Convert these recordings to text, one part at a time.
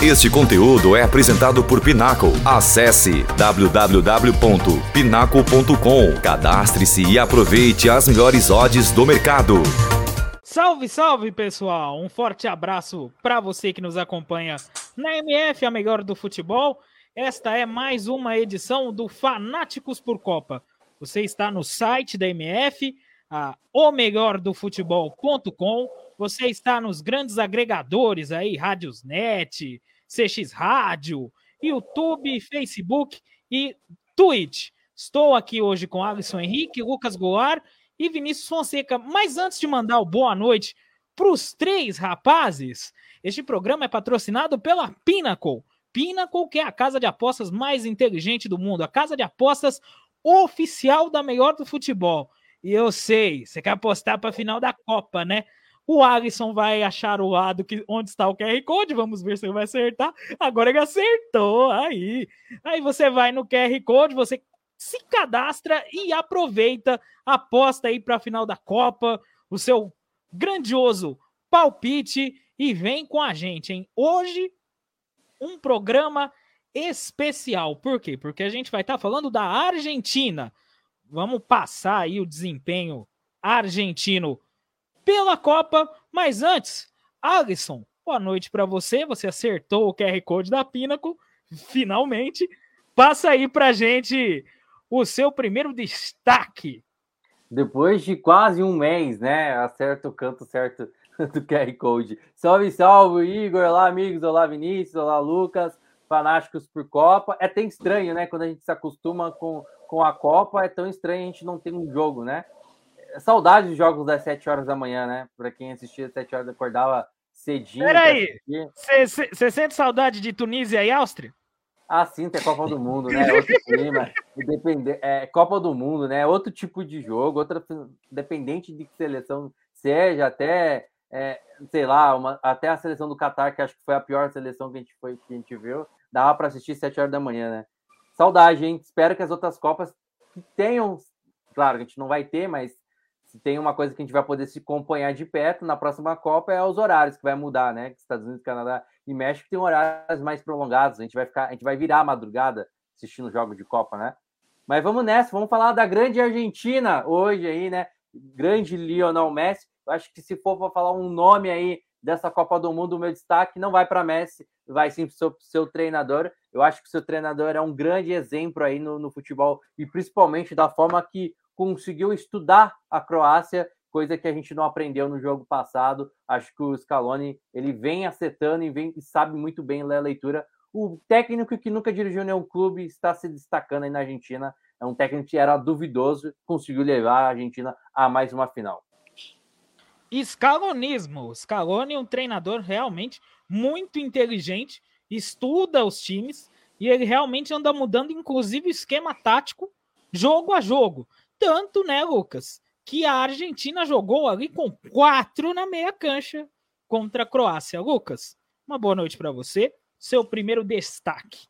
Este conteúdo é apresentado por Pinaco. Acesse www.pinaco.com. Cadastre-se e aproveite as melhores odds do mercado. Salve, salve, pessoal! Um forte abraço para você que nos acompanha na MF, a melhor do futebol. Esta é mais uma edição do Fanáticos por Copa. Você está no site da MF, a o melhor do futebol.com. Você está nos grandes agregadores aí, Rádiosnet, CX Rádio, YouTube, Facebook e Twitch. Estou aqui hoje com Alisson Henrique, Lucas Goulart e Vinícius Fonseca. Mas antes de mandar o boa noite para os três rapazes, este programa é patrocinado pela Pinnacle. Pinnacle, que é a casa de apostas mais inteligente do mundo, a casa de apostas oficial da melhor do futebol. E eu sei, você quer apostar para a final da Copa, né? O Alisson vai achar o lado que, onde está o QR Code. Vamos ver se ele vai acertar. Agora ele acertou. Aí. Aí você vai no QR Code, você se cadastra e aproveita. Aposta aí para a final da Copa. O seu grandioso palpite. E vem com a gente, hein? Hoje, um programa especial. Por quê? Porque a gente vai estar tá falando da Argentina. Vamos passar aí o desempenho argentino pela Copa. Mas antes, Alisson, boa noite para você. Você acertou o QR Code da Pinnacle, finalmente. Passa aí para gente o seu primeiro destaque. Depois de quase um mês, né? Acerta o canto certo do QR Code. Salve, salve, Igor. Olá, amigos. Olá, Vinícius. Olá, Lucas. Fanáticos por Copa. É até estranho, né? Quando a gente se acostuma com, com a Copa, é tão estranho a gente não ter um jogo, né? Saudade dos jogos das 7 horas da manhã, né? Para quem assistia às 7 horas, acordava cedinho. Peraí, você sente saudade de Tunísia e Áustria? Ah, sim, tem Copa do Mundo, né? Outro clima. Depende, é, Copa do Mundo, né? Outro tipo de jogo, outra dependente de que seleção seja, até, é, sei lá, uma, até a seleção do Catar, que acho que foi a pior seleção que a gente, foi, que a gente viu, dava para assistir 7 horas da manhã, né? Saudade, hein? Espero que as outras Copas tenham, claro, a gente não vai ter, mas se tem uma coisa que a gente vai poder se acompanhar de perto na próxima Copa é os horários que vai mudar, né? Estados Unidos, Canadá e México tem horários mais prolongados. A gente vai ficar, a gente vai virar a madrugada assistindo jogo de Copa, né? Mas vamos nessa, vamos falar da grande Argentina hoje aí, né? Grande Lionel Messi. Eu acho que se for para falar um nome aí dessa Copa do Mundo, o meu destaque não vai para Messi, vai sim para seu, seu, treinador. Eu acho que o seu treinador é um grande exemplo aí no, no futebol e principalmente da forma que conseguiu estudar a Croácia, coisa que a gente não aprendeu no jogo passado. Acho que o Scaloni ele vem acertando e, vem, e sabe muito bem ler a leitura. O técnico que nunca dirigiu nenhum clube está se destacando aí na Argentina. É um técnico que era duvidoso, conseguiu levar a Argentina a mais uma final. Escalonismo. Scaloni é um treinador realmente muito inteligente, estuda os times e ele realmente anda mudando, inclusive, o esquema tático jogo a jogo. Tanto, né, Lucas, que a Argentina jogou ali com quatro na meia cancha contra a Croácia. Lucas, uma boa noite para você. Seu primeiro destaque.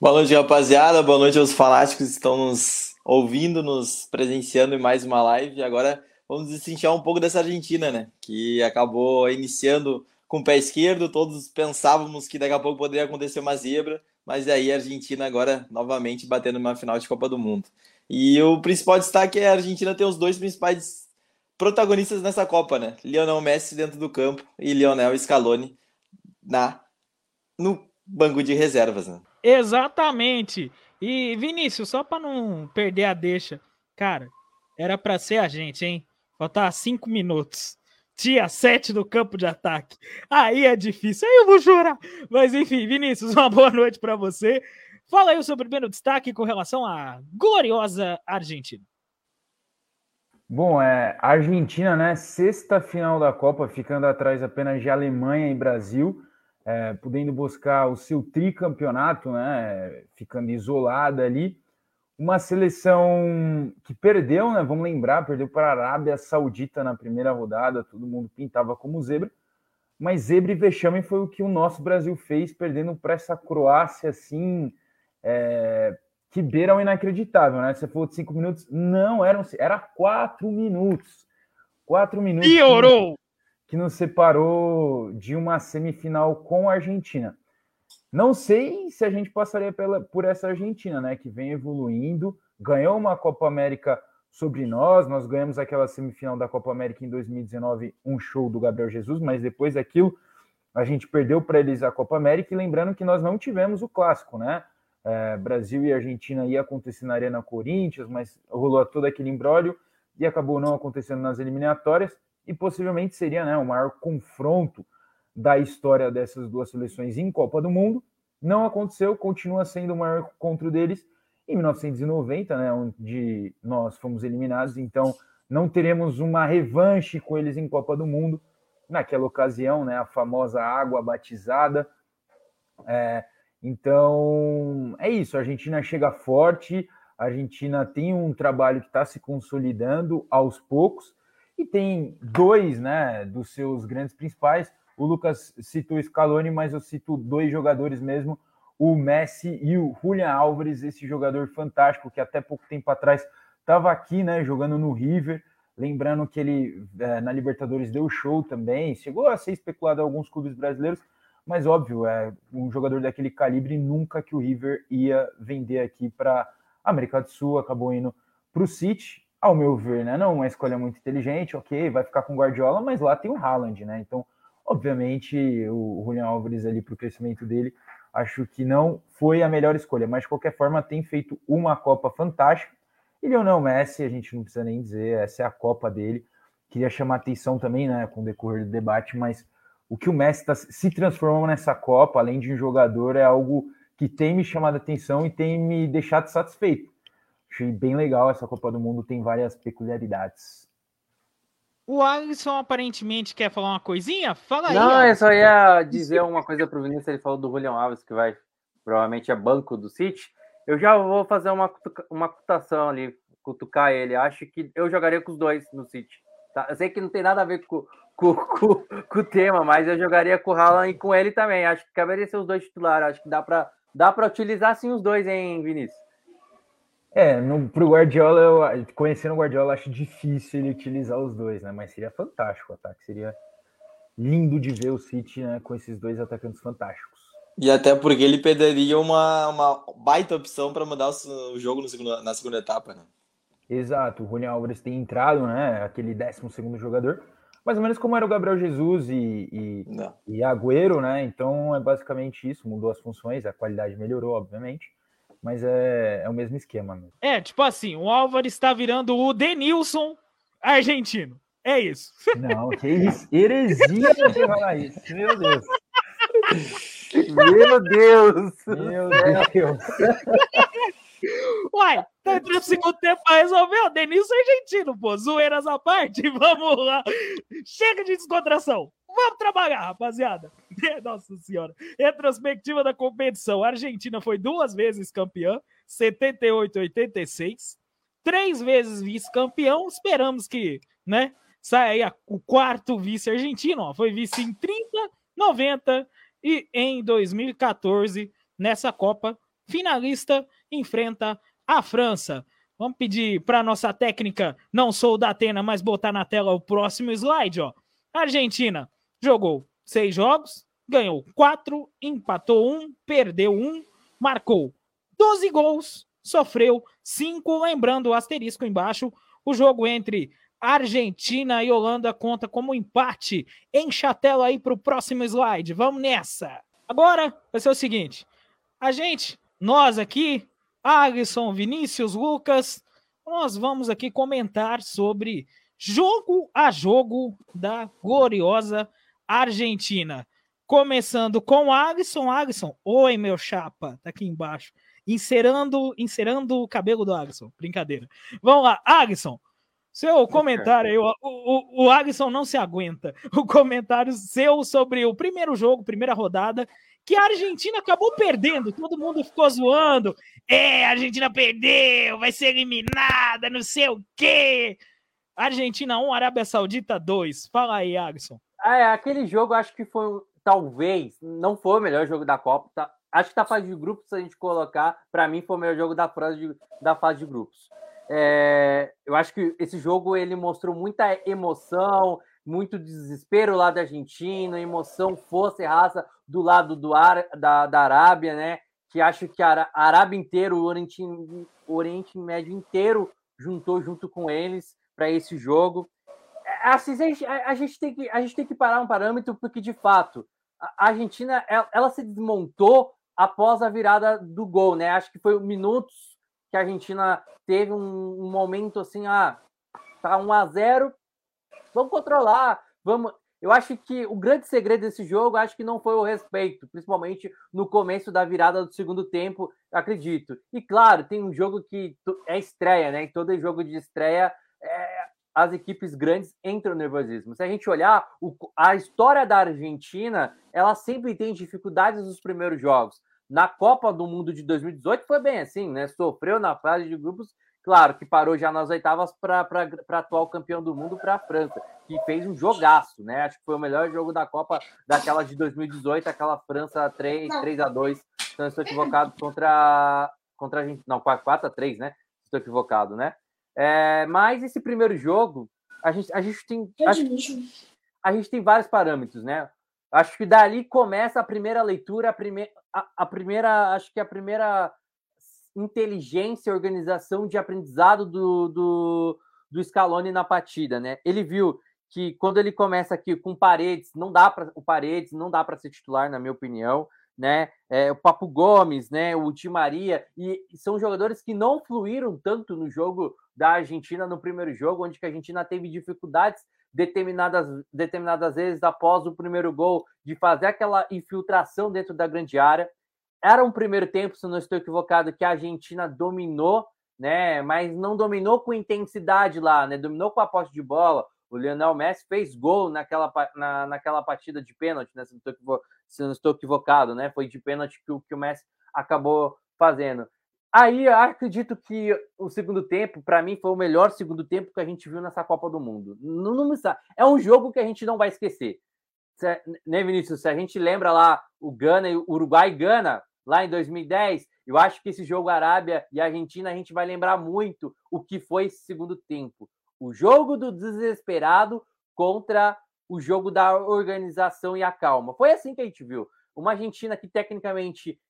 Boa noite, rapaziada. Boa noite aos fanáticos que estão nos ouvindo, nos presenciando em mais uma live. Agora vamos destrinchar um pouco dessa Argentina, né? Que acabou iniciando com o pé esquerdo. Todos pensávamos que daqui a pouco poderia acontecer uma zebra, mas aí a Argentina agora novamente batendo uma final de Copa do Mundo. E o principal destaque é a Argentina ter os dois principais protagonistas nessa Copa, né? Lionel Messi dentro do campo e Lionel Scaloni na no banco de reservas, né? Exatamente. E Vinícius, só para não perder a deixa, cara, era para ser a gente, hein? Faltar cinco minutos. Dia 7 do campo de ataque. Aí é difícil. Aí eu vou chorar. Mas enfim, Vinícius, uma boa noite para você. Fala aí o seu primeiro destaque com relação à gloriosa Argentina. Bom, é, a Argentina, né? Sexta final da Copa, ficando atrás apenas de Alemanha e Brasil, é, podendo buscar o seu tricampeonato, né? Ficando isolada ali. Uma seleção que perdeu, né? Vamos lembrar, perdeu para a Arábia Saudita na primeira rodada, todo mundo pintava como zebra. Mas zebra e vexame foi o que o nosso Brasil fez, perdendo para essa Croácia assim é, que beira o inacreditável, né? Você falou de cinco minutos, não, eram, era quatro minutos. Quatro minutos. Piorou! Que, que nos separou de uma semifinal com a Argentina. Não sei se a gente passaria pela, por essa Argentina, né? Que vem evoluindo, ganhou uma Copa América sobre nós. Nós ganhamos aquela semifinal da Copa América em 2019, um show do Gabriel Jesus, mas depois daquilo a gente perdeu para eles a Copa América. E lembrando que nós não tivemos o clássico, né? É, Brasil e Argentina ia acontecer na Arena Corinthians, mas rolou todo aquele embrólio e acabou não acontecendo nas eliminatórias. E possivelmente seria né, o maior confronto da história dessas duas seleções em Copa do Mundo. Não aconteceu, continua sendo o maior encontro deles em 1990, né, onde nós fomos eliminados. Então, não teremos uma revanche com eles em Copa do Mundo. Naquela ocasião, né, a famosa água batizada. É, então, é isso. A Argentina chega forte. A Argentina tem um trabalho que está se consolidando aos poucos e tem dois, né, dos seus grandes principais o Lucas citou o Scaloni, mas eu cito dois jogadores mesmo, o Messi e o Julian Álvares, esse jogador fantástico que até pouco tempo atrás estava aqui, né, jogando no River. Lembrando que ele é, na Libertadores deu show também, chegou a ser especulado em alguns clubes brasileiros, mas óbvio, é um jogador daquele calibre nunca que o River ia vender aqui para América do Sul, acabou indo para o City, ao meu ver, né? Não uma escolha muito inteligente, ok, vai ficar com Guardiola, mas lá tem o Haaland, né? Então Obviamente, o Julian Álvares ali para o crescimento dele, acho que não foi a melhor escolha, mas de qualquer forma tem feito uma Copa fantástica. E Lionel Messi, a gente não precisa nem dizer, essa é a Copa dele. Queria chamar atenção também, né, com o decorrer do debate, mas o que o Messi tá, se transformou nessa Copa, além de um jogador, é algo que tem me chamado a atenção e tem me deixado satisfeito. Achei bem legal essa Copa do Mundo, tem várias peculiaridades. O Alisson aparentemente quer falar uma coisinha? Fala aí. Não, eu só ia dizer uma coisa pro Vinícius. Ele falou do Julian Alves, que vai provavelmente é banco do City. Eu já vou fazer uma, uma cutação ali, cutucar ele. Acho que eu jogaria com os dois no City. Tá? Eu sei que não tem nada a ver com, com, com, com o tema, mas eu jogaria com o Haaland e com ele também. Acho que caberia ser os dois titulares. Acho que dá para dá utilizar sim os dois, hein, Vinícius? É, no, pro Guardiola, eu, conhecendo o Guardiola, acho difícil ele utilizar os dois, né? Mas seria fantástico o ataque. Seria lindo de ver o City né, com esses dois atacantes fantásticos. E até porque ele perderia uma, uma baita opção para mudar o jogo no segundo, na segunda etapa, né? Exato, o Julian Alves tem entrado, né? Aquele 12 jogador, mais ou menos como era o Gabriel Jesus e, e, e Agüero, né? Então é basicamente isso, mudou as funções, a qualidade melhorou, obviamente mas é, é o mesmo esquema. Mesmo. É, tipo assim, o Álvares está virando o Denilson argentino. É isso. Não, que isso. Heresia de falar isso. Meu Deus. Meu Deus. Meu Deus. Uai, tá entrando segundo tempo pra resolver. O Denilson é argentino, pô. Zoeiras à parte. Vamos lá. Chega de descontração. Vamos trabalhar, rapaziada. Nossa senhora. Retrospectiva da competição. A Argentina foi duas vezes campeã, 78 86. Três vezes vice-campeão. Esperamos que, né, saia aí o quarto vice argentino. Ó. Foi vice em 30, 90 e em 2014, nessa Copa, finalista enfrenta a França. Vamos pedir para nossa técnica, não sou da Atena, mas botar na tela o próximo slide, ó. Argentina jogou seis jogos, ganhou quatro, empatou um, perdeu um, marcou 12 gols, sofreu cinco. Lembrando o asterisco embaixo, o jogo entre Argentina e Holanda conta como empate. Encha a tela aí para o próximo slide. Vamos nessa. Agora vai ser o seguinte: a gente, nós aqui, Alisson, Vinícius, Lucas, nós vamos aqui comentar sobre jogo a jogo da gloriosa Argentina. Começando com Alisson. Alisson, oi, meu chapa, tá aqui embaixo. Inserando, inserando o cabelo do Alisson. Brincadeira. Vamos lá, Alisson. Seu comentário aí, o, o, o Alisson não se aguenta. O comentário seu sobre o primeiro jogo, primeira rodada, que a Argentina acabou perdendo. Todo mundo ficou zoando. É, a Argentina perdeu, vai ser eliminada, não sei o quê. Argentina 1, Arábia Saudita 2. Fala aí, Alisson. Ah, é, aquele jogo acho que foi, talvez, não foi o melhor jogo da Copa. Tá? Acho que da fase de grupos, se a gente colocar, para mim foi o melhor jogo da de, da fase de grupos. É, eu acho que esse jogo ele mostrou muita emoção, muito desespero lá da Argentina, emoção, força e raça do lado do Ar, da, da Arábia, né? Que acho que a Arábia inteira, o Oriente, o Oriente Médio inteiro juntou junto com eles para esse jogo. É, assim, a, gente, a, gente tem que, a gente tem que parar um parâmetro, porque de fato a Argentina ela, ela se desmontou após a virada do gol, né? Acho que foi minutos que a Argentina teve um, um momento assim, ah, tá 1 a 0 vamos controlar, vamos. Eu acho que o grande segredo desse jogo, acho que não foi o respeito, principalmente no começo da virada do segundo tempo, acredito. E claro, tem um jogo que é estreia, né? Todo jogo de estreia, é, as equipes grandes entram no nervosismo. Se a gente olhar o, a história da Argentina, ela sempre tem dificuldades nos primeiros jogos. Na Copa do Mundo de 2018 foi bem assim, né? Sofreu na fase de grupos Claro que parou já nas oitavas para atual campeão do mundo, para a França, que fez um jogaço, né? Acho que foi o melhor jogo da Copa daquela de 2018, aquela França 3, 3 a 2 Então, estou equivocado contra, contra a gente. Não, 4 a 3 né? Estou equivocado, né? É, mas esse primeiro jogo, a gente, a gente tem. Acho, a gente tem vários parâmetros, né? Acho que dali começa a primeira leitura, a, prime, a, a primeira. Acho que a primeira inteligência e organização de aprendizado do, do, do Scaloni na partida, né? Ele viu que quando ele começa aqui com Paredes, não dá para o Paredes não dá para ser titular, na minha opinião, né? É, o Papo Gomes, né? O Di Maria e são jogadores que não fluíram tanto no jogo da Argentina no primeiro jogo, onde a Argentina teve dificuldades determinadas determinadas vezes após o primeiro gol de fazer aquela infiltração dentro da grande área. Era um primeiro tempo, se não estou equivocado, que a Argentina dominou, né? Mas não dominou com intensidade lá, né? Dominou com a posse de bola. O Lionel Messi fez gol naquela, na, naquela partida de pênalti, né? Se não, estou, se não estou equivocado, né? Foi de pênalti que, que o Messi acabou fazendo. Aí acredito que o segundo tempo, para mim, foi o melhor segundo tempo que a gente viu nessa Copa do Mundo. Não, não, é um jogo que a gente não vai esquecer. Se, né, Vinícius? Se a gente lembra lá o Gana, o Uruguai e Gana, lá em 2010, eu acho que esse jogo Arábia e Argentina a gente vai lembrar muito o que foi esse segundo tempo. O jogo do desesperado contra o jogo da organização e a calma. Foi assim que a gente viu. Uma Argentina que tecnicamente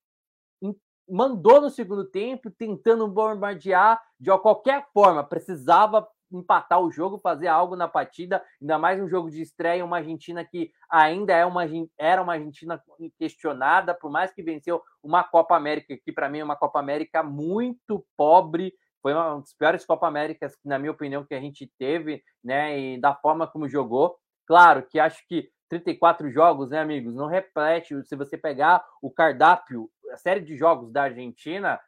mandou no segundo tempo, tentando bombardear de qualquer forma, precisava empatar o jogo, fazer algo na partida, ainda mais um jogo de estreia, uma Argentina que ainda é uma, era uma Argentina questionada, por mais que venceu uma Copa América, que para mim é uma Copa América muito pobre, foi uma das piores Copa Américas, na minha opinião, que a gente teve, né, e da forma como jogou. Claro que acho que 34 jogos, né, amigos, não repete, se você pegar o cardápio, a série de jogos da Argentina,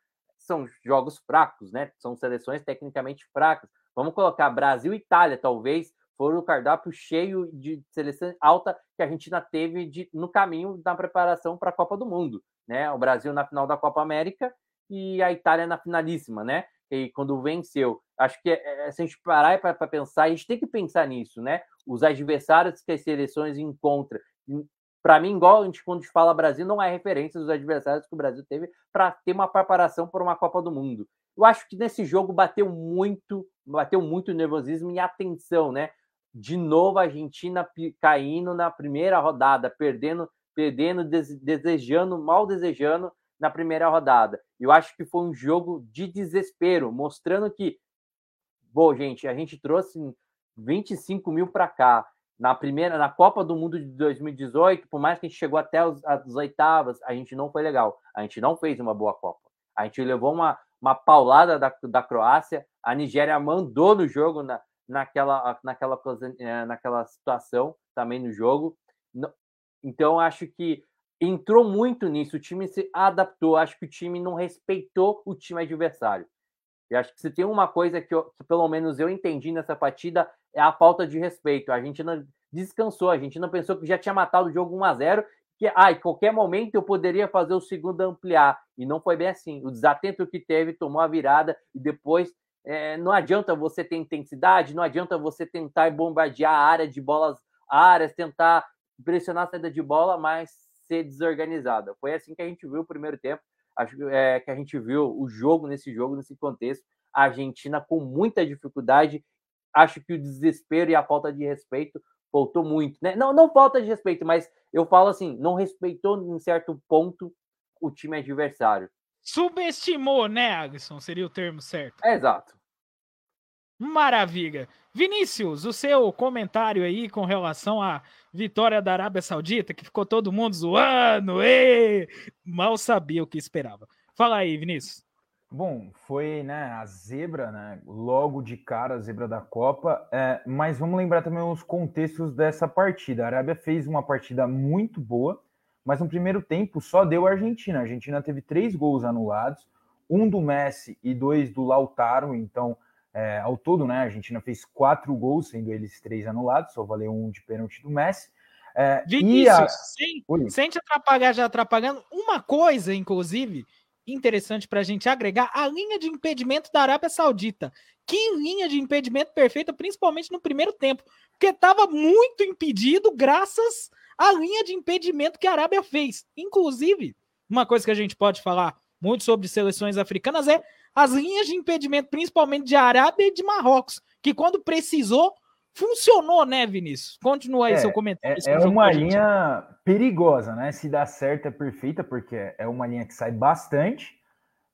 são jogos fracos, né? São seleções tecnicamente fracas. Vamos colocar Brasil e Itália, talvez, foram o cardápio cheio de seleção alta que a Argentina teve de, no caminho da preparação para a Copa do Mundo. Né? O Brasil na final da Copa América e a Itália na finalíssima, né? E quando venceu. Acho que é, é se a gente parar para pensar, a gente tem que pensar nisso, né? Os adversários que as seleções encontram. Para mim, igual a gente, quando a gente fala Brasil, não é referência dos adversários que o Brasil teve para ter uma preparação para uma Copa do Mundo. Eu acho que nesse jogo bateu muito, bateu muito nervosismo e atenção, né? De novo a Argentina caindo na primeira rodada, perdendo, perdendo, desejando, mal desejando na primeira rodada. Eu acho que foi um jogo de desespero, mostrando que, bom, gente, a gente trouxe 25 mil para cá. Na primeira, na Copa do Mundo de 2018, por mais que a gente chegou até os, as oitavas, a gente não foi legal. A gente não fez uma boa Copa. A gente levou uma, uma paulada da, da Croácia. A Nigéria mandou no jogo na, naquela, naquela, eh, naquela situação também no jogo. Então, acho que entrou muito nisso. O time se adaptou. Acho que o time não respeitou o time adversário. E acho que se tem uma coisa que, eu, que, pelo menos eu entendi nessa partida é a falta de respeito. A gente não descansou, a gente não pensou que já tinha matado o jogo 1 a 0 que em qualquer momento eu poderia fazer o segundo ampliar. E não foi bem assim. O desatento que teve tomou a virada e depois é, não adianta você ter intensidade, não adianta você tentar bombardear a área de bolas áreas, tentar pressionar a saída de bola, mas ser desorganizada. Foi assim que a gente viu o primeiro tempo, acho é, que a gente viu o jogo nesse jogo, nesse contexto. A Argentina com muita dificuldade. Acho que o desespero e a falta de respeito faltou muito, né? Não, não falta de respeito, mas eu falo assim, não respeitou em certo ponto o time adversário. Subestimou, né, Agson? Seria o termo certo. É, exato. Maravilha. Vinícius, o seu comentário aí com relação à vitória da Arábia Saudita, que ficou todo mundo zoando, e mal sabia o que esperava. Fala aí, Vinícius. Bom, foi né, a zebra, né? Logo de cara, a zebra da Copa. É, mas vamos lembrar também os contextos dessa partida. A Arábia fez uma partida muito boa, mas no primeiro tempo só deu a Argentina. A Argentina teve três gols anulados, um do Messi e dois do Lautaro. Então, é, ao todo, né, a Argentina fez quatro gols, sendo eles três anulados, só valeu um de pênalti do Messi. É, Vinícius, a... sem, sem te atrapalhar já atrapalhando, uma coisa, inclusive, interessante para a gente agregar a linha de impedimento da Arábia Saudita. Que linha de impedimento perfeita, principalmente no primeiro tempo, porque estava muito impedido graças à linha de impedimento que a Arábia fez. Inclusive, uma coisa que a gente pode falar muito sobre seleções africanas é as linhas de impedimento, principalmente de Arábia e de Marrocos, que quando precisou funcionou, né, Vinícius? Continua aí é, seu comentário. É, é uma linha perigosa, né? Se dá certo é perfeita, porque é uma linha que sai bastante,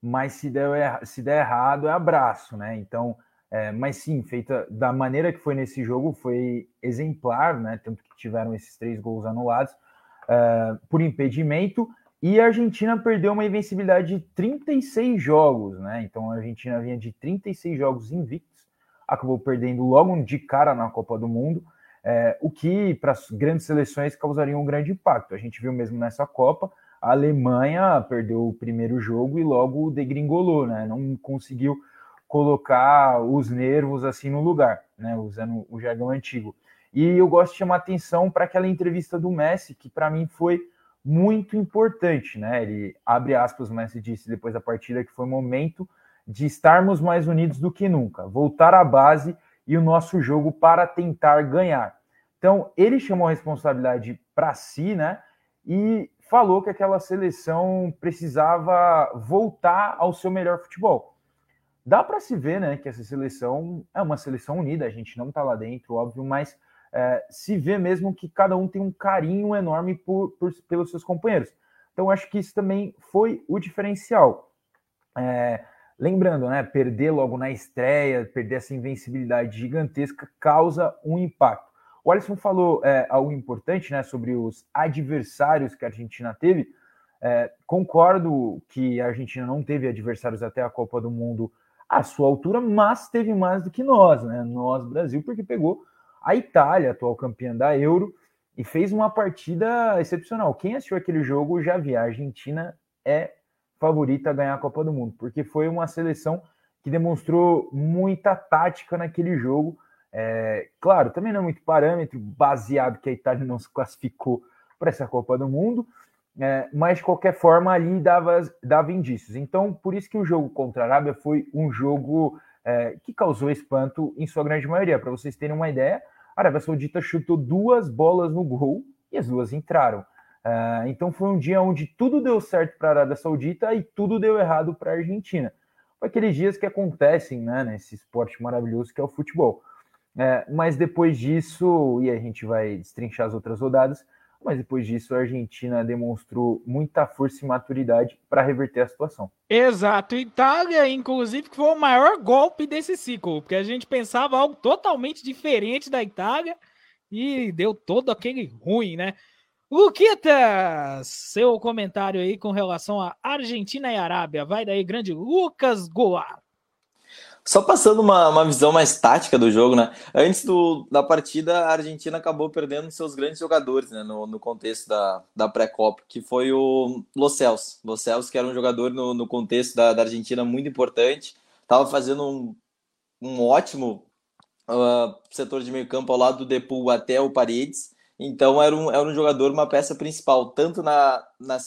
mas se der, se der errado é abraço, né? Então, é, mas sim, feita da maneira que foi nesse jogo, foi exemplar, né? Tanto que tiveram esses três gols anulados uh, por impedimento. E a Argentina perdeu uma invencibilidade de 36 jogos, né? Então a Argentina vinha de 36 jogos invictos acabou perdendo logo de cara na Copa do Mundo, é, o que para as grandes seleções causaria um grande impacto. A gente viu mesmo nessa Copa, a Alemanha perdeu o primeiro jogo e logo degringolou, né? Não conseguiu colocar os nervos assim no lugar, né? Usando o jargão antigo. E eu gosto de chamar atenção para aquela entrevista do Messi, que para mim foi muito importante, né? Ele abre aspas, o Messi disse depois da partida que foi momento de estarmos mais unidos do que nunca, voltar à base e o nosso jogo para tentar ganhar. Então, ele chamou a responsabilidade para si, né? E falou que aquela seleção precisava voltar ao seu melhor futebol. Dá para se ver, né, que essa seleção é uma seleção unida, a gente não está lá dentro, óbvio, mas é, se vê mesmo que cada um tem um carinho enorme por, por, pelos seus companheiros. Então, acho que isso também foi o diferencial. É, Lembrando, né, perder logo na estreia, perder essa invencibilidade gigantesca causa um impacto. O Alisson falou é, algo importante né, sobre os adversários que a Argentina teve. É, concordo que a Argentina não teve adversários até a Copa do Mundo à sua altura, mas teve mais do que nós, né? Nós, Brasil, porque pegou a Itália, atual campeã da Euro, e fez uma partida excepcional. Quem assistiu aquele jogo já viu, a Argentina é favorita a ganhar a Copa do Mundo, porque foi uma seleção que demonstrou muita tática naquele jogo. É, claro, também não é muito parâmetro, baseado que a Itália não se classificou para essa Copa do Mundo, é, mas de qualquer forma ali dava, dava indícios. Então, por isso que o jogo contra a Arábia foi um jogo é, que causou espanto em sua grande maioria. Para vocês terem uma ideia, a Arábia Saudita chutou duas bolas no gol e as duas entraram. Uh, então foi um dia onde tudo deu certo para a Arábia Saudita e tudo deu errado para a Argentina. Foi aqueles dias que acontecem né, nesse esporte maravilhoso que é o futebol. É, mas depois disso, e a gente vai destrinchar as outras rodadas, mas depois disso a Argentina demonstrou muita força e maturidade para reverter a situação. Exato, Itália, inclusive, que foi o maior golpe desse ciclo, porque a gente pensava algo totalmente diferente da Itália e deu todo aquele ruim, né? Luquitas, seu comentário aí com relação a Argentina e Arábia. Vai daí, grande Lucas Goulart. Só passando uma, uma visão mais tática do jogo, né? Antes do, da partida, a Argentina acabou perdendo seus grandes jogadores, né? No, no contexto da, da pré-copa, que foi o Los Cels. Los Cels, que era um jogador no, no contexto da, da Argentina muito importante, estava fazendo um, um ótimo uh, setor de meio campo ao lado do Depou até o Paredes, então era um, era um jogador, uma peça principal, tanto na, na,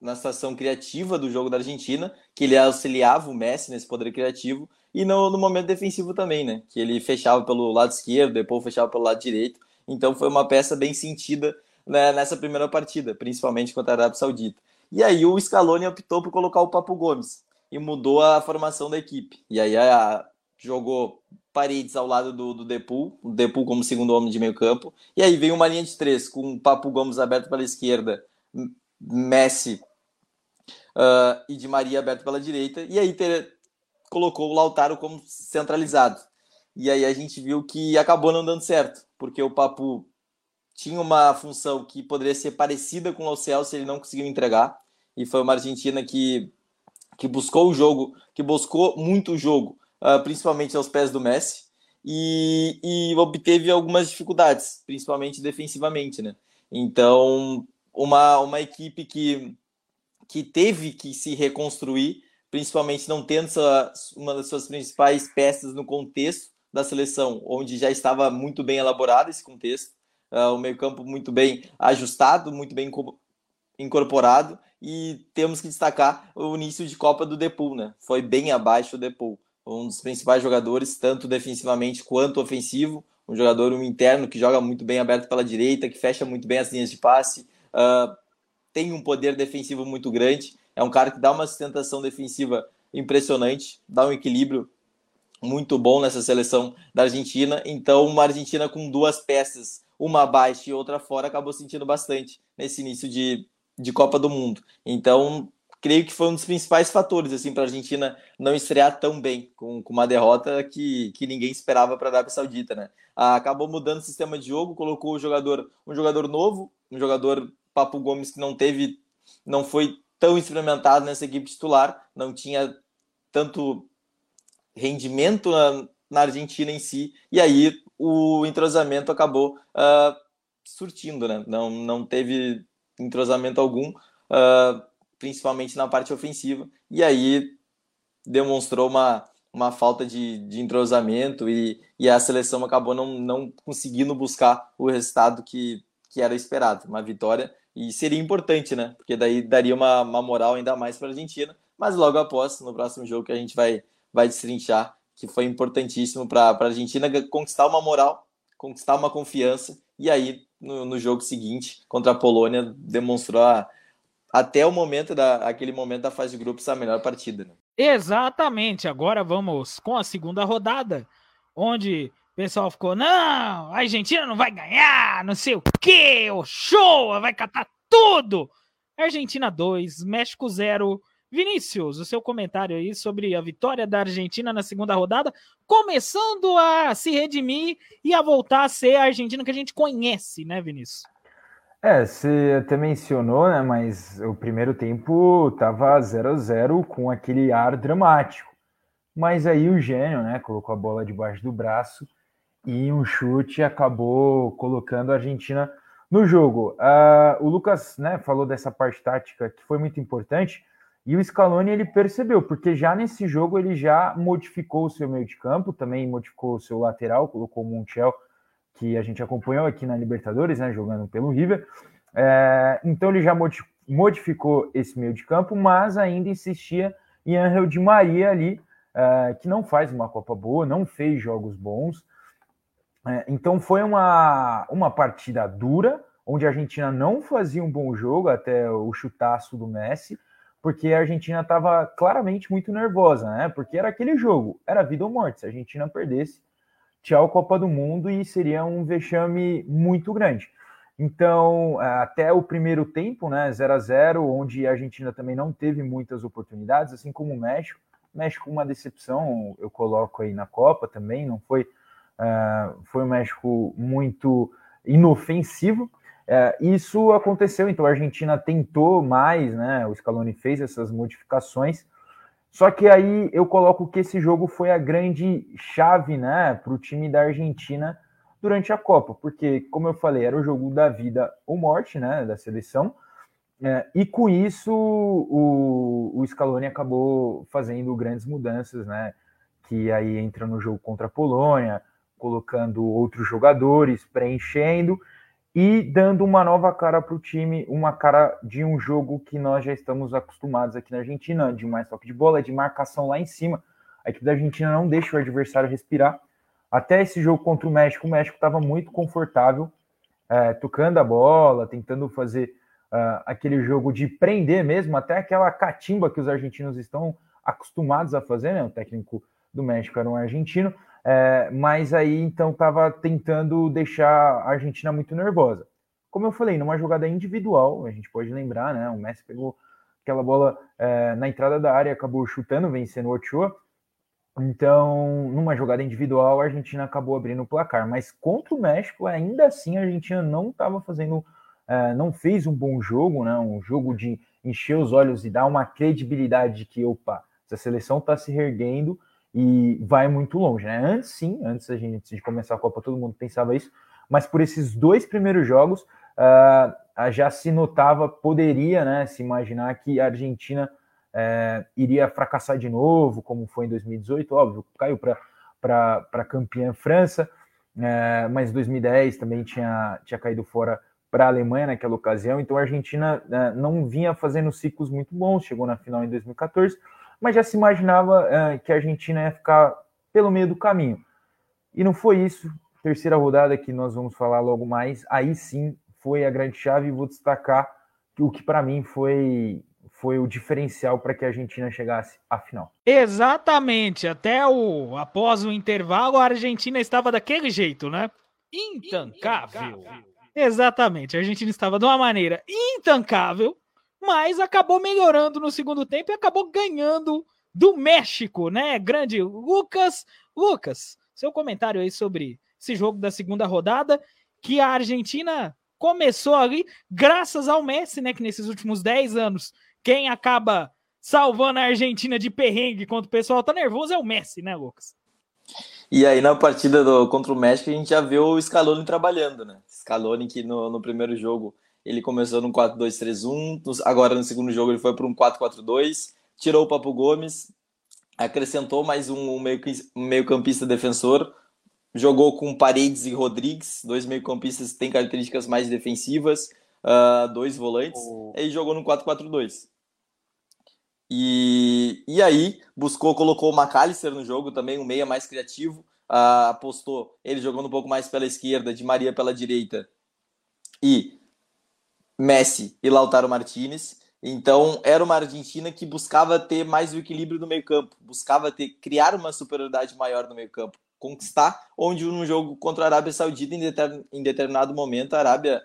na situação criativa do jogo da Argentina, que ele auxiliava o Messi nesse poder criativo, e no, no momento defensivo também, né? Que ele fechava pelo lado esquerdo, depois fechava pelo lado direito. Então foi uma peça bem sentida né, nessa primeira partida, principalmente contra a Arábia Saudita. E aí o Scaloni optou por colocar o Papo Gomes e mudou a formação da equipe. E aí a, jogou Paredes ao lado do, do Depul, o Depul como segundo homem de meio campo, e aí veio uma linha de três com o Papo Gomes aberto pela esquerda, Messi uh, e de Maria aberto pela direita, e aí ter, colocou o Lautaro como centralizado. E aí a gente viu que acabou não dando certo, porque o Papu tinha uma função que poderia ser parecida com o Lo se ele não conseguiu entregar, e foi uma Argentina que, que buscou o jogo, que buscou muito o jogo, uh, principalmente aos pés do Messi, e, e obteve algumas dificuldades, principalmente defensivamente, né? Então, uma, uma equipe que, que teve que se reconstruir, principalmente não tendo sua, uma das suas principais peças no contexto da seleção, onde já estava muito bem elaborado esse contexto, uh, o meio-campo muito bem ajustado, muito bem incorporado, e temos que destacar o início de Copa do Depul, né? Foi bem abaixo do Depul, um dos principais jogadores, tanto defensivamente quanto ofensivo, um jogador um interno que joga muito bem aberto pela direita, que fecha muito bem as linhas de passe, uh, tem um poder defensivo muito grande, é um cara que dá uma sustentação defensiva impressionante, dá um equilíbrio muito bom nessa seleção da Argentina. Então, uma Argentina com duas peças, uma abaixo e outra fora, acabou sentindo bastante nesse início de, de Copa do Mundo. Então, creio que foi um dos principais fatores assim para a Argentina não estrear tão bem com, com uma derrota que, que ninguém esperava para a Arábia Saudita, né? Ah, acabou mudando o sistema de jogo, colocou o jogador um jogador novo, um jogador Papo Gomes que não teve, não foi tão experimentado nessa equipe titular, não tinha tanto rendimento na, na Argentina em si, e aí o entrosamento acabou uh, surtindo, né? Não, não teve entrosamento algum, uh, principalmente na parte ofensiva, e aí demonstrou uma, uma falta de, de entrosamento e, e a seleção acabou não, não conseguindo buscar o resultado que, que era esperado, uma vitória, e seria importante, né? Porque daí daria uma, uma moral ainda mais para a Argentina, mas logo após, no próximo jogo que a gente vai vai destrinchar, que foi importantíssimo para a Argentina conquistar uma moral, conquistar uma confiança, e aí no, no jogo seguinte, contra a Polônia, demonstrou a, até o momento da aquele momento da fase de grupos a melhor partida. Né? Exatamente. Agora vamos com a segunda rodada, onde o pessoal ficou: não, a Argentina não vai ganhar, não sei o que, o show, vai catar tudo. Argentina 2, México 0, Vinícius, o seu comentário aí sobre a vitória da Argentina na segunda rodada, começando a se redimir e a voltar a ser a Argentina que a gente conhece, né, Vinícius? É, você até mencionou, né, mas o primeiro tempo tava 0 a 0 com aquele ar dramático. Mas aí o gênio, né, colocou a bola debaixo do braço e um chute acabou colocando a Argentina no jogo. Uh, o Lucas, né, falou dessa parte tática que foi muito importante, e o Scaloni ele percebeu, porque já nesse jogo ele já modificou o seu meio de campo, também modificou o seu lateral, colocou o Montiel, que a gente acompanhou aqui na Libertadores, né, jogando pelo River. É, então ele já modificou esse meio de campo, mas ainda insistia em Angel de Maria ali, é, que não faz uma Copa boa, não fez jogos bons. É, então foi uma, uma partida dura, onde a Argentina não fazia um bom jogo até o chutaço do Messi porque a Argentina estava claramente muito nervosa, né? Porque era aquele jogo, era vida ou morte. Se a Argentina perdesse, tchau Copa do Mundo e seria um vexame muito grande. Então, até o primeiro tempo, né, 0 a 0 onde a Argentina também não teve muitas oportunidades, assim como o México. O México, uma decepção, eu coloco aí na Copa também, não foi, uh, foi um México muito inofensivo, é, isso aconteceu, então a Argentina tentou mais, né? O Scaloni fez essas modificações. Só que aí eu coloco que esse jogo foi a grande chave, né, para o time da Argentina durante a Copa, porque, como eu falei, era o jogo da vida ou morte, né, da seleção. É, e com isso o, o Scaloni acabou fazendo grandes mudanças, né? Que aí entra no jogo contra a Polônia, colocando outros jogadores, preenchendo e dando uma nova cara para o time, uma cara de um jogo que nós já estamos acostumados aqui na Argentina, de mais toque de bola, de marcação lá em cima. A equipe da Argentina não deixa o adversário respirar. Até esse jogo contra o México, o México estava muito confortável, é, tocando a bola, tentando fazer uh, aquele jogo de prender mesmo, até aquela catimba que os argentinos estão acostumados a fazer, né? O técnico do México era um argentino, é, mas aí então estava tentando deixar a Argentina muito nervosa. Como eu falei, numa jogada individual, a gente pode lembrar, né? O Messi pegou aquela bola é, na entrada da área, acabou chutando, vencendo o Ochoa. Então, numa jogada individual, a Argentina acabou abrindo o placar. Mas contra o México, ainda assim, a Argentina não estava fazendo, é, não fez um bom jogo, né? Um jogo de encher os olhos e dar uma credibilidade de que, opa, essa seleção está se reerguendo e vai muito longe, né? Antes sim, antes a gente de começar a Copa, todo mundo pensava isso, mas por esses dois primeiros jogos uh, já se notava, poderia, né, se imaginar que a Argentina uh, iria fracassar de novo, como foi em 2018, óbvio, caiu para campeã França, uh, mas 2010 também tinha, tinha caído fora para a Alemanha naquela ocasião, então a Argentina uh, não vinha fazendo ciclos muito bons, chegou na final em 2014, mas já se imaginava uh, que a Argentina ia ficar pelo meio do caminho. E não foi isso. Terceira rodada que nós vamos falar logo mais. Aí sim foi a grande chave e vou destacar o que para mim foi foi o diferencial para que a Argentina chegasse à final. Exatamente, até o após o intervalo a Argentina estava daquele jeito, né? Intancável. Exatamente, a Argentina estava de uma maneira intancável mas acabou melhorando no segundo tempo e acabou ganhando do México, né? Grande Lucas. Lucas, seu comentário aí sobre esse jogo da segunda rodada, que a Argentina começou ali, graças ao Messi, né? Que nesses últimos 10 anos, quem acaba salvando a Argentina de perrengue quando o pessoal tá nervoso é o Messi, né, Lucas? E aí na partida do, contra o México a gente já viu o Scaloni trabalhando, né? Scaloni que no, no primeiro jogo ele começou num 4-2-3-1, agora no segundo jogo ele foi para um 4-4-2, tirou o Papo Gomes, acrescentou mais um meio-campista defensor, jogou com Paredes e Rodrigues, dois meio-campistas que têm características mais defensivas, uh, dois volantes, oh. e jogou no 4-4-2. E, e aí buscou, colocou o McAllister no jogo também, um meia mais criativo, uh, apostou ele jogando um pouco mais pela esquerda, de Maria pela direita, e Messi e Lautaro Martinez. Então, era uma Argentina que buscava ter mais o equilíbrio no meio-campo, buscava ter criar uma superioridade maior no meio-campo, conquistar, onde no jogo contra a Arábia Saudita, em, determinado momento, a Arábia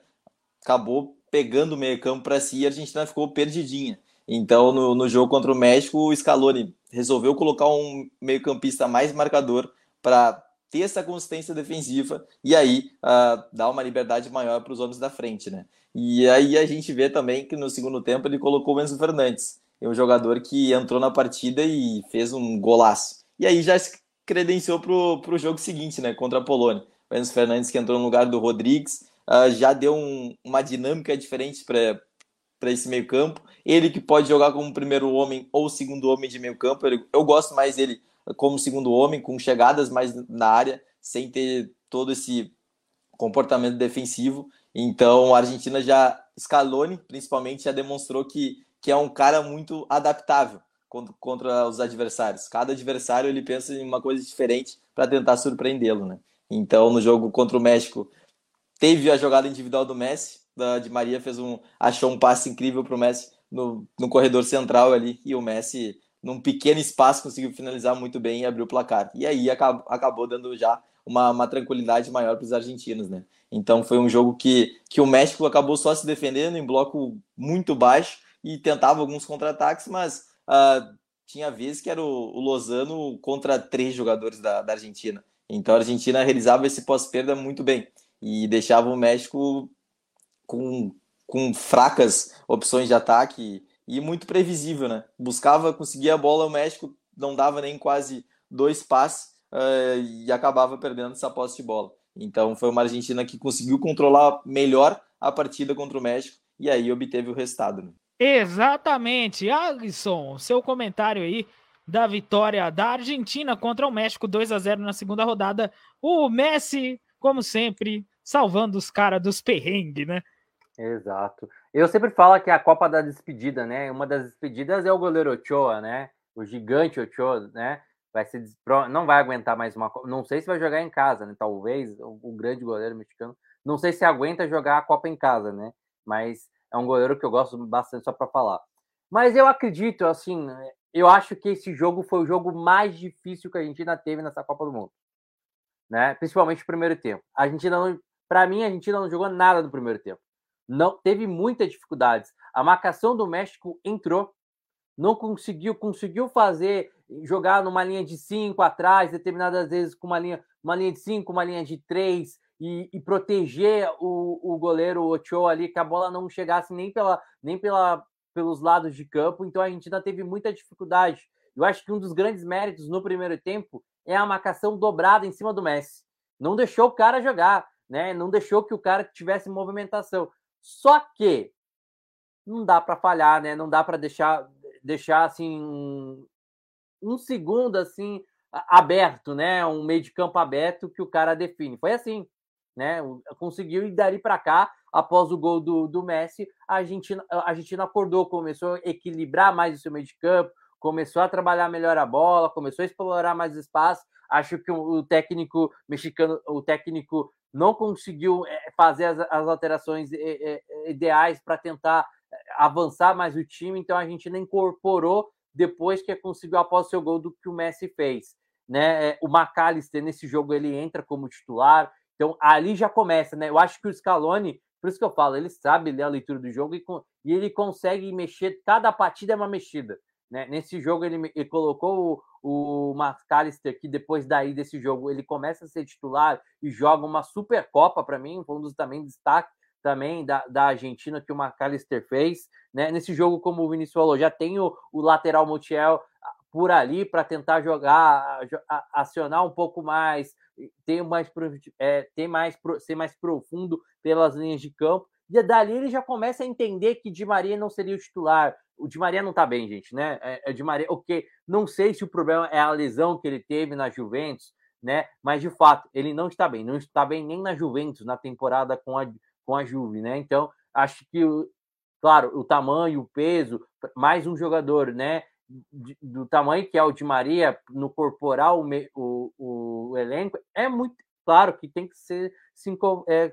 acabou pegando o meio-campo para si e a Argentina ficou perdidinha. Então, no, no jogo contra o México, o Scaloni resolveu colocar um meio-campista mais marcador para ter essa consistência defensiva e aí uh, dar uma liberdade maior para os homens da frente, né? E aí a gente vê também que no segundo tempo ele colocou o Enzo Fernandes, é um jogador que entrou na partida e fez um golaço. E aí já se credenciou para o jogo seguinte, né? Contra a Polônia. O Enzo Fernandes que entrou no lugar do Rodrigues, uh, já deu um, uma dinâmica diferente para para esse meio campo. Ele que pode jogar como primeiro homem ou segundo homem de meio campo. eu gosto mais dele como segundo homem, com chegadas mais na área, sem ter todo esse comportamento defensivo. Então, a Argentina já, Scaloni principalmente, já demonstrou que, que é um cara muito adaptável contra, contra os adversários. Cada adversário ele pensa em uma coisa diferente para tentar surpreendê-lo, né? Então, no jogo contra o México, teve a jogada individual do Messi, da de Maria fez um achou um passe incrível para o Messi no, no corredor central ali e o Messi num pequeno espaço, conseguiu finalizar muito bem e abrir o placar. E aí acabou, acabou dando já uma, uma tranquilidade maior para os argentinos, né? Então foi um jogo que, que o México acabou só se defendendo em bloco muito baixo e tentava alguns contra-ataques, mas uh, tinha vezes que era o, o, Lozano contra três jogadores da, da Argentina. Então a Argentina realizava esse pós-perda muito bem e deixava o México com, com fracas opções de ataque e muito previsível, né? Buscava conseguir a bola, o México não dava nem quase dois passes uh, e acabava perdendo essa posse de bola. Então foi uma Argentina que conseguiu controlar melhor a partida contra o México e aí obteve o resultado. Né? Exatamente. Alisson, seu comentário aí da vitória da Argentina contra o México 2 a 0 na segunda rodada. O Messi, como sempre, salvando os caras dos perrengues, né? Exato. Eu sempre falo que é a Copa da Despedida, né? Uma das despedidas é o goleiro Ochoa, né? O gigante Ochoa, né? Vai se não vai aguentar mais uma Copa. Não sei se vai jogar em casa, né? Talvez o, grande goleiro mexicano. Não sei se aguenta jogar a Copa em casa, né? Mas é um goleiro que eu gosto bastante só para falar. Mas eu acredito, assim, eu acho que esse jogo foi o jogo mais difícil que a Argentina teve nessa Copa do Mundo. Né? Principalmente o primeiro tempo. A Argentina não, para mim, a Argentina não jogou nada no primeiro tempo. Não teve muitas dificuldades. A marcação do México entrou, não conseguiu, conseguiu fazer jogar numa linha de cinco atrás, determinadas vezes com uma linha, uma linha de cinco, uma linha de três, e, e proteger o, o goleiro Ochoa ali, que a bola não chegasse nem, pela, nem pela, pelos lados de campo. Então a Argentina teve muita dificuldade. Eu acho que um dos grandes méritos no primeiro tempo é a marcação dobrada em cima do Messi. Não deixou o cara jogar, né? Não deixou que o cara tivesse movimentação. Só que não dá para falhar, né? Não dá para deixar deixar assim um segundo assim aberto, né? Um meio de campo aberto que o cara define. Foi assim né? Conseguiu e dali para cá, após o gol do, do Messi, a Argentina, a Argentina acordou, começou a equilibrar mais o seu meio de campo, começou a trabalhar melhor a bola, começou a explorar mais espaço. Acho que o técnico mexicano, o técnico não conseguiu eh, fazer as, as alterações eh, eh, ideais para tentar avançar mais o time, então a Argentina incorporou depois que conseguiu após o seu gol do que o Messi fez. Né? O McAllister nesse jogo ele entra como titular, então, ali já começa, né? Eu acho que o Scaloni, por isso que eu falo, ele sabe ler a leitura do jogo e, e ele consegue mexer, cada partida é uma mexida. Né? Nesse jogo, ele, ele colocou o, o McAllister, que depois daí desse jogo, ele começa a ser titular e joga uma super Copa para mim, foi um dos também destaques também da, da Argentina que o McAllister fez. Né? Nesse jogo, como o Vinícius falou, já tem o, o lateral Montiel por ali para tentar jogar, acionar um pouco mais, ter mais, é, ter mais, ser mais profundo pelas linhas de campo. E dali ele já começa a entender que Di Maria não seria o titular. O Di Maria não tá bem, gente, né? É, é Di Maria, ok. Não sei se o problema é a lesão que ele teve na Juventus, né? Mas de fato, ele não está bem. Não está bem nem na Juventus, na temporada com a, com a Juve, né? Então, acho que, claro, o tamanho, o peso, mais um jogador, né? do tamanho que é o de Maria no corporal o, o, o, elenco é muito claro que tem que ser sim, é,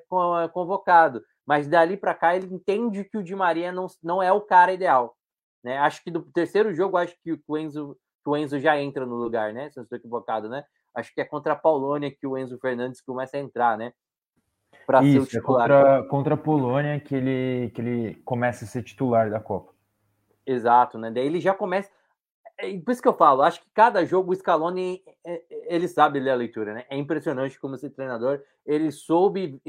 convocado mas dali para cá ele entende que o de Maria não, não é o cara ideal né acho que do terceiro jogo acho que o Enzo o Enzo já entra no lugar né se eu estou equivocado né acho que é contra a Polônia que o Enzo Fernandes começa a entrar né para ser o é titular é contra, contra a Polônia que ele que ele começa a ser titular da Copa Exato, né? Daí ele já começa. É, por isso que eu falo, acho que cada jogo o Scaloni é, é, ele sabe ler a leitura, né? É impressionante como esse treinador ele soube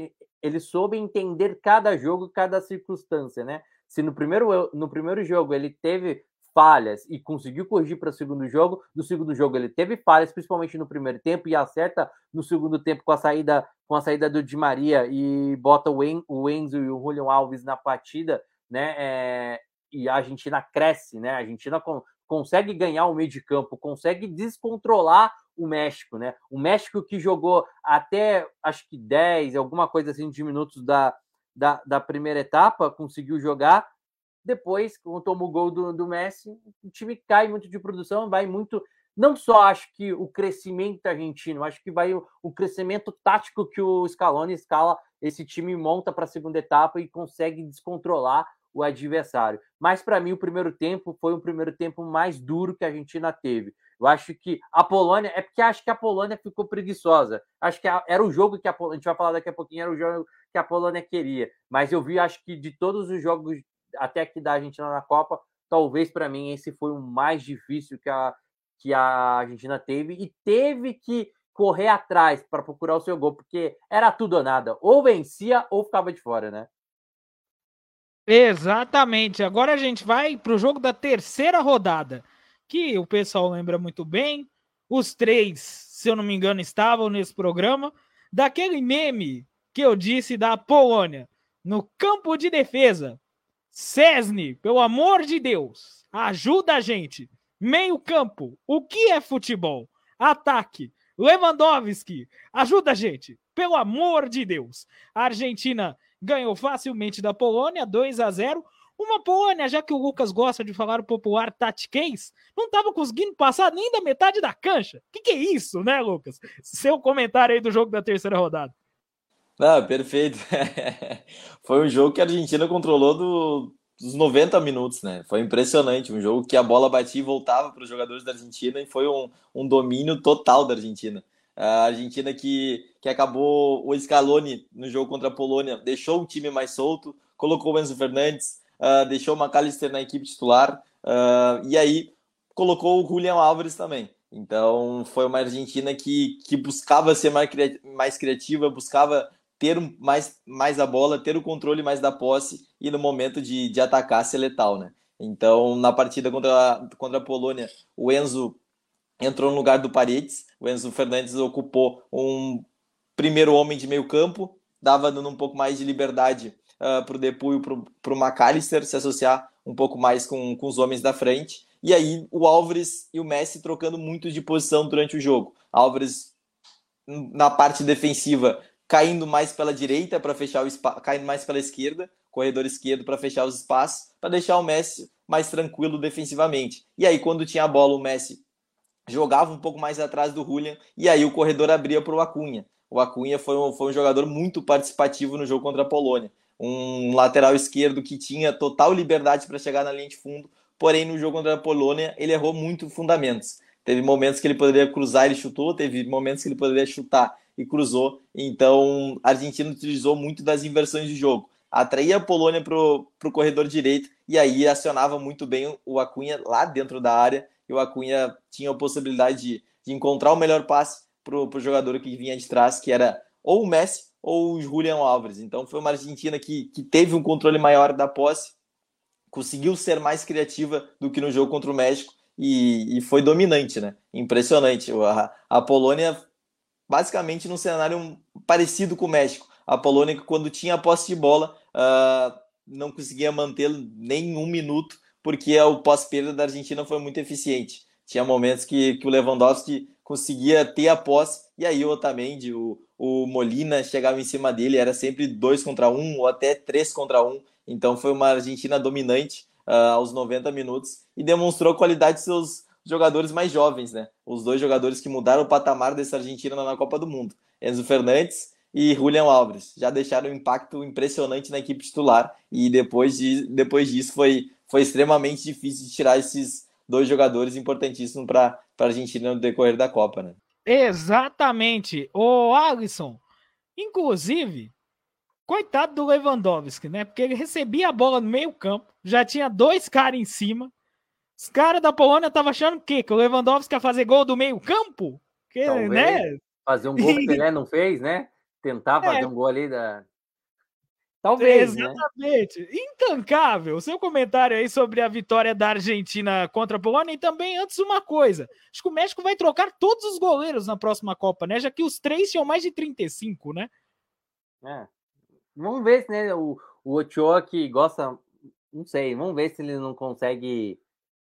ele soube entender cada jogo, cada circunstância, né? Se no primeiro no primeiro jogo ele teve falhas e conseguiu corrigir para o segundo jogo, no segundo jogo ele teve falhas, principalmente no primeiro tempo e acerta no segundo tempo com a saída com a saída do Di Maria e bota o, en, o Enzo e o Julian Alves na partida, né? É, e a Argentina cresce, né? A Argentina com, consegue ganhar o meio de campo, consegue descontrolar o México, né? O México que jogou até acho que 10, alguma coisa assim de minutos da, da, da primeira etapa, conseguiu jogar. Depois, quando toma o gol do, do Messi, o time cai muito de produção, vai muito. Não só acho que o crescimento argentino, acho que vai o, o crescimento tático que o Scaloni escala, esse time monta para a segunda etapa e consegue descontrolar o adversário. Mas para mim o primeiro tempo foi um primeiro tempo mais duro que a Argentina teve. Eu acho que a Polônia é porque acho que a Polônia ficou preguiçosa. Acho que era o jogo que a a gente vai falar daqui a pouquinho, era o jogo que a Polônia queria. Mas eu vi, acho que de todos os jogos até aqui da Argentina na Copa, talvez para mim esse foi o mais difícil que a que a Argentina teve e teve que correr atrás para procurar o seu gol, porque era tudo ou nada. Ou vencia ou ficava de fora, né? Exatamente. Agora a gente vai para o jogo da terceira rodada, que o pessoal lembra muito bem. Os três, se eu não me engano, estavam nesse programa. Daquele meme que eu disse da Polônia, no campo de defesa. Cesny, pelo amor de Deus, ajuda a gente. Meio campo, o que é futebol? Ataque, Lewandowski, ajuda a gente, pelo amor de Deus. A Argentina ganhou facilmente da Polônia, 2 a 0. Uma Polônia, já que o Lucas gosta de falar o popular tatiquês, não estava conseguindo passar nem da metade da cancha. O que, que, é isso, né, Lucas? Seu comentário aí do jogo da terceira rodada. Não, perfeito. Foi um jogo que a Argentina controlou do, os 90 minutos, né? Foi impressionante, um jogo que a bola batia e voltava para os jogadores da Argentina e foi um, um domínio total da Argentina. A Argentina que, que acabou o Scaloni no jogo contra a Polônia, deixou o time mais solto, colocou o Enzo Fernandes, uh, deixou o McAllister na equipe titular, uh, e aí colocou o Julian Álvares também. Então foi uma Argentina que, que buscava ser mais, mais criativa, buscava ter mais, mais a bola, ter o controle mais da posse e no momento de, de atacar ser letal, né? Então, na partida contra, contra a Polônia, o Enzo entrou no lugar do Paredes, o Enzo Fernandes ocupou um primeiro homem de meio campo, dava dando um pouco mais de liberdade uh, ah, para o Depu e para o McAllister se associar um pouco mais com, com os homens da frente. E aí o Álvares e o Messi trocando muito de posição durante o jogo. Álvares na parte defensiva caindo mais pela direita para fechar o espaço, caindo mais pela esquerda, corredor esquerdo para fechar os espaços, para deixar o Messi mais tranquilo defensivamente. E aí quando tinha a bola o Messi jogava um pouco mais atrás do Julian e aí o corredor abria para o Acunha. O Acunha foi um, foi um jogador muito participativo no jogo contra a Polônia um lateral esquerdo que tinha total liberdade para chegar na linha de fundo, porém no jogo contra a Polônia ele errou muito fundamentos. Teve momentos que ele poderia cruzar, ele chutou, teve momentos que ele poderia chutar e cruzou. Então a Argentina utilizou muito das inversões de jogo. Atraía a Polônia para o corredor direito e aí acionava muito bem o Acunha lá dentro da área. E o Acunha tinha a possibilidade de, de encontrar o melhor passe para o jogador que vinha de trás, que era ou o Messi ou o Julian Álvares. Então foi uma Argentina que, que teve um controle maior da posse, conseguiu ser mais criativa do que no jogo contra o México e, e foi dominante, né? Impressionante. A, a Polônia, basicamente, num cenário parecido com o México. A Polônia, quando tinha a posse de bola, uh, não conseguia manter nem um minuto, porque o pós-perda da Argentina foi muito eficiente. Tinha momentos que, que o Lewandowski conseguia ter a posse, e aí o Otamendi, o, o Molina chegava em cima dele, era sempre dois contra um ou até três contra um. Então foi uma Argentina dominante uh, aos 90 minutos e demonstrou a qualidade de seus jogadores mais jovens, né? Os dois jogadores que mudaram o patamar dessa Argentina na Copa do Mundo, Enzo Fernandes e Julian Alves, já deixaram um impacto impressionante na equipe titular e depois, de, depois disso foi, foi extremamente difícil de tirar esses dois jogadores importantíssimos para a Argentina no decorrer da Copa, né? Exatamente. O Alisson, inclusive, coitado do Lewandowski, né? Porque ele recebia a bola no meio campo, já tinha dois caras em cima. Os caras da Polônia estavam achando o quê? Que o Lewandowski ia fazer gol do meio campo? Que, né? Fazer um gol que o Pelé não fez, né? Tentar fazer é. um gol ali da, Talvez. Né? Exatamente. Né? Intancável. Seu comentário aí sobre a vitória da Argentina contra a Polônia. E também, antes, uma coisa. Acho que o México vai trocar todos os goleiros na próxima Copa, né? Já que os três tinham mais de 35, né? É. Vamos ver se né, o, o Ochoa que gosta. Não sei, vamos ver se ele não consegue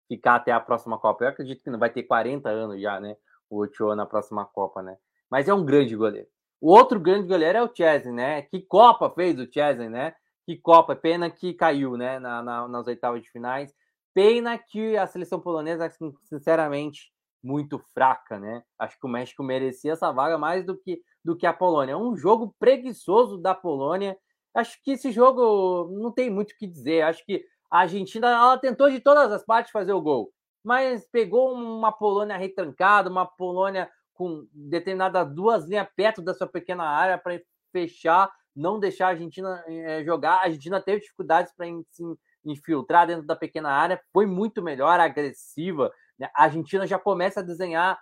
ficar até a próxima Copa. Eu acredito que não vai ter 40 anos já, né? O Ochoa na próxima Copa, né? Mas é um grande goleiro. O outro grande goleiro é o Chesney, né? Que Copa fez o Chesney, né? Que Copa, pena que caiu, né? Na, na, nas oitavas de finais. Pena que a seleção polonesa, assim, sinceramente, muito fraca, né? Acho que o México merecia essa vaga mais do que, do que a Polônia. Um jogo preguiçoso da Polônia. Acho que esse jogo não tem muito o que dizer. Acho que a Argentina ela tentou de todas as partes fazer o gol, mas pegou uma Polônia retrancada, uma Polônia com determinadas duas linhas perto da sua pequena área para fechar, não deixar a Argentina é, jogar. A Argentina teve dificuldades para se infiltrar dentro da pequena área, foi muito melhor, agressiva. Né? A Argentina já começa a desenhar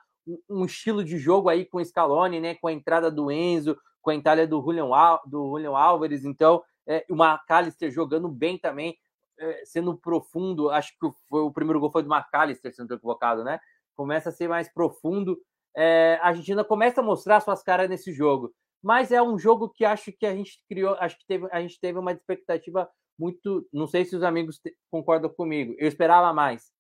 um, estilo de jogo aí com o Scaloni, né? com a entrada do Enzo, com a entrada do Julian, do Julian Álvares. Então, é, o McAllister jogando bem também, é, sendo profundo. Acho que foi, o primeiro gol foi do McAllister, se não estou equivocado, né? Começa a ser mais profundo é, a Argentina começa a mostrar suas caras nesse jogo. Mas é um jogo que acho que a gente criou, acho que teve, a gente teve uma expectativa muito. Não sei se os amigos concordam comigo. Eu esperava mais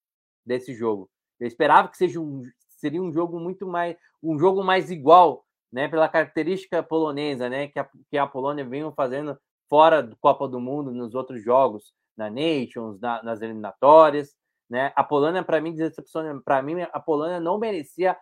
desse jogo. Eu esperava que seja um, seria um jogo muito mais. um jogo mais igual, né? Pela característica polonesa, né? Que a, que a Polônia vem fazendo fora do Copa do Mundo nos outros jogos, na Nations, na, nas eliminatórias. Né? A Polônia, para mim, decepciona. Para mim, a Polônia não merecia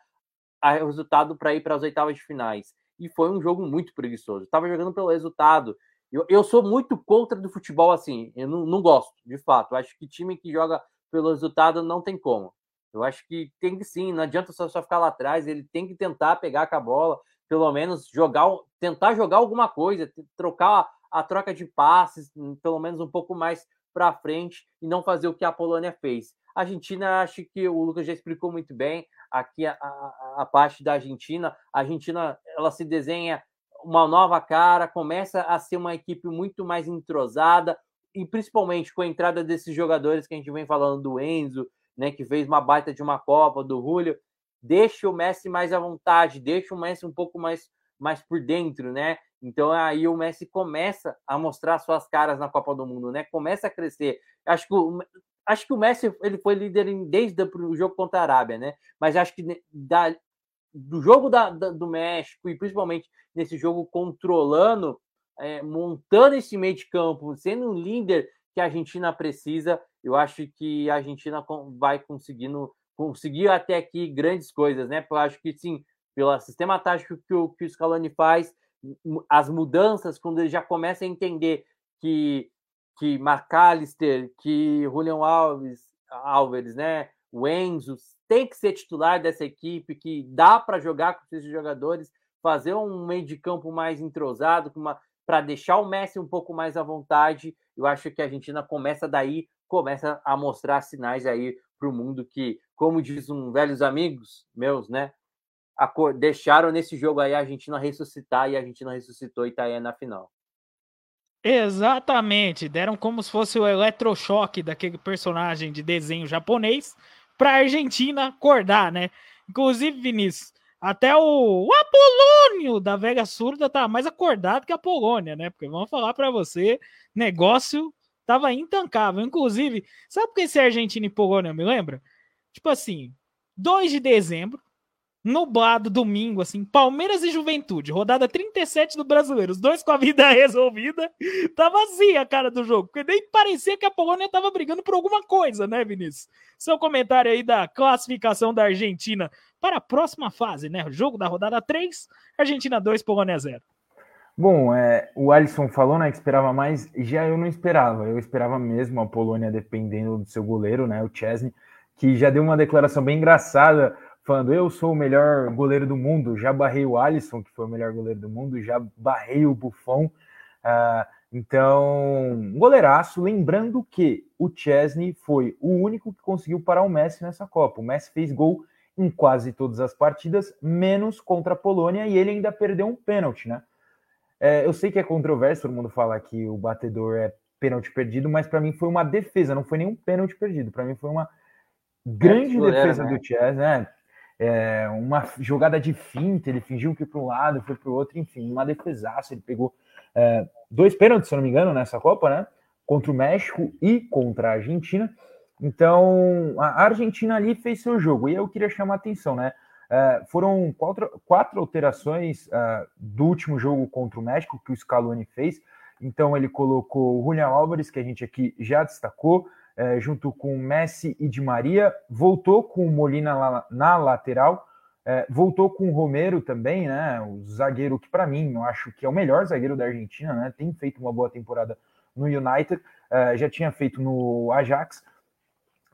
o resultado para ir para as oitavas de finais. E foi um jogo muito preguiçoso. Estava jogando pelo resultado. Eu, eu sou muito contra do futebol assim. Eu não, não gosto, de fato. Eu acho que time que joga pelo resultado não tem como. Eu acho que tem que sim, não adianta só, só ficar lá atrás, ele tem que tentar pegar com a bola, pelo menos jogar, tentar jogar alguma coisa, trocar a, a troca de passes, hum, pelo menos um pouco mais para frente e não fazer o que a Polônia fez. A Argentina, acho que o Lucas já explicou muito bem aqui a, a, a parte da Argentina. A Argentina, ela se desenha uma nova cara, começa a ser uma equipe muito mais entrosada e principalmente com a entrada desses jogadores que a gente vem falando do Enzo, né, que fez uma baita de uma Copa, do Julio, deixa o Messi mais à vontade, deixa o Messi um pouco mais, mais por dentro, né? Então aí o Messi começa a mostrar suas caras na Copa do Mundo, né? Começa a crescer. Acho que o, acho que o Messi ele foi líder em, desde o jogo contra a Arábia, né? Mas acho que da, do jogo da, da, do México e principalmente nesse jogo controlando, é, montando esse meio de campo, sendo um líder que a Argentina precisa, eu acho que a Argentina vai conseguindo conseguir até aqui grandes coisas, né? Eu acho que sim, pelo sistema tático que que o Scaloni faz, as mudanças, quando ele já começa a entender que que McAllister, que Julian Alves, Alves, né? O Enzo tem que ser titular dessa equipe, que dá para jogar com esses jogadores, fazer um meio de campo mais entrosado, para deixar o Messi um pouco mais à vontade. Eu acho que a Argentina começa daí começa a mostrar sinais aí para o mundo que, como diz um velhos amigos meus, né? Deixaram nesse jogo aí a Argentina ressuscitar e a Argentina ressuscitou e está aí na final. Exatamente, deram como se fosse o eletrochoque daquele personagem de desenho japonês para a Argentina acordar, né? Inclusive, Vinícius, até o, o Apolônio da Vega Surda tá mais acordado que a Polônia, né? Porque vamos falar para você, negócio Tava intancável. Inclusive, sabe por que esse Argentina e Polônia me lembra? Tipo assim, 2 de dezembro, nublado, domingo, assim, Palmeiras e Juventude, rodada 37 do Brasileiro, os dois com a vida resolvida, tá vazia a cara do jogo, porque nem parecia que a Polônia tava brigando por alguma coisa, né, Vinícius? Seu comentário aí da classificação da Argentina para a próxima fase, né? Jogo da rodada 3, Argentina 2, Polônia 0. Bom, é, o Alisson falou né, que esperava mais, já eu não esperava. Eu esperava mesmo a Polônia dependendo do seu goleiro, né, o Chesney, que já deu uma declaração bem engraçada, falando: Eu sou o melhor goleiro do mundo. Já barrei o Alisson, que foi o melhor goleiro do mundo, já barrei o Buffon. Uh, então, um goleiraço. Lembrando que o Chesney foi o único que conseguiu parar o Messi nessa Copa. O Messi fez gol em quase todas as partidas, menos contra a Polônia, e ele ainda perdeu um pênalti, né? É, eu sei que é controverso, todo mundo fala que o batedor é pênalti perdido, mas para mim foi uma defesa, não foi nenhum pênalti perdido. Para mim foi uma grande é, defesa né? do Chess, né? É, uma jogada de finta, ele fingiu que para um lado, foi para o outro, enfim, uma defesaça. Ele pegou é, dois pênaltis, se não me engano, nessa Copa, né? Contra o México e contra a Argentina. Então, a Argentina ali fez seu jogo. E eu queria chamar a atenção, né? Uh, foram quatro, quatro alterações uh, do último jogo contra o México que o Scaloni fez. Então ele colocou o Julian Álvares, que a gente aqui já destacou, uh, junto com Messi e Di Maria, voltou com o Molina lá, na lateral, voltou com o Romero também, né? O zagueiro que para mim eu acho que é o melhor zagueiro da Argentina, né? Tem feito uma boa temporada no United, já tinha feito no Ajax.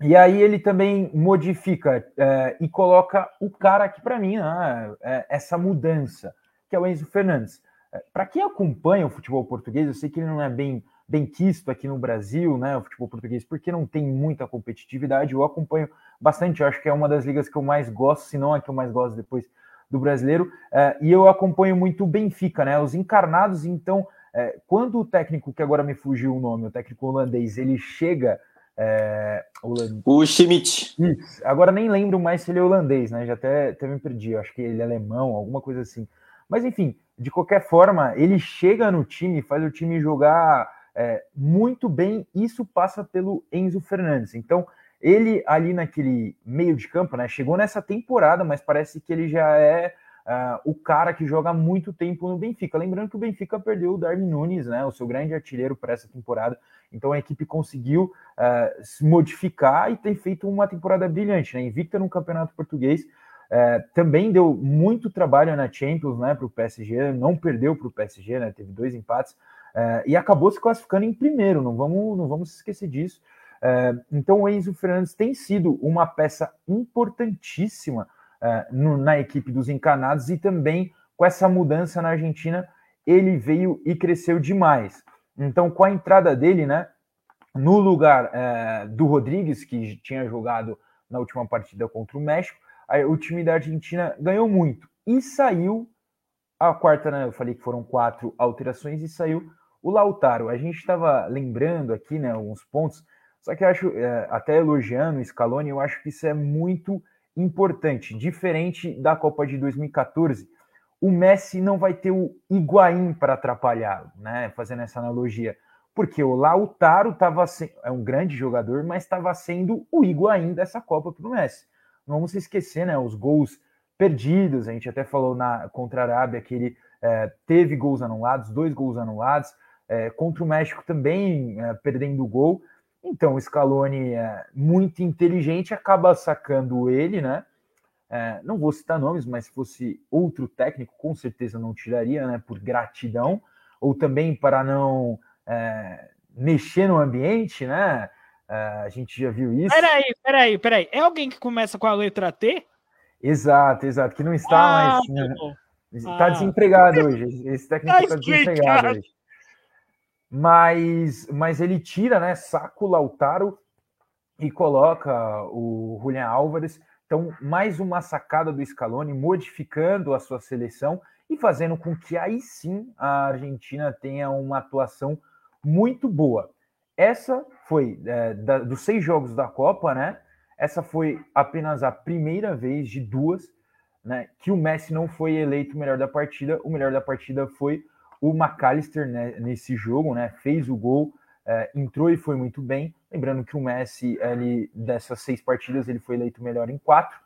E aí ele também modifica é, e coloca o cara aqui para mim, né, é, essa mudança, que é o Enzo Fernandes. É, para quem acompanha o futebol português, eu sei que ele não é bem, bem quisto aqui no Brasil, né, o futebol português, porque não tem muita competitividade. Eu acompanho bastante, eu acho que é uma das ligas que eu mais gosto, se não a que eu mais gosto depois do brasileiro. É, e eu acompanho muito o Benfica, né, os encarnados. Então, é, quando o técnico, que agora me fugiu o nome, o técnico holandês, ele chega é, o Schmidt. Isso. Agora nem lembro mais se ele é holandês, né? Já até, até me perdi. acho que ele é alemão, alguma coisa assim. Mas enfim, de qualquer forma, ele chega no time, faz o time jogar é, muito bem. Isso passa pelo Enzo Fernandes. Então, ele ali naquele meio de campo, né? Chegou nessa temporada, mas parece que ele já é uh, o cara que joga muito tempo no Benfica. Lembrando que o Benfica perdeu o Darwin Nunes, né, o seu grande artilheiro para essa temporada. Então a equipe conseguiu uh, se modificar e tem feito uma temporada brilhante, né? Invicta no Campeonato Português. Uh, também deu muito trabalho na Champions, né, para o PSG. Não perdeu para o PSG, né? Teve dois empates. É, e acabou se classificando em primeiro, não vamos, não vamos esquecer disso. É, então o Enzo Fernandes tem sido uma peça importantíssima é, no, na equipe dos encanados e também com essa mudança na Argentina, ele veio e cresceu demais. Então, com a entrada dele, né, no lugar é, do Rodrigues, que tinha jogado na última partida contra o México, o time da Argentina ganhou muito e saiu a quarta, né, eu falei que foram quatro alterações e saiu o Lautaro. A gente estava lembrando aqui, né, alguns pontos, só que eu acho, é, até elogiando o Scaloni, eu acho que isso é muito importante, diferente da Copa de 2014. O Messi não vai ter o Higuaín para atrapalhá-lo, né? Fazendo essa analogia. Porque o Lautaro estava é um grande jogador, mas estava sendo o Higuaín dessa Copa para o Messi. Não vamos esquecer, né? Os gols perdidos, a gente até falou na contra a Arábia que ele é, teve gols anulados, dois gols anulados. É, contra o México também é, perdendo o gol. Então, o Scaloni é muito inteligente, acaba sacando ele, né? É, não vou citar nomes, mas se fosse outro técnico, com certeza não tiraria, né? Por gratidão, ou também para não é, mexer no ambiente, né? É, a gente já viu isso. Peraí, peraí, peraí. É alguém que começa com a letra T? Exato, exato, que não está ah, mais. Está né? desempregado hoje. Esse técnico está tá desempregado hoje mas, mas ele tira, né, saca o Lautaro e coloca o Julian Álvares. Então, mais uma sacada do Scaloni, modificando a sua seleção e fazendo com que aí sim a Argentina tenha uma atuação muito boa. Essa foi, é, da, dos seis jogos da Copa, né? Essa foi apenas a primeira vez de duas né, que o Messi não foi eleito o melhor da partida. O melhor da partida foi o McAllister né, nesse jogo, né, fez o gol, é, entrou e foi muito bem. Lembrando que o Messi, ele, dessas seis partidas, ele foi eleito melhor em quatro.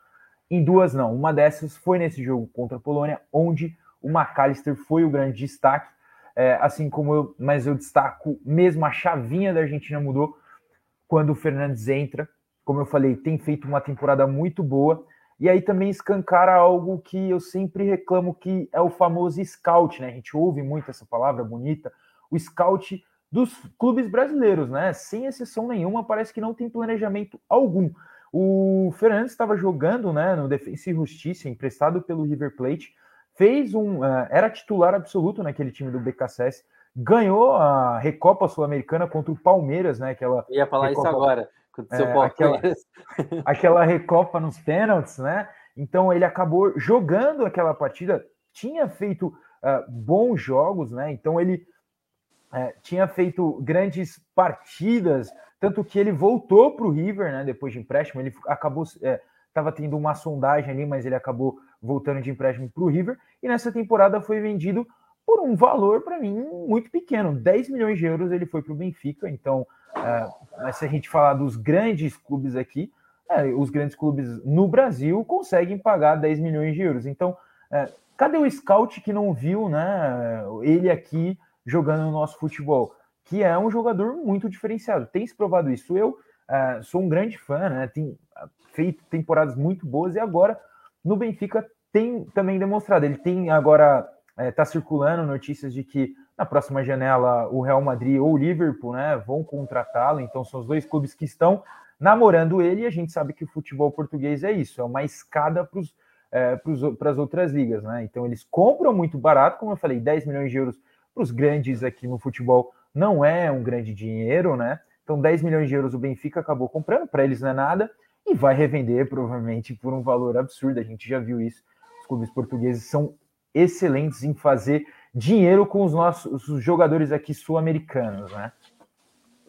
Em duas, não. Uma dessas foi nesse jogo contra a Polônia, onde o McAllister foi o grande destaque. É, assim como eu, mas eu destaco mesmo a chavinha da Argentina mudou quando o Fernandes entra. Como eu falei, tem feito uma temporada muito boa. E aí também escancara algo que eu sempre reclamo que é o famoso scout, né? A gente ouve muito essa palavra bonita, o scout dos clubes brasileiros, né? Sem exceção nenhuma, parece que não tem planejamento algum. O Fernandes estava jogando, né, no Defensa e Justiça, emprestado pelo River Plate, fez um, uh, era titular absoluto naquele time do BKSS, ganhou a Recopa Sul-Americana contra o Palmeiras, né? Aquela ia falar Recopa... isso agora. É, aquela, aquela recopa nos pênaltis, né? Então ele acabou jogando aquela partida, tinha feito uh, bons jogos, né? Então ele uh, tinha feito grandes partidas, tanto que ele voltou para o River, né? Depois de empréstimo, ele acabou estava uh, tendo uma sondagem ali, mas ele acabou voltando de empréstimo para o River e nessa temporada foi vendido por um valor para mim muito pequeno, 10 milhões de euros ele foi para o Benfica, então é, se a gente falar dos grandes clubes aqui, é, os grandes clubes no Brasil conseguem pagar 10 milhões de euros. Então, é, cadê o scout que não viu né, ele aqui jogando no nosso futebol? Que é um jogador muito diferenciado. Tem se provado isso. Eu é, sou um grande fã, né, tem feito temporadas muito boas e agora no Benfica tem também demonstrado. Ele tem agora, está é, circulando notícias de que na próxima janela, o Real Madrid ou o Liverpool né, vão contratá-lo. Então, são os dois clubes que estão namorando ele. E a gente sabe que o futebol português é isso: é uma escada para é, as outras ligas. Né? Então, eles compram muito barato, como eu falei, 10 milhões de euros para os grandes aqui no futebol não é um grande dinheiro, né? Então, 10 milhões de euros o Benfica acabou comprando, para eles não é nada, e vai revender provavelmente por um valor absurdo. A gente já viu isso. Os clubes portugueses são excelentes em fazer dinheiro com os nossos os jogadores aqui sul-americanos, né?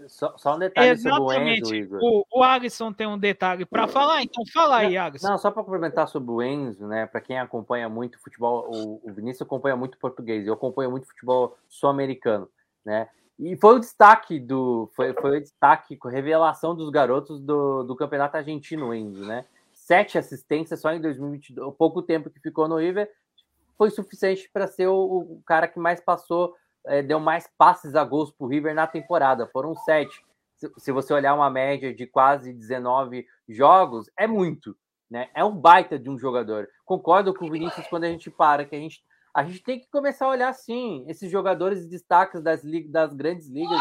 Só, só, um detalhe Exatamente. sobre o Enzo, Igor. O, o Alisson tem um detalhe para falar, então fala aí, Alisson. Não, só para complementar sobre o Enzo, né? Para quem acompanha muito futebol, o, o Vinícius acompanha muito português, eu acompanho muito futebol sul-americano, né? E foi o destaque do. Foi, foi o destaque, a revelação dos garotos do, do campeonato argentino, Enzo, né? Sete assistências só em 2022, pouco tempo que ficou no River, foi suficiente para ser o, o, cara que mais passou, é, deu mais passes a gols para o River na temporada. Foram sete. Se, se, você olhar uma média de quase 19 jogos, é muito. Né? É um baita de um jogador. Concordo com o Vinícius quando a gente para, que a gente a gente tem que começar a olhar sim esses jogadores de destaques das, das grandes ligas.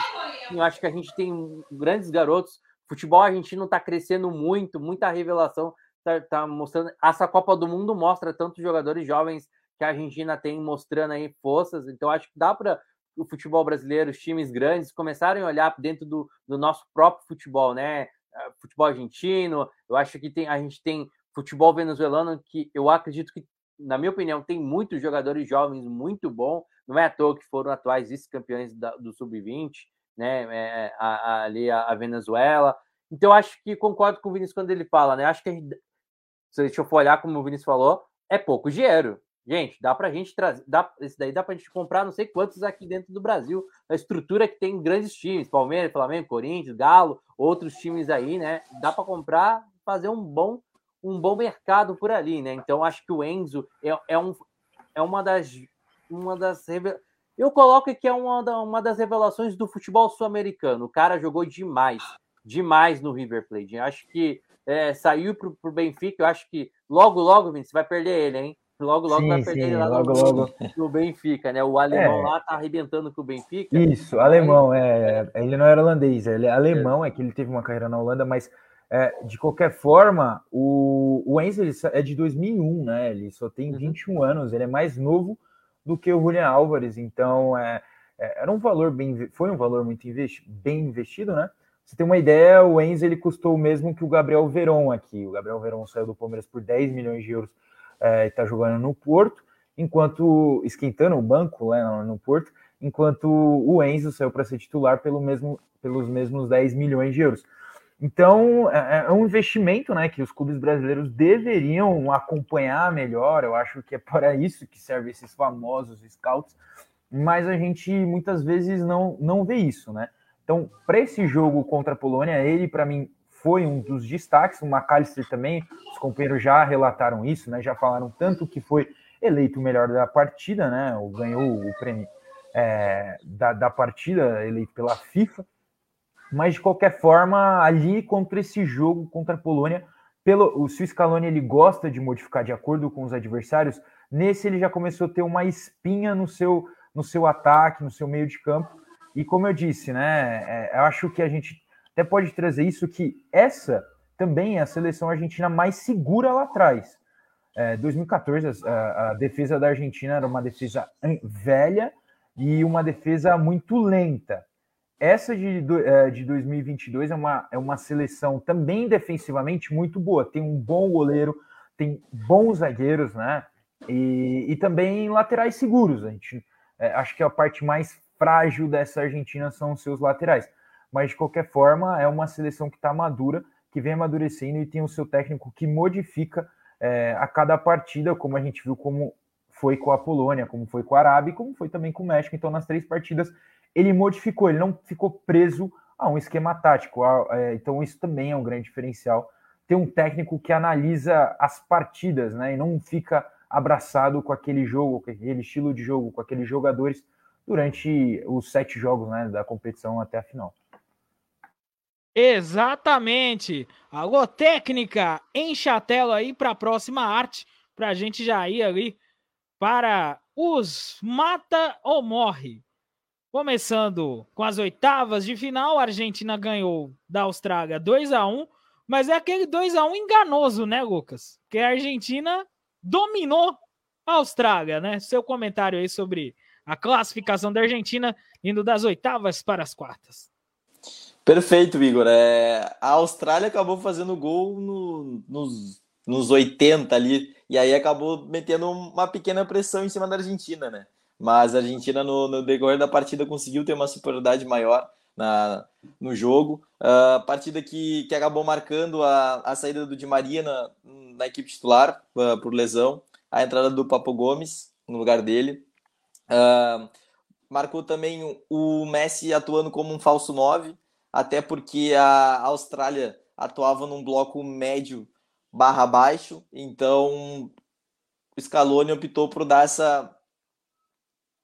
Eu acho que a gente tem grandes garotos. Futebol argentino está crescendo muito, muita revelação está tá mostrando. Essa Copa do Mundo mostra tantos jogadores jovens que a Argentina tem mostrando aí forças. Então acho que dá para o futebol brasileiro, os times grandes começarem a olhar dentro do, do nosso próprio futebol, né? Ah, futebol argentino. Eu acho que tem a gente tem futebol venezuelano que eu acredito que na minha opinião, tem muitos jogadores jovens muito bons. Não é à toa que foram atuais vice-campeões do Sub-20, né? É, a, a, ali a, a, Venezuela. Então, acho que concordo com o Vinícius quando ele fala, né? Acho que gente, se a gente for olhar, como o Vinícius falou, é pouco dinheiro. Gente, dá para a gente trazer. Dá, esse daí dá para a gente comprar não sei quantos aqui dentro do Brasil. A estrutura que tem grandes times, Palmeiras, Flamengo, Corinthians, Galo, outros times aí, né? Dá para comprar, fazer um bom um bom mercado por ali, né? Então acho que o Enzo é, é, um, é uma das uma das eu coloco que é uma, da, uma das revelações do futebol sul-americano. O cara jogou demais, demais no River Plate. Acho que é, saiu para o Benfica. Eu acho que logo, logo, você vai perder ele, hein? Logo, logo sim, vai perder sim, lá logo, no, logo. no Benfica, né? O alemão é. lá tá arrebentando com o Benfica. Isso, alemão, é. Ele não era holandês, ele é alemão, é que ele teve uma carreira na Holanda, mas é, de qualquer forma, o, o Enzo é de 2001, né? Ele só tem 21 uhum. anos, ele é mais novo do que o Julian Álvares, então é, é, era um valor bem, foi um valor muito investi, bem investido, né? Você tem uma ideia, o Enzo ele custou o mesmo que o Gabriel Veron aqui. O Gabriel Veron saiu do Palmeiras por 10 milhões de euros é, está jogando no Porto, enquanto esquentando o banco né, no Porto, enquanto o Enzo saiu para ser titular pelo mesmo, pelos mesmos 10 milhões de euros. Então, é, é um investimento né, que os clubes brasileiros deveriam acompanhar melhor. Eu acho que é para isso que servem esses famosos scouts, mas a gente muitas vezes não, não vê isso. Né? Então, para esse jogo contra a Polônia, ele, para mim, foi um dos destaques. O McAllister também, os companheiros já relataram isso, né? já falaram tanto que foi eleito o melhor da partida, né? ganhou o prêmio é, da, da partida, eleito pela FIFA. Mas de qualquer forma, ali contra esse jogo contra a Polônia, pelo o Swiss Scaloni ele gosta de modificar de acordo com os adversários. Nesse ele já começou a ter uma espinha no seu no seu ataque, no seu meio de campo. E como eu disse, né, é, eu acho que a gente até pode trazer isso que essa também é a seleção argentina mais segura lá atrás. É, 2014 a, a defesa da Argentina era uma defesa velha e uma defesa muito lenta. Essa de, é, de 2022 é uma, é uma seleção também defensivamente muito boa. Tem um bom goleiro, tem bons zagueiros, né? E, e também laterais seguros. A gente é, acho que a parte mais frágil dessa Argentina são os seus laterais. Mas de qualquer forma, é uma seleção que está madura, que vem amadurecendo e tem o seu técnico que modifica é, a cada partida, como a gente viu como foi com a Polônia, como foi com a Arábia, como foi também com o México. Então, nas três partidas, ele modificou, ele não ficou preso a um esquema tático. É, então, isso também é um grande diferencial. Ter um técnico que analisa as partidas, né? E não fica abraçado com aquele jogo, com aquele estilo de jogo, com aqueles jogadores durante os sete jogos né, da competição até a final. Exatamente. Alô, técnica, enche a tela aí para a próxima arte, para a gente já ir ali para os mata ou morre. Começando com as oitavas de final, a Argentina ganhou da Austrália 2 a 1 mas é aquele 2 a 1 enganoso, né, Lucas? Que a Argentina dominou a Austrália, né? Seu comentário aí sobre a classificação da Argentina indo das oitavas para as quartas. Perfeito, Igor. É, a Austrália acabou fazendo gol no, nos, nos 80 ali, e aí acabou metendo uma pequena pressão em cima da Argentina, né? mas a Argentina no, no decorrer da partida conseguiu ter uma superioridade maior na, no jogo. Uh, partida que, que acabou marcando a, a saída do Di Maria na, na equipe titular uh, por lesão, a entrada do Papo Gomes no lugar dele. Uh, marcou também o Messi atuando como um falso 9, até porque a Austrália atuava num bloco médio barra baixo, então o Scaloni optou por dar essa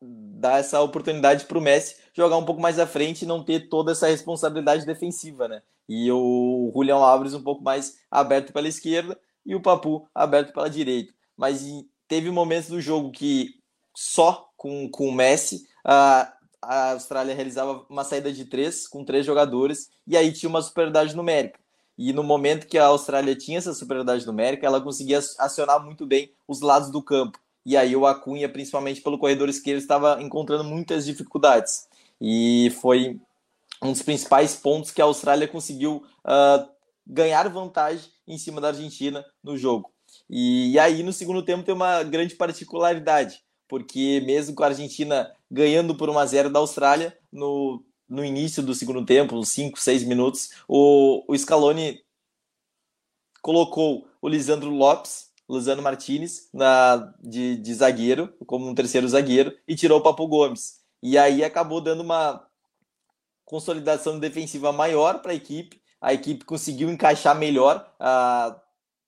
dar essa oportunidade para o Messi jogar um pouco mais à frente e não ter toda essa responsabilidade defensiva, né? E o Julião Alves um pouco mais aberto pela esquerda e o Papu aberto pela direita. Mas teve momentos do jogo que só com, com o Messi. A, a Austrália realizava uma saída de três com três jogadores e aí tinha uma superioridade numérica. E no momento que a Austrália tinha essa superioridade numérica, ela conseguia acionar muito bem os lados do campo. E aí o Acunha, principalmente pelo corredor esquerdo, estava encontrando muitas dificuldades. E foi um dos principais pontos que a Austrália conseguiu uh, ganhar vantagem em cima da Argentina no jogo. E, e, aí no segundo tempo tem uma grande particularidade, porque mesmo com a Argentina ganhando por 1 a 0 da Austrália, no no início do segundo tempo, uns 5, 6 minutos, o, o Scaloni colocou o Lisandro Lopes, Luzano Martinez, na, de, de zagueiro, como um terceiro zagueiro, e tirou o Papo Gomes. E aí acabou dando uma consolidação defensiva maior para a equipe. A equipe conseguiu encaixar melhor, a,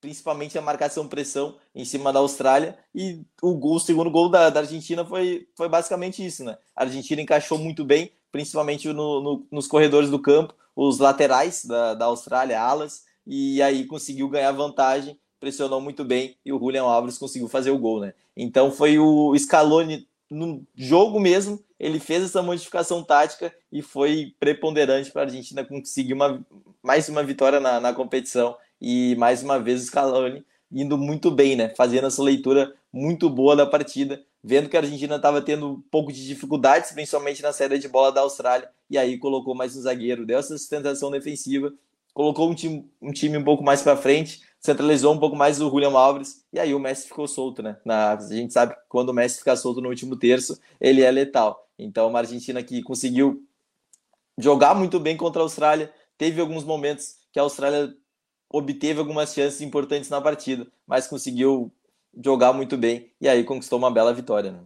principalmente a marcação-pressão em cima da Austrália. E o, gol, o segundo gol da, da Argentina foi, foi basicamente isso. Né? A Argentina encaixou muito bem, principalmente no, no, nos corredores do campo, os laterais da, da Austrália, alas, e aí conseguiu ganhar vantagem, pressionou muito bem e o Julian Alves conseguiu fazer o gol, né? Então foi o Scaloni no jogo mesmo, ele fez essa modificação tática e foi preponderante para a Argentina conseguir uma, mais uma vitória na, na competição e mais uma vez o Scaloni indo muito bem, né? Fazendo essa leitura muito boa da partida, vendo que a Argentina estava tendo um pouco de dificuldades, principalmente na série de bola da Austrália, e aí colocou mais um zagueiro, deu essa sustentação defensiva, colocou um time um, time um pouco mais para frente, centralizou um pouco mais o Julian Alves, e aí o Messi ficou solto, né? Na, a gente sabe que quando o Messi fica solto no último terço, ele é letal. Então, uma Argentina que conseguiu jogar muito bem contra a Austrália, teve alguns momentos que a Austrália obteve algumas chances importantes na partida, mas conseguiu jogar muito bem e aí conquistou uma bela vitória. Né?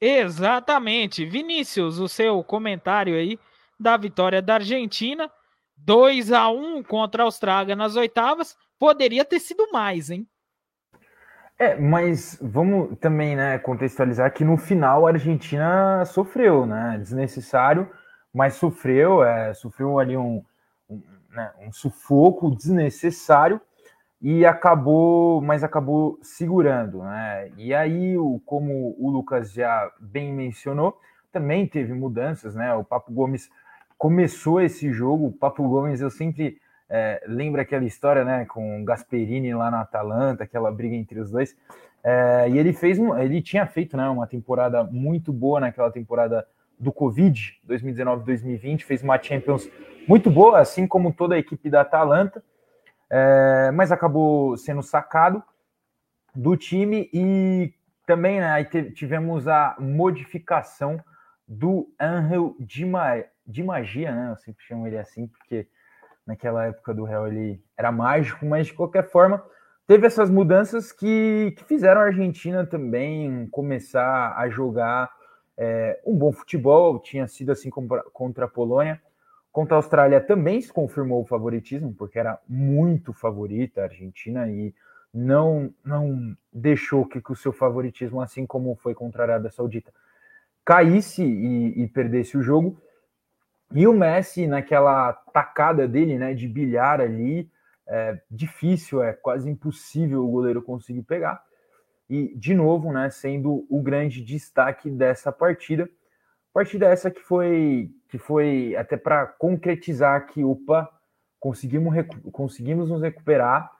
Exatamente. Vinícius, o seu comentário aí da vitória da Argentina, 2 a 1 contra a Austrália nas oitavas, poderia ter sido mais, hein? É, mas vamos também, né, contextualizar que no final a Argentina sofreu, né? Desnecessário, mas sofreu, é, sofreu ali um, um, né, um sufoco desnecessário e acabou, mas acabou segurando, né? E aí, como o Lucas já bem mencionou, também teve mudanças, né? O Papo Gomes começou esse jogo, o Papo Gomes eu sempre é, lembro aquela história, né, com o Gasperini lá na Atalanta, aquela briga entre os dois. É, e ele fez, ele tinha feito, né, uma temporada muito boa naquela temporada do Covid, 2019-2020, fez uma Champions muito boa, assim como toda a equipe da Atalanta é, mas acabou sendo sacado do time e também né, tivemos a modificação do Angel de, Ma de Magia, né? Eu sempre chamo ele assim, porque naquela época do Real ele era mágico, mas de qualquer forma teve essas mudanças que, que fizeram a Argentina também começar a jogar é, um bom futebol, tinha sido assim contra a Polônia, Contra a Austrália também se confirmou o favoritismo, porque era muito favorita a Argentina e não, não deixou que, que o seu favoritismo, assim como foi contra a Arábia Saudita, caísse e, e perdesse o jogo. E o Messi, naquela tacada dele, né, de bilhar ali, é difícil, é quase impossível o goleiro conseguir pegar. E, de novo, né, sendo o grande destaque dessa partida. Partida essa que foi que foi até para concretizar que, opa, conseguimos, conseguimos nos recuperar.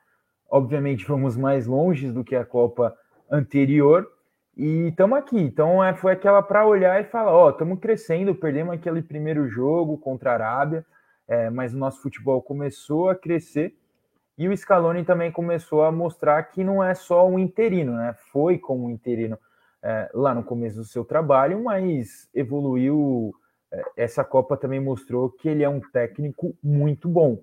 Obviamente, fomos mais longe do que a Copa anterior. E estamos aqui. Então, é, foi aquela para olhar e falar: ó, estamos crescendo, perdemos aquele primeiro jogo contra a Arábia, é, mas o nosso futebol começou a crescer. E o Scaloni também começou a mostrar que não é só um interino, né? Foi como interino é, lá no começo do seu trabalho, mas evoluiu é, essa Copa também mostrou que ele é um técnico muito bom.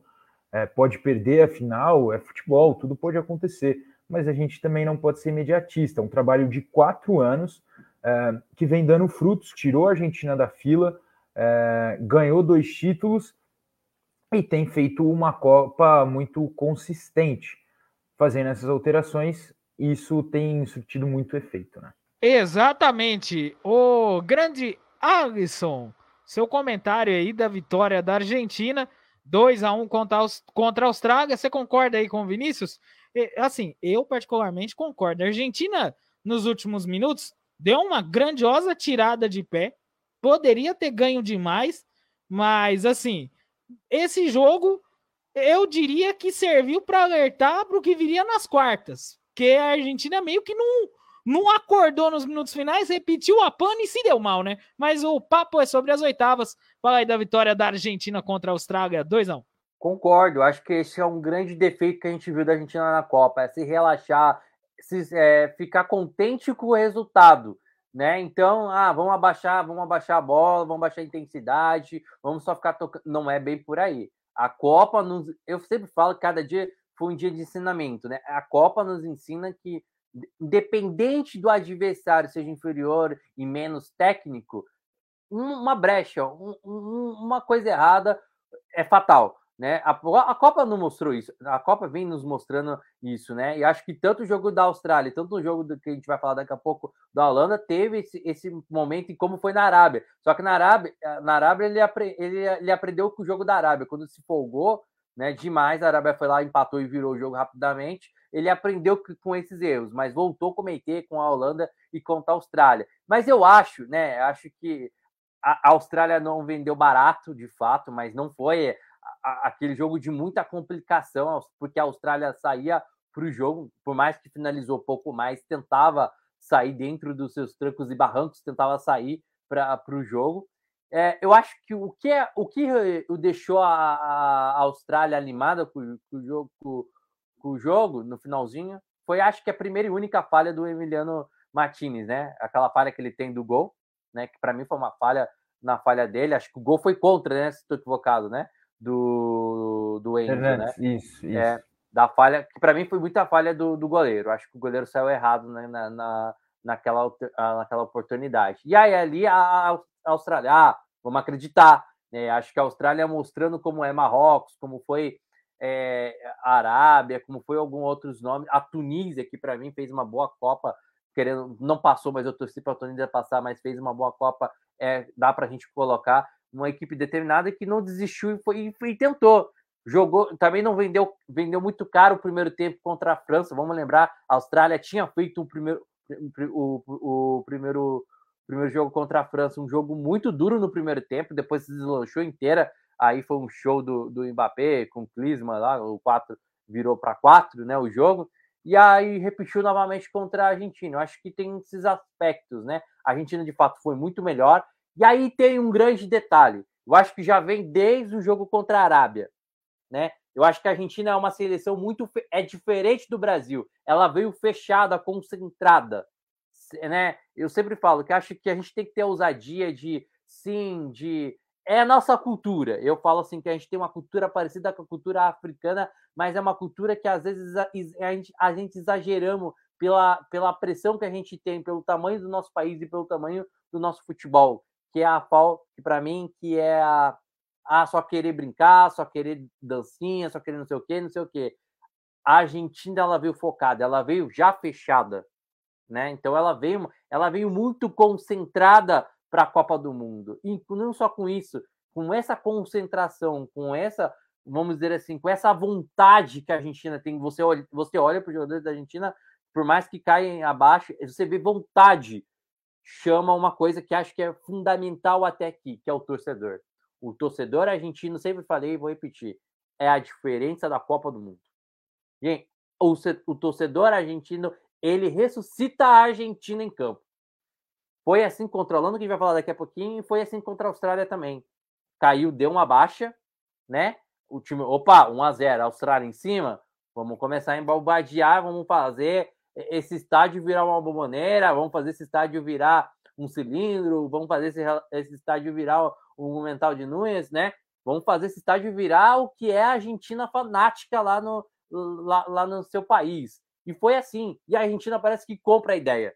É, pode perder a final, é futebol, tudo pode acontecer, mas a gente também não pode ser imediatista. Um trabalho de quatro anos é, que vem dando frutos, tirou a Argentina da fila, é, ganhou dois títulos e tem feito uma Copa muito consistente. Fazendo essas alterações, isso tem surtido muito efeito, né? Exatamente. O grande Alisson seu comentário aí da vitória da Argentina, 2 a 1 contra, contra a Austrália. Você concorda aí com o Vinícius? Assim, eu particularmente concordo. A Argentina nos últimos minutos, deu uma grandiosa tirada de pé, poderia ter ganho demais, mas assim, esse jogo eu diria que serviu para alertar para o que viria nas quartas, que a Argentina meio que não, não acordou nos minutos finais, repetiu a pane e se deu mal, né? Mas o papo é sobre as oitavas. Fala aí da vitória da Argentina contra a Austrália, 2 a 1 Concordo, acho que esse é um grande defeito que a gente viu da Argentina na Copa, é se relaxar, se, é, ficar contente com o resultado, né? Então, ah, vamos abaixar, vamos abaixar a bola, vamos abaixar a intensidade, vamos só ficar tocando. Não é bem por aí. A Copa nos. Eu sempre falo que cada dia foi um dia de ensinamento, né? A Copa nos ensina que, independente do adversário seja inferior e menos técnico, uma brecha, um, uma coisa errada é fatal. Né? A, a, Copa não mostrou isso, a Copa vem nos mostrando isso, né? E acho que tanto o jogo da Austrália, tanto o jogo do, que a gente vai falar daqui a pouco da Holanda, teve esse, esse momento em como foi na Arábia. Só que na Arábia, eh, na Arábia ele, apre, ele, ele aprendeu com o jogo da Arábia, quando se folgou né, demais, a Arábia foi lá, empatou e virou o jogo rapidamente. Ele aprendeu com esses erros, mas voltou a cometer com a Holanda e contra a Austrália. Mas eu acho, né? Acho que a Austrália não vendeu barato, de fato, mas não foi aquele jogo de muita complicação, porque a Austrália saía para o jogo, por mais que finalizou pouco mais, tentava sair dentro dos seus trancos e barrancos, tentava sair para o jogo. É, eu acho que o que, é, o que o deixou a, a Austrália animada com, com, o jogo, com, com, o jogo no finalzinho foi, acho que a primeira e única falha do Emiliano Martinez, né? Aquela falha que ele tem do gol, né? Que para mim foi uma falha na falha dele. Acho que o gol foi contra, né? Se estou equivocado, né? Do, do Enzo, né? Isso, isso. É, da falha, que para mim foi muita falha do, do goleiro. Acho que o goleiro saiu errado né, na, na, naquela, naquela oportunidade. E aí ali a, a Austrália, ah, vamos acreditar. Né? Acho que a Austrália mostrando como é Marrocos, como foi é, a Arábia, como foi alguns outros nomes. A Tunísia, que para mim fez uma boa Copa, querendo, não passou, mas eu torci para a Tunísia passar, mas fez uma boa Copa. É, dá para a gente colocar uma equipe determinada que não desistiu e, foi, e tentou. Jogou, também não vendeu, vendeu muito caro o primeiro tempo contra a França. Vamos lembrar, a Austrália tinha feito o primeiro, o, o, o primeiro, primeiro jogo contra a França, um jogo muito duro no primeiro tempo, depois se deslanchou inteira. Aí foi um show do, do Mbappé com o lá, o 4 virou para 4, né, o jogo. E aí repetiu novamente contra a Argentina. Eu acho que tem esses aspectos, né? A Argentina de fato foi muito melhor e aí tem um grande detalhe. Eu acho que já vem desde o jogo contra a Arábia, né? Eu acho que a Argentina é uma seleção muito é diferente do Brasil. Ela veio fechada, concentrada, né? Eu sempre falo que acho que a gente tem que ter a ousadia de sim, de é a nossa cultura. Eu falo assim que a gente tem uma cultura parecida com a cultura africana, mas é uma cultura que às vezes a gente, a gente exageramos pela, pela pressão que a gente tem, pelo tamanho do nosso país e pelo tamanho do nosso futebol que é a FAO, que para mim, que é a, a só querer brincar, só querer dancinha, só querer não sei o quê, não sei o quê. A Argentina ela veio focada, ela veio já fechada, né? Então ela veio, ela veio muito concentrada para a Copa do Mundo. E não só com isso, com essa concentração, com essa, vamos dizer assim, com essa vontade que a Argentina tem. Você olha, você olha para os jogadores da Argentina, por mais que caem abaixo, você vê vontade chama uma coisa que acho que é fundamental até aqui, que é o torcedor. O torcedor argentino, sempre falei e vou repetir, é a diferença da Copa do Mundo. Gente, o, o torcedor argentino, ele ressuscita a Argentina em campo. Foi assim contra a Holanda, que a gente vai falar daqui a pouquinho, e foi assim contra a Austrália também. Caiu, deu uma baixa, né? O time, opa, 1 a 0 Austrália em cima, vamos começar a embalbadear, vamos fazer esse estádio virar uma bomboneira, vamos fazer esse estádio virar um cilindro, vamos fazer esse, esse estádio virar o Monumental de Nunes, né? Vamos fazer esse estádio virar o que é a Argentina fanática lá no, lá, lá no seu país. E foi assim. E a Argentina parece que compra a ideia.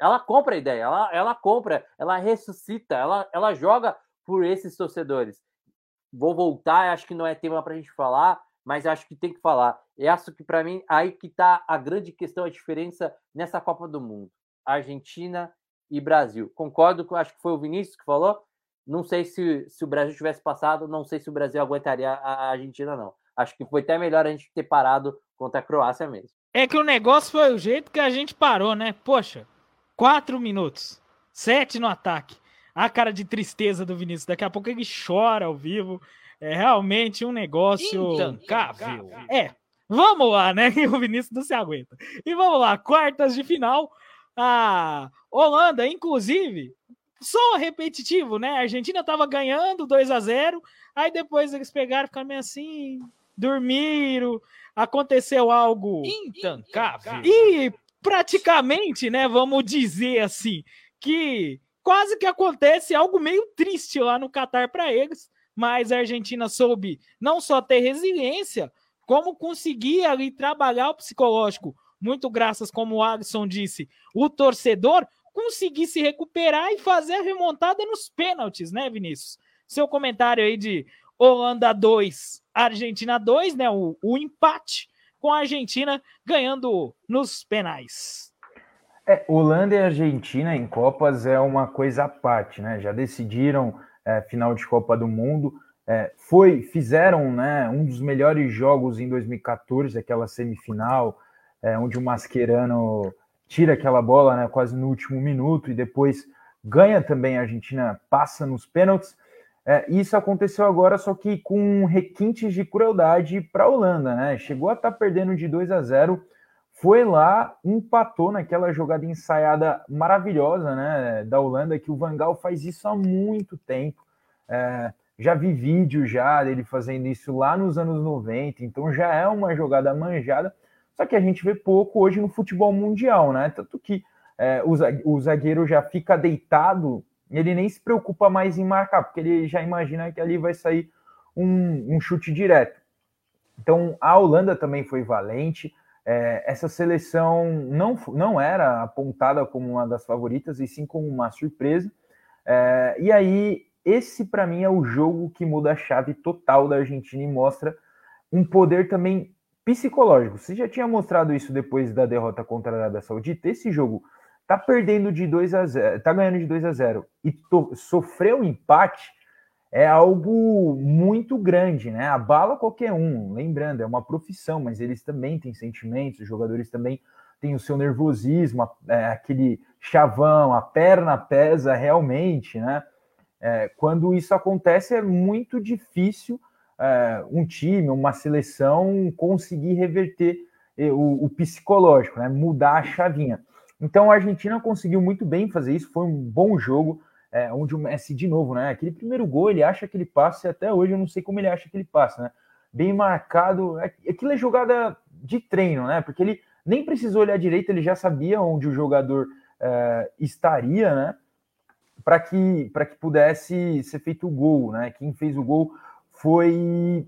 Ela compra a ideia, ela, ela compra, ela ressuscita, ela, ela joga por esses torcedores. Vou voltar, acho que não é tema para a gente falar, mas acho que tem que falar. E acho que para mim aí que está a grande questão, a diferença nessa Copa do Mundo, Argentina e Brasil. Concordo com, acho que foi o Vinícius que falou. Não sei se, se o Brasil tivesse passado, não sei se o Brasil aguentaria a Argentina não. Acho que foi até melhor a gente ter parado contra a Croácia mesmo. É que o negócio foi o jeito que a gente parou, né? Poxa, quatro minutos, sete no ataque. A cara de tristeza do Vinícius. Daqui a pouco ele chora ao vivo. É realmente um negócio. Intancável. É, vamos lá, né? O Vinícius não se aguenta. E vamos lá, quartas de final. A Holanda, inclusive, só repetitivo, né? A Argentina tava ganhando 2 a 0 aí depois eles pegaram e ficaram meio assim, dormiram, aconteceu algo Intancável. e praticamente, né, vamos dizer assim, que quase que acontece algo meio triste lá no Catar para eles, mas a Argentina soube não só ter resiliência, como conseguir ali trabalhar o psicológico, muito graças, como o Alisson disse, o torcedor conseguir se recuperar e fazer a remontada nos pênaltis, né, Vinícius? Seu comentário aí de Holanda 2, Argentina 2, né? O, o empate com a Argentina ganhando nos penais. É, Holanda e Argentina em Copas é uma coisa à parte, né? Já decidiram é, final de Copa do Mundo. É, foi, fizeram né, um dos melhores jogos em 2014, aquela semifinal, é, onde o Mascherano tira aquela bola né, quase no último minuto e depois ganha também a Argentina, passa nos pênaltis. É, isso aconteceu agora, só que com requintes de crueldade para a Holanda, né? Chegou a estar tá perdendo de 2 a 0, foi lá, empatou naquela jogada ensaiada maravilhosa, né? Da Holanda, que o Vangal faz isso há muito tempo. É, já vi vídeo já dele fazendo isso lá nos anos 90, então já é uma jogada manjada, só que a gente vê pouco hoje no futebol mundial, né? Tanto que é, o zagueiro já fica deitado ele nem se preocupa mais em marcar, porque ele já imagina que ali vai sair um, um chute direto. Então a Holanda também foi valente. É, essa seleção não, não era apontada como uma das favoritas, e sim como uma surpresa. É, e aí, esse para mim é o jogo que muda a chave total da Argentina e mostra um poder também psicológico. Você já tinha mostrado isso depois da derrota contra a Arábia Saudita. Esse jogo tá perdendo de 2 a 0, tá ganhando de 2 a 0 e sofreu um empate é algo muito grande, né? Abala qualquer um, lembrando, é uma profissão, mas eles também têm sentimentos, os jogadores também têm o seu nervosismo, é, aquele chavão, a perna pesa realmente, né? É, quando isso acontece, é muito difícil é, um time, uma seleção conseguir reverter é, o, o psicológico, né? Mudar a chavinha. Então a Argentina conseguiu muito bem fazer isso, foi um bom jogo, é, onde o Messi, de novo, né? Aquele primeiro gol, ele acha que ele passa, e até hoje eu não sei como ele acha que ele passa, né? Bem marcado. É, aquilo é jogada de treino, né? Porque ele nem precisou olhar direito, ele já sabia onde o jogador é, estaria, né? Para que, que pudesse ser feito o gol, né? Quem fez o gol foi.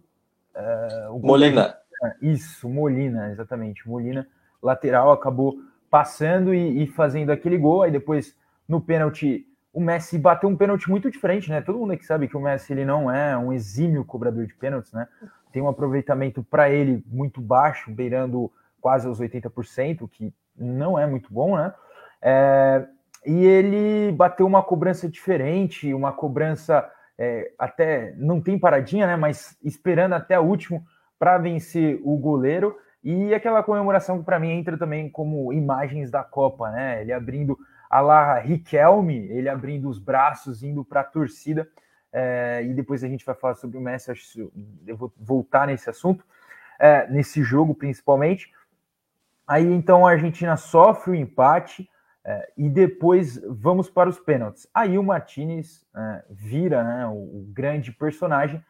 É, o Molina. Isso, Molina, exatamente. Molina, lateral, acabou passando e, e, fazendo aquele gol. Aí depois, no pênalti, o Messi bateu um pênalti muito diferente, né? Todo mundo aqui sabe que o Messi ele não é um exímio cobrador de pênaltis, né? Tem um aproveitamento para ele muito baixo, beirando quase os 80%, que não é muito bom, né? É, e ele bateu uma cobrança diferente, uma cobrança é, até não tem paradinha, né? Mas esperando até o último para vencer o goleiro. E aquela comemoração que para mim entra também como imagens da Copa, né? Ele abrindo a lá Riquelme, ele abrindo os braços, indo para a torcida. É, e depois a gente vai falar sobre o Messi, acho eu vou voltar nesse assunto, é, nesse jogo principalmente. Aí então a Argentina sofre o empate é, e depois vamos para os pênaltis. Aí o Martinez é, vira né, o, o grande personagem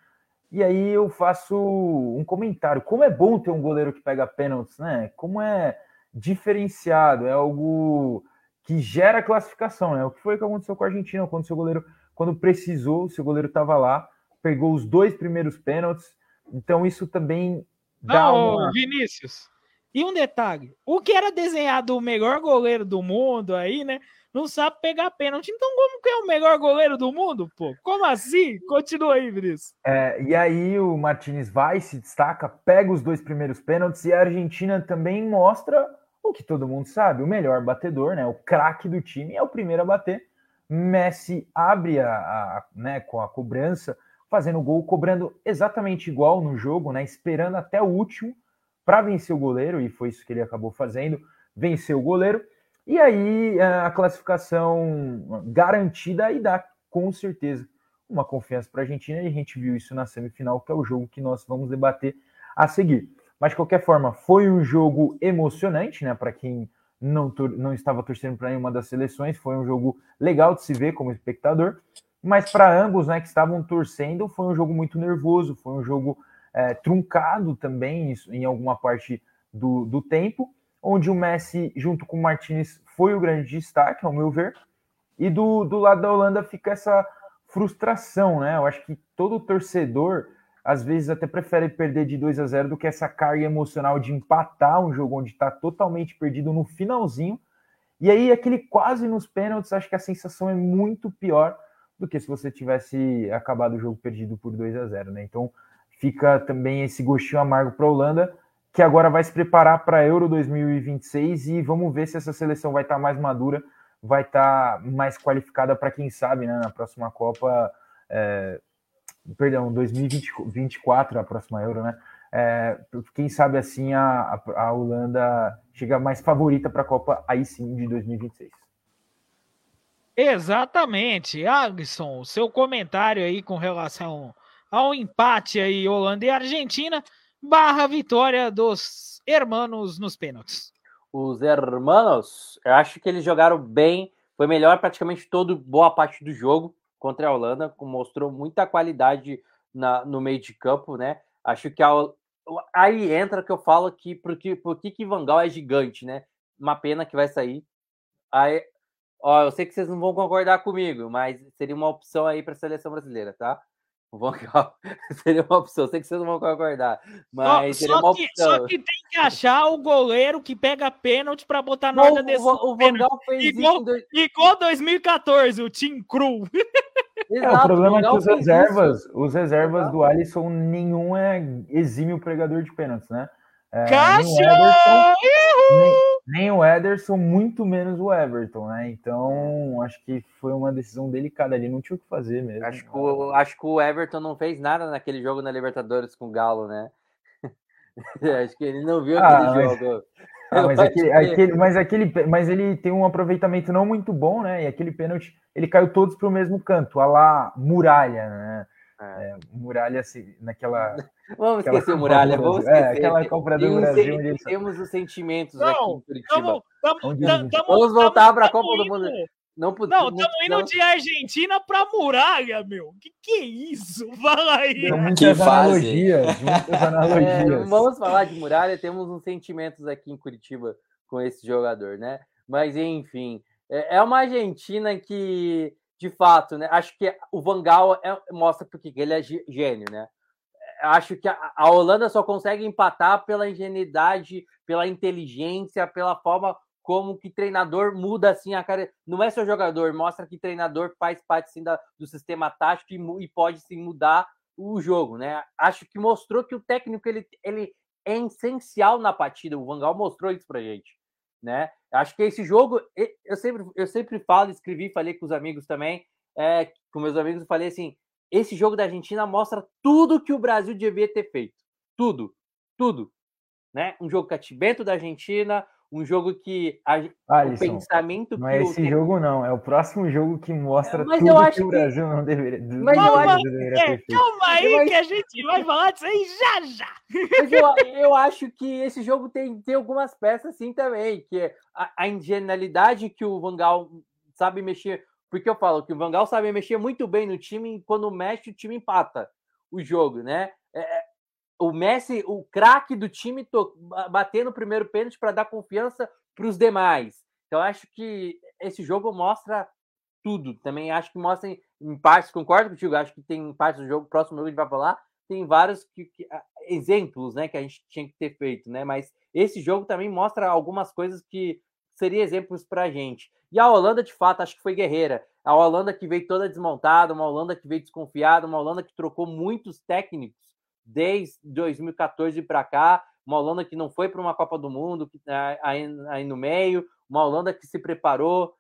e aí eu faço um comentário. Como é bom ter um goleiro que pega pênaltis, né? Como é diferenciado, é algo que gera classificação, né? O que foi que aconteceu com a Argentina quando seu goleiro, quando precisou, seu goleiro estava lá, pegou os dois primeiros pênaltis. Então isso também dá Não, uma... Vinícius. E um detalhe, o que era desenhado o melhor goleiro do mundo aí, né? não sabe pegar pênalti. Então, como que é o melhor goleiro do mundo, pô? Como assim? Continua aí, Vinícius. É, e aí o Martinez vai, se destaca, pega os dois primeiros pênaltis e a Argentina também mostra o que todo mundo sabe: o melhor batedor, né? O craque do time é o primeiro a bater. Messi abre a, a né, com a cobrança, fazendo gol, cobrando exatamente igual no jogo, né? Esperando até o último para vencer o goleiro, e foi isso que ele acabou fazendo, venceu o goleiro, e aí é, a classificação garantida e dá com certeza uma confiança para a Argentina, e a gente viu isso na semifinal, que é o jogo que nós vamos debater a seguir. Mas de qualquer forma, foi um jogo emocionante, né? Para quem não, não estava torcendo para nenhuma das seleções, foi um jogo legal de se ver como espectador. Mas para ambos, né, que estavam torcendo, foi um jogo muito nervoso, foi um jogo é, truncado também em alguma parte do, do tempo, onde o Messi, junto com o Martinez, foi o grande destaque, ao meu ver. E do, do lado da Holanda fica essa frustração, né? Eu acho que todo torcedor às vezes até prefere perder de 2 a 0 do que essa carga emocional de empatar um jogo onde está totalmente perdido no finalzinho. E aí, aquele quase nos pênaltis, acho que a sensação é muito pior do que se você tivesse acabado o jogo perdido por 2 a 0 né? Então, fica também esse gostinho amargo para a Holanda, que agora vai se preparar para a Euro 2026 e vamos ver se essa seleção vai estar tá mais madura, vai estar tá mais qualificada para quem sabe, né, na próxima Copa. É, perdão, 2024, a próxima Euro, né? É, quem sabe assim a, a Holanda chega mais favorita para a Copa aí sim de 2026. Exatamente, Agson, seu comentário aí com relação ao empate aí Holanda e Argentina barra vitória dos hermanos nos pênaltis. Os hermanos, eu acho que eles jogaram bem, foi melhor praticamente todo boa parte do jogo contra a Holanda, mostrou muita qualidade na, no meio de campo, né? Acho que a, aí entra que eu falo que por que, por que, que Van Gaal é gigante, né? Uma pena que vai sair. Aí, ó, eu sei que vocês não vão concordar comigo, mas seria uma opção aí para a seleção brasileira, tá? O Van Gaal seria uma opção. Eu sei que vocês não vão concordar, mas só, seria uma opção. Que, só que tem que achar o goleiro que pega pênalti para botar na ordem desse. O, o Van Gaal fez igual, isso. Dois... Igual 2014, o Tim Cru. Exato, é, o problema é que os reservas, os reservas Exato. do Alisson, nenhum é exímio pregador de pênaltis, né? É, Caixa! Nem o Ederson, muito menos o Everton, né? Então, acho que foi uma decisão delicada ali, não tinha o que fazer mesmo. Acho que o, acho que o Everton não fez nada naquele jogo na Libertadores com o Galo, né? acho que ele não viu ah, aquele mas... jogo. Ah, mas, aquele, que... aquele, mas, aquele, mas ele tem um aproveitamento não muito bom, né? E aquele pênalti, ele caiu todos para o mesmo canto, a lá muralha, né? É. É, muralha assim, naquela. Vamos esquecer Muralha, vamos esquecer. É, aquela Copa do Brasil. Onde temos os sentimentos não, aqui em Curitiba. Tamo, tamo, tamo, vamos voltar para a Copa do Mundo. Não, não, estamos indo de Argentina para Muralha, meu. Que que é isso? Fala aí. Muitas que analogias, muitas analogias. É, vamos falar de Muralha, temos uns sentimentos aqui em Curitiba com esse jogador, né? Mas enfim, é, é uma Argentina que, de fato, né? Acho que o Vangal é, mostra porque ele é gênio, né? acho que a, a, Holanda só consegue empatar pela ingenuidade, pela inteligência, pela forma como que treinador muda assim a cara. Não é só jogador, mostra que treinador faz parte assim, da, do sistema tático e, e, pode sim mudar o jogo, né? Acho que mostrou que o técnico ele, ele é essencial na partida. O Vangal mostrou isso pra gente, né? Acho que esse jogo, eu sempre, eu sempre falo, escrevi, falei com os amigos também, é, com meus amigos, falei assim: esse jogo da Argentina mostra tudo que o Brasil devia ter feito. Tudo. Tudo. Né? Um jogo cativento da Argentina, um jogo que a, Alisson, o pensamento não é esse o... jogo não, é o próximo jogo que mostra mas tudo que o Brasil que... não deveria, mas não eu acho... deveria ter feito. Calma aí eu que a gente vai falar disso aí já já. Mas eu, eu acho que esse jogo tem, tem algumas peças assim também, que é a, a que o Vangal sabe mexer porque eu falo que o Vangal sabe mexer muito bem no time e quando mexe, o time empata o jogo, né? O Messi, o craque do time, to, batendo o primeiro pênalti para dar confiança para os demais. Então, acho que esse jogo mostra tudo. Também acho que mostra em, em partes, concordo contigo, acho que tem partes do jogo, próximo jogo a gente vai falar, tem vários que, que, exemplos né, que a gente tinha que ter feito, né? Mas esse jogo também mostra algumas coisas que seria exemplos para a gente. E a Holanda, de fato, acho que foi guerreira. A Holanda que veio toda desmontada, uma Holanda que veio desconfiada, uma Holanda que trocou muitos técnicos desde 2014 para cá, uma Holanda que não foi para uma Copa do Mundo que, né, aí, aí no meio, uma Holanda que se preparou,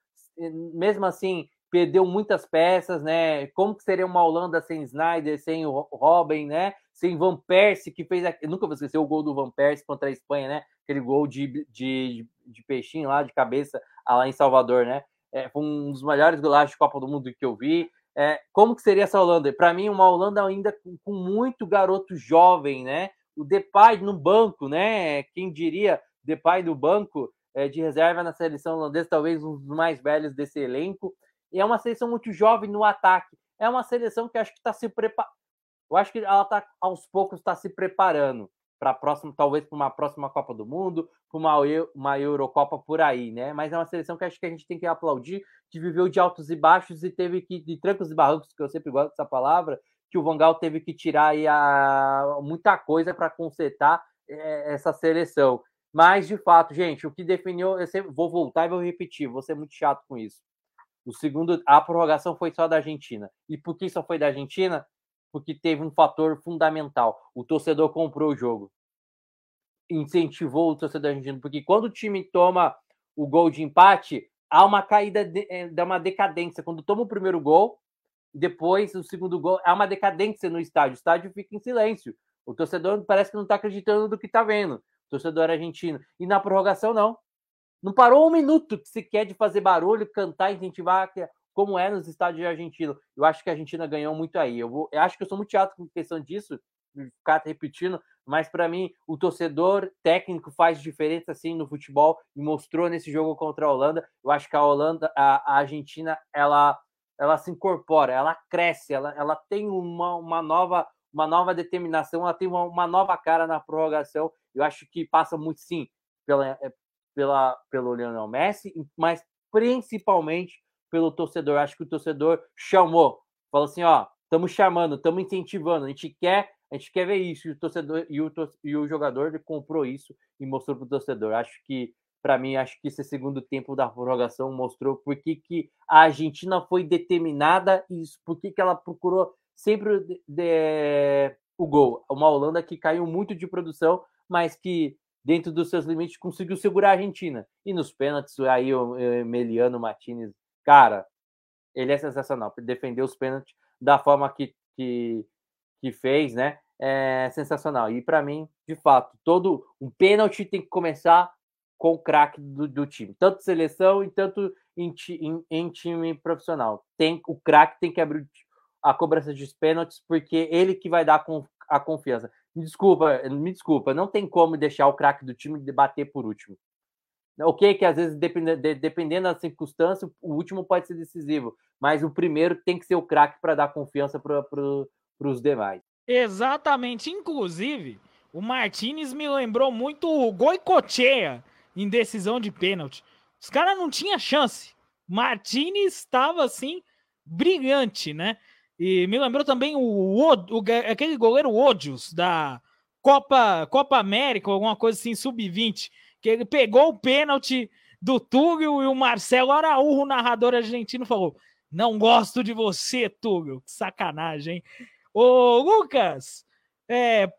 mesmo assim, perdeu muitas peças, né? Como que seria uma Holanda sem Snyder, sem o Robin, né? Sem Van Persie, que fez. Eu nunca vou esquecer o gol do Van Persie contra a Espanha, né? Aquele gol de, de, de peixinho lá, de cabeça, lá em Salvador, né? É, foi um dos melhores golaços de Copa do Mundo que eu vi. É, como que seria essa Holanda? Para mim, uma Holanda ainda com, com, muito garoto jovem, né? O Depay no banco, né? Quem diria Depay no banco é, de reserva na seleção holandesa, talvez um dos mais velhos desse elenco. E é uma seleção muito jovem no ataque. É uma seleção que acho que está se preparando. Eu acho que ela está aos poucos está se preparando para a próxima, talvez para uma próxima Copa do Mundo, para uma, uma Eurocopa por aí, né? Mas é uma seleção que acho que a gente tem que aplaudir, que viveu de altos e baixos e teve que, de trancos e barrancos, que eu sempre gosto dessa palavra, que o Vangal teve que tirar aí a, muita coisa para consertar é, essa seleção. Mas, de fato, gente, o que definiu, eu sempre, vou voltar e vou repetir, vou ser muito chato com isso. O segundo, a prorrogação foi só da Argentina. E por que só foi da Argentina? Porque teve um fator fundamental. O torcedor comprou o jogo. Incentivou o torcedor argentino. Porque quando o time toma o gol de empate, há uma caída, de, dá uma decadência. Quando toma o primeiro gol, depois o segundo gol, há uma decadência no estádio. O estádio fica em silêncio. O torcedor parece que não está acreditando do que está vendo. O torcedor argentino. E na prorrogação, não. Não parou um minuto sequer de fazer barulho, cantar, incentivar, como é nos estádios de Argentina. Eu acho que a Argentina ganhou muito aí. Eu, vou, eu acho que eu sou muito chato com questão disso, ficar repetindo, mas para mim o torcedor técnico faz diferença assim no futebol e mostrou nesse jogo contra a Holanda. Eu acho que a Holanda, a, a Argentina, ela ela se incorpora, ela cresce, ela, ela tem uma, uma nova uma nova determinação, ela tem uma, uma nova cara na prorrogação. Eu acho que passa muito sim pela, pela, pelo Lionel Messi, mas principalmente pelo torcedor. Acho que o torcedor chamou, falou assim: ó, estamos chamando, estamos incentivando, a gente quer, a gente quer ver isso. E o torcedor e o, e o jogador comprou isso e mostrou para o torcedor. Acho que para mim, acho que esse segundo tempo da prorrogação mostrou por que, que a Argentina foi determinada e por que, que ela procurou sempre de, de, o gol. Uma Holanda que caiu muito de produção, mas que dentro dos seus limites, conseguiu segurar a Argentina. E nos pênaltis, aí o Emiliano Martinez, cara, ele é sensacional. Defender os pênaltis da forma que, que, que fez, né? É sensacional. E para mim, de fato, todo um pênalti tem que começar com o craque do, do, time, tanto seleção e tanto em, em, em time profissional. Tem o craque tem que abrir a cobrança de pênaltis porque ele que vai dar a confiança. Me desculpa, me desculpa, não tem como deixar o craque do time debater por último. Ok, que às vezes, dependendo da circunstância, o último pode ser decisivo, mas o primeiro tem que ser o craque para dar confiança para os demais. Exatamente. Inclusive, o Martinez me lembrou muito o Goicochea em decisão de pênalti. Os caras não tinham chance. Martinez estava assim, brilhante, né? E me lembrou também o, o, o aquele goleiro Odius da Copa, Copa América, alguma coisa assim, sub-20, que ele pegou o pênalti do Túlio e o Marcelo Araújo, narrador argentino, falou: Não gosto de você, Túlio. Que sacanagem, hein? Ô, Lucas, é,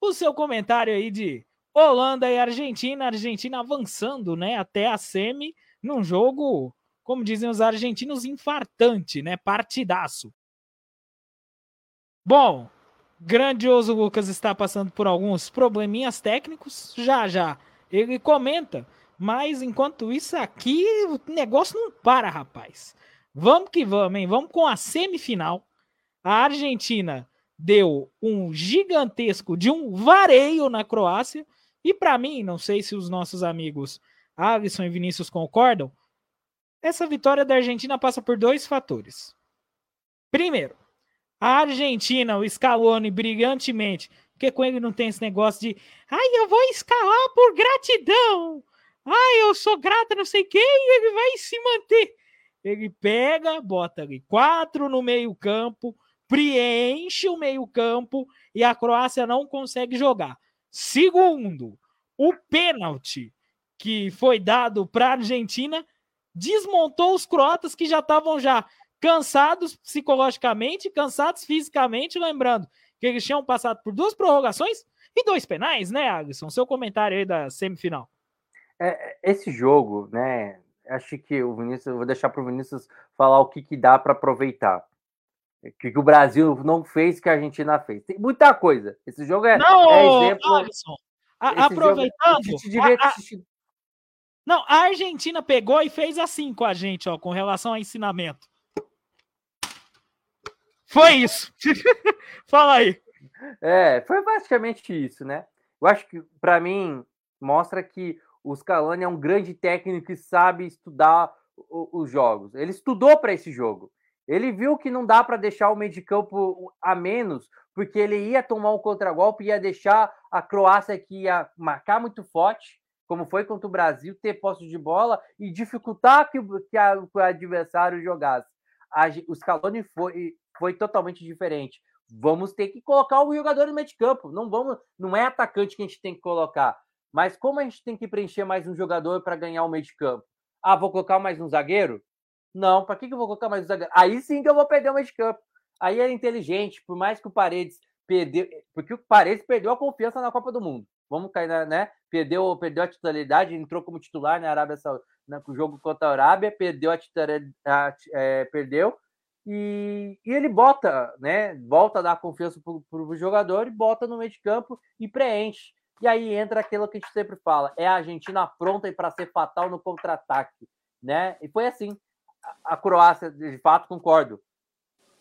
o seu comentário aí de Holanda e Argentina, Argentina avançando, né, até a semi, num jogo, como dizem os argentinos, infartante, né, partidaço. Bom, grandioso Lucas está passando por alguns probleminhas técnicos. Já já ele comenta. Mas enquanto isso aqui, o negócio não para, rapaz. Vamos que vamos, hein? Vamos com a semifinal. A Argentina deu um gigantesco de um vareio na Croácia. E para mim, não sei se os nossos amigos Alisson e Vinícius concordam, essa vitória da Argentina passa por dois fatores. Primeiro, a Argentina, o Scaloni, brilhantemente, porque com ele não tem esse negócio de ai, eu vou escalar por gratidão, ai, eu sou grata, não sei quem, e ele vai se manter. Ele pega, bota ali quatro no meio-campo, preenche o meio-campo e a Croácia não consegue jogar. Segundo, o pênalti que foi dado para a Argentina desmontou os croatas que já estavam já cansados psicologicamente, cansados fisicamente, lembrando que eles tinham passado por duas prorrogações e dois penais, né, Alisson? Seu comentário aí da semifinal. É, esse jogo, né, acho que o Vinícius, eu vou deixar para o Vinícius falar o que, que dá para aproveitar. O que, que o Brasil não fez que a Argentina fez. Tem muita coisa. Esse jogo é, Não, é exemplo. Alisson, a- jogo- aproveitando. a gente devia a- a- não, a Argentina pegou e fez assim com a gente, ó, com relação ao ensinamento. Foi isso. Fala aí. É, foi basicamente isso, né? Eu acho que, para mim, mostra que o Scaloni é um grande técnico que sabe estudar os jogos. Ele estudou para esse jogo. Ele viu que não dá para deixar o meio de campo a menos, porque ele ia tomar um contragolpe, ia deixar a Croácia que ia marcar muito forte, como foi contra o Brasil, ter posse de bola e dificultar que, que a- que o adversário jogasse. A o Scaloni foi, foi totalmente diferente vamos ter que colocar o jogador no meio de campo. Não vamos, não é atacante que a gente tem que colocar. Mas como a gente tem que preencher mais um jogador para ganhar o meio de campo? Ah, vou colocar mais um zagueiro? Não, para que, que eu vou colocar mais um zagueiro? Aí sim que eu vou perder o meio de campo. Aí era inteligente, por mais que o Paredes perdeu, porque o Paredes perdeu a confiança na Copa do Mundo. Vamos cair, na, né? Perdeu, perdeu a titularidade, entrou como titular na Arábia Saudita, no jogo contra a Arábia, perdeu a titularidade, é, perdeu e, e ele bota, né? Volta a dar confiança para o jogador e bota no meio de campo e preenche. E aí entra aquilo que a gente sempre fala: é a Argentina pronta para ser fatal no contra-ataque, né? E foi assim. A, a Croácia, de fato, concordo.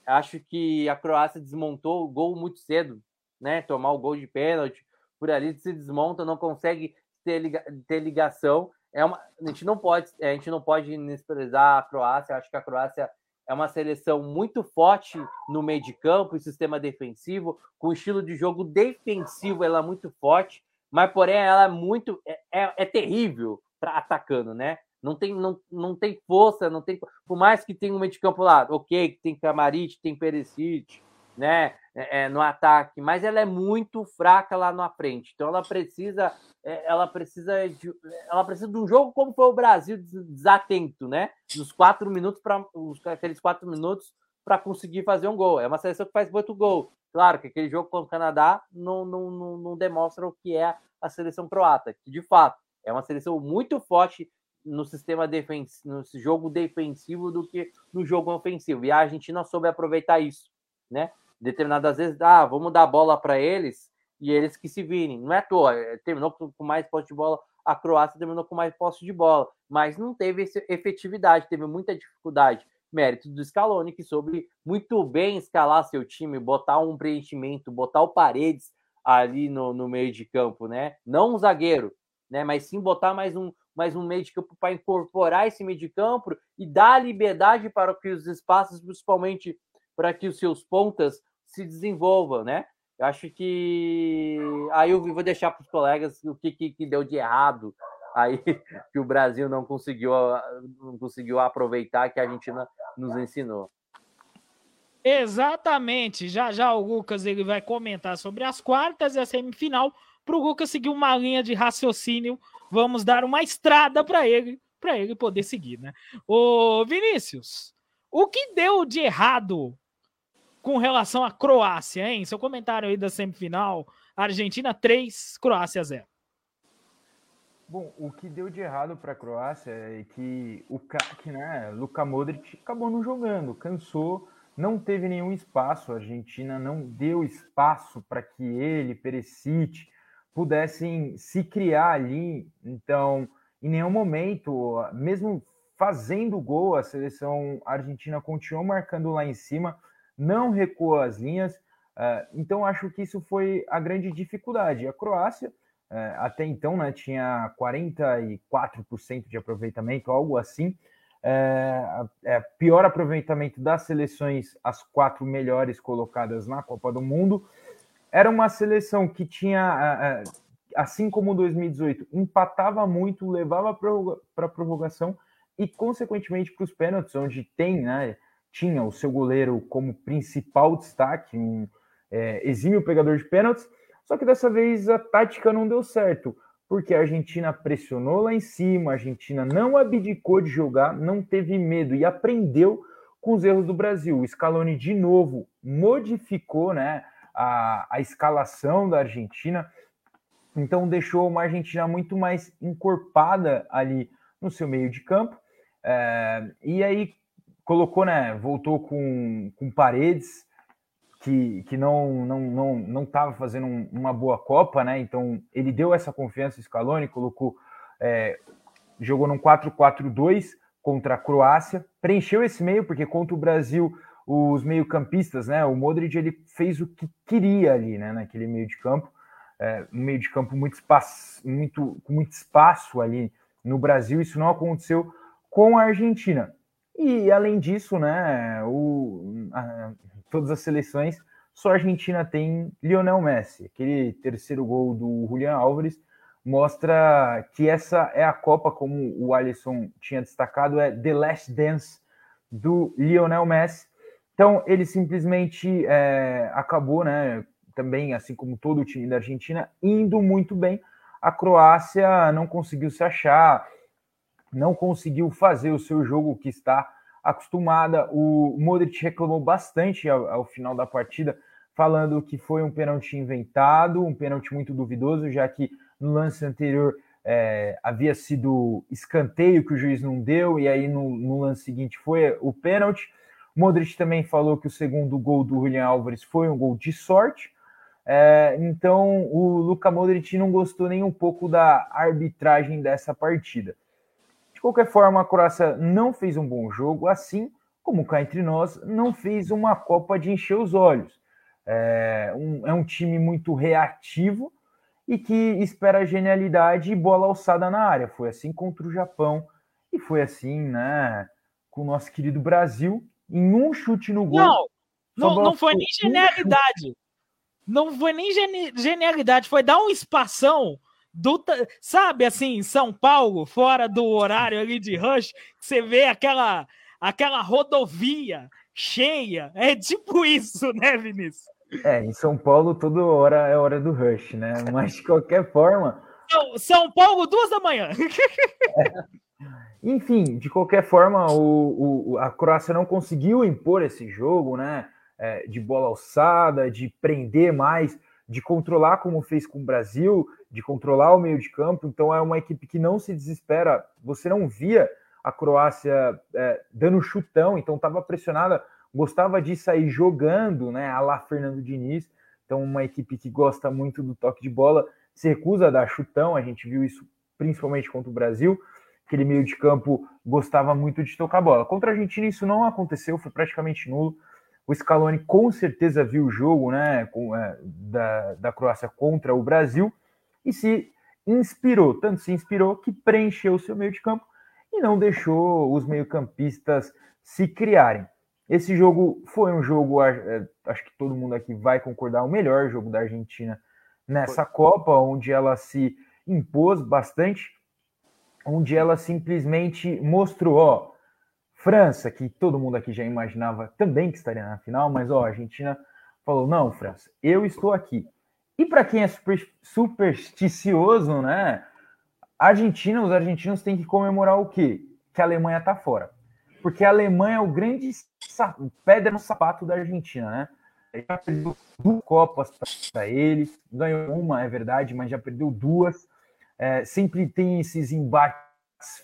Acho que a Croácia desmontou o gol muito cedo, né? Tomar o gol de pênalti, por ali se desmonta, não consegue ter, liga, ter ligação. É uma, a gente não pode, a gente não pode desprezar a Croácia. Acho que a Croácia é uma seleção muito forte no meio de campo e sistema defensivo, com estilo de jogo defensivo, ela é muito forte, mas porém ela é muito é, é, é terrível para atacando, né? Não tem, não, não tem força, não tem. Por mais que tenha um meio de campo lá, ok, que tem Kamarit, tem Perisic, né? É, no ataque, mas ela é muito fraca lá na frente. Então ela precisa, ela precisa de, ela precisa de um jogo como foi o Brasil desatento, né? Nos quatro minutos para aqueles quatro minutos para conseguir fazer um gol. É uma seleção que faz muito gol. Claro que aquele jogo contra o Canadá não, não, não, não demonstra o que é a seleção croata, que de fato é uma seleção muito forte no sistema defensivo, no jogo defensivo do que no jogo ofensivo. E a Argentina soube aproveitar isso, né? Determinadas vezes, ah, vamos dar bola para eles e eles que se virem. Não é à toa, terminou com mais posse de bola, a Croácia terminou com mais posse de bola, mas não teve efetividade, teve muita dificuldade. Mérito do Scaloni, que soube muito bem escalar seu time, botar um preenchimento, botar o Paredes ali no, no meio de campo, né? Não um zagueiro, né? Mas sim botar mais um, mais um meio de campo para incorporar esse meio de campo e dar liberdade para que os espaços, principalmente para que os seus pontas se desenvolvam, né? Eu acho que aí eu vou deixar para os colegas o que, que, que, deu de errado aí que o Brasil não conseguiu não conseguiu aproveitar que a Argentina nos ensinou. Exatamente. Já já o Lucas ele vai comentar sobre as quartas e a semifinal para o Lucas seguir uma linha de raciocínio. Vamos dar uma estrada para ele para ele poder seguir, né? Ô Vinícius, o que deu de errado com relação à Croácia, hein? Seu comentário aí da semifinal, Argentina 3, Croácia 0. Bom, o que deu de errado para a Croácia é que o craque, né, Luka Modric, acabou não jogando, cansou, não teve nenhum espaço. A Argentina não deu espaço para que ele, Perisic, pudessem se criar ali. Então, em nenhum momento, mesmo fazendo gol, a seleção argentina continuou marcando lá em cima não recuou as linhas. Uh, então, acho que isso foi a grande dificuldade. A Croácia, uh, até então, né, tinha 44% de aproveitamento, algo assim. É, é, pior aproveitamento das seleções, as quatro melhores colocadas na Copa do Mundo. Era uma seleção que tinha, assim como 2018, empatava muito, levava para a prorrogação e, consequentemente, para os pênaltis, onde tem, né? Tinha o seu goleiro como principal destaque, um é, exímio pegador de pênaltis, só que dessa vez a tática não deu certo, porque a Argentina pressionou lá em cima, a Argentina não abdicou de jogar, não teve medo e aprendeu com os erros do Brasil. O Scaloni, de novo, modificou né, a, a escalação da Argentina, então deixou uma Argentina muito mais encorpada ali no seu meio de campo, É, e aí colocou, né? Voltou com, com paredes que, que não não não não estava fazendo um, uma boa Copa, né? Então ele deu essa confiança Scaloni, colocou é, jogou num 4-4-2 contra a Croácia, preencheu esse meio porque contra o Brasil os meio-campistas, né? O Modric ele fez o que queria ali, né? Naquele meio de campo, é, um meio de campo muito espaço, muito com muito espaço ali no Brasil. Isso não aconteceu com a Argentina. E além disso, né? O, a, todas as seleções, só a Argentina tem Lionel Messi. Aquele terceiro gol do Julian Álvares mostra que essa é a Copa, como o Alisson tinha destacado, é The Last Dance do Lionel Messi. Então, ele simplesmente é, acabou, né, também, assim como todo o time da Argentina, indo muito bem. A Croácia não conseguiu se achar, não conseguiu fazer o seu jogo que está acostumada. O Modric reclamou bastante ao, ao final da partida, falando que foi um pênalti inventado, um pênalti muito duvidoso, já que no lance anterior é, havia sido escanteio que o juiz não deu, e aí no, no lance seguinte foi o pênalti. Modric também falou que o segundo gol do Julian Álvares foi um gol de sorte. É, então o Luka Modric não gostou nem um pouco da arbitragem dessa partida. De qualquer forma, a Croácia não fez um bom jogo, assim como cá entre nós, não fez uma Copa de encher os olhos. É um, é um time muito reativo e que espera genialidade e bola alçada na área. Foi assim contra o Japão e foi assim, né, com o nosso querido Brasil, em um chute no gol. Não, não, não foi nem genialidade. Um não foi nem genialidade, foi dar um espação do, sabe assim, São Paulo, fora do horário ali de rush, você vê aquela aquela rodovia cheia. É tipo isso, né, Vinícius? É, em São Paulo toda hora é hora do rush, né? Mas de qualquer forma. São, São Paulo, duas da manhã. É. Enfim, de qualquer forma, o, o, a Croácia não conseguiu impor esse jogo, né? É, de bola alçada, de prender mais, de controlar como fez com o Brasil, de controlar o meio de campo. Então é uma equipe que não se desespera. Você não via a Croácia é, dando chutão, então estava pressionada gostava de sair jogando, né? A lá Fernando Diniz. Então, uma equipe que gosta muito do toque de bola, se recusa a dar chutão. A gente viu isso principalmente contra o Brasil. Aquele meio de campo gostava muito de tocar bola. Contra a Argentina, isso não aconteceu, foi praticamente nulo. O Scaloni com certeza viu o jogo né, com, é, da, da Croácia contra o Brasil e se inspirou, tanto se inspirou que preencheu o seu meio de campo e não deixou os meio-campistas se criarem. Esse jogo foi um jogo, é, acho que todo mundo aqui vai concordar, o melhor jogo da Argentina nessa Copa, onde ela se impôs bastante, onde ela simplesmente mostrou, ó, França, que todo mundo aqui já imaginava também que estaria na final, mas ó, a Argentina falou: não, França, eu estou aqui. E para quem é super, supersticioso, né? Argentina, os argentinos têm que comemorar o quê? Que a Alemanha está fora porque a Alemanha é o grande pedra no sapato da Argentina, né? Já perdeu duas Copas para eles, ganhou uma, é verdade, mas já perdeu duas. É, sempre tem esses embates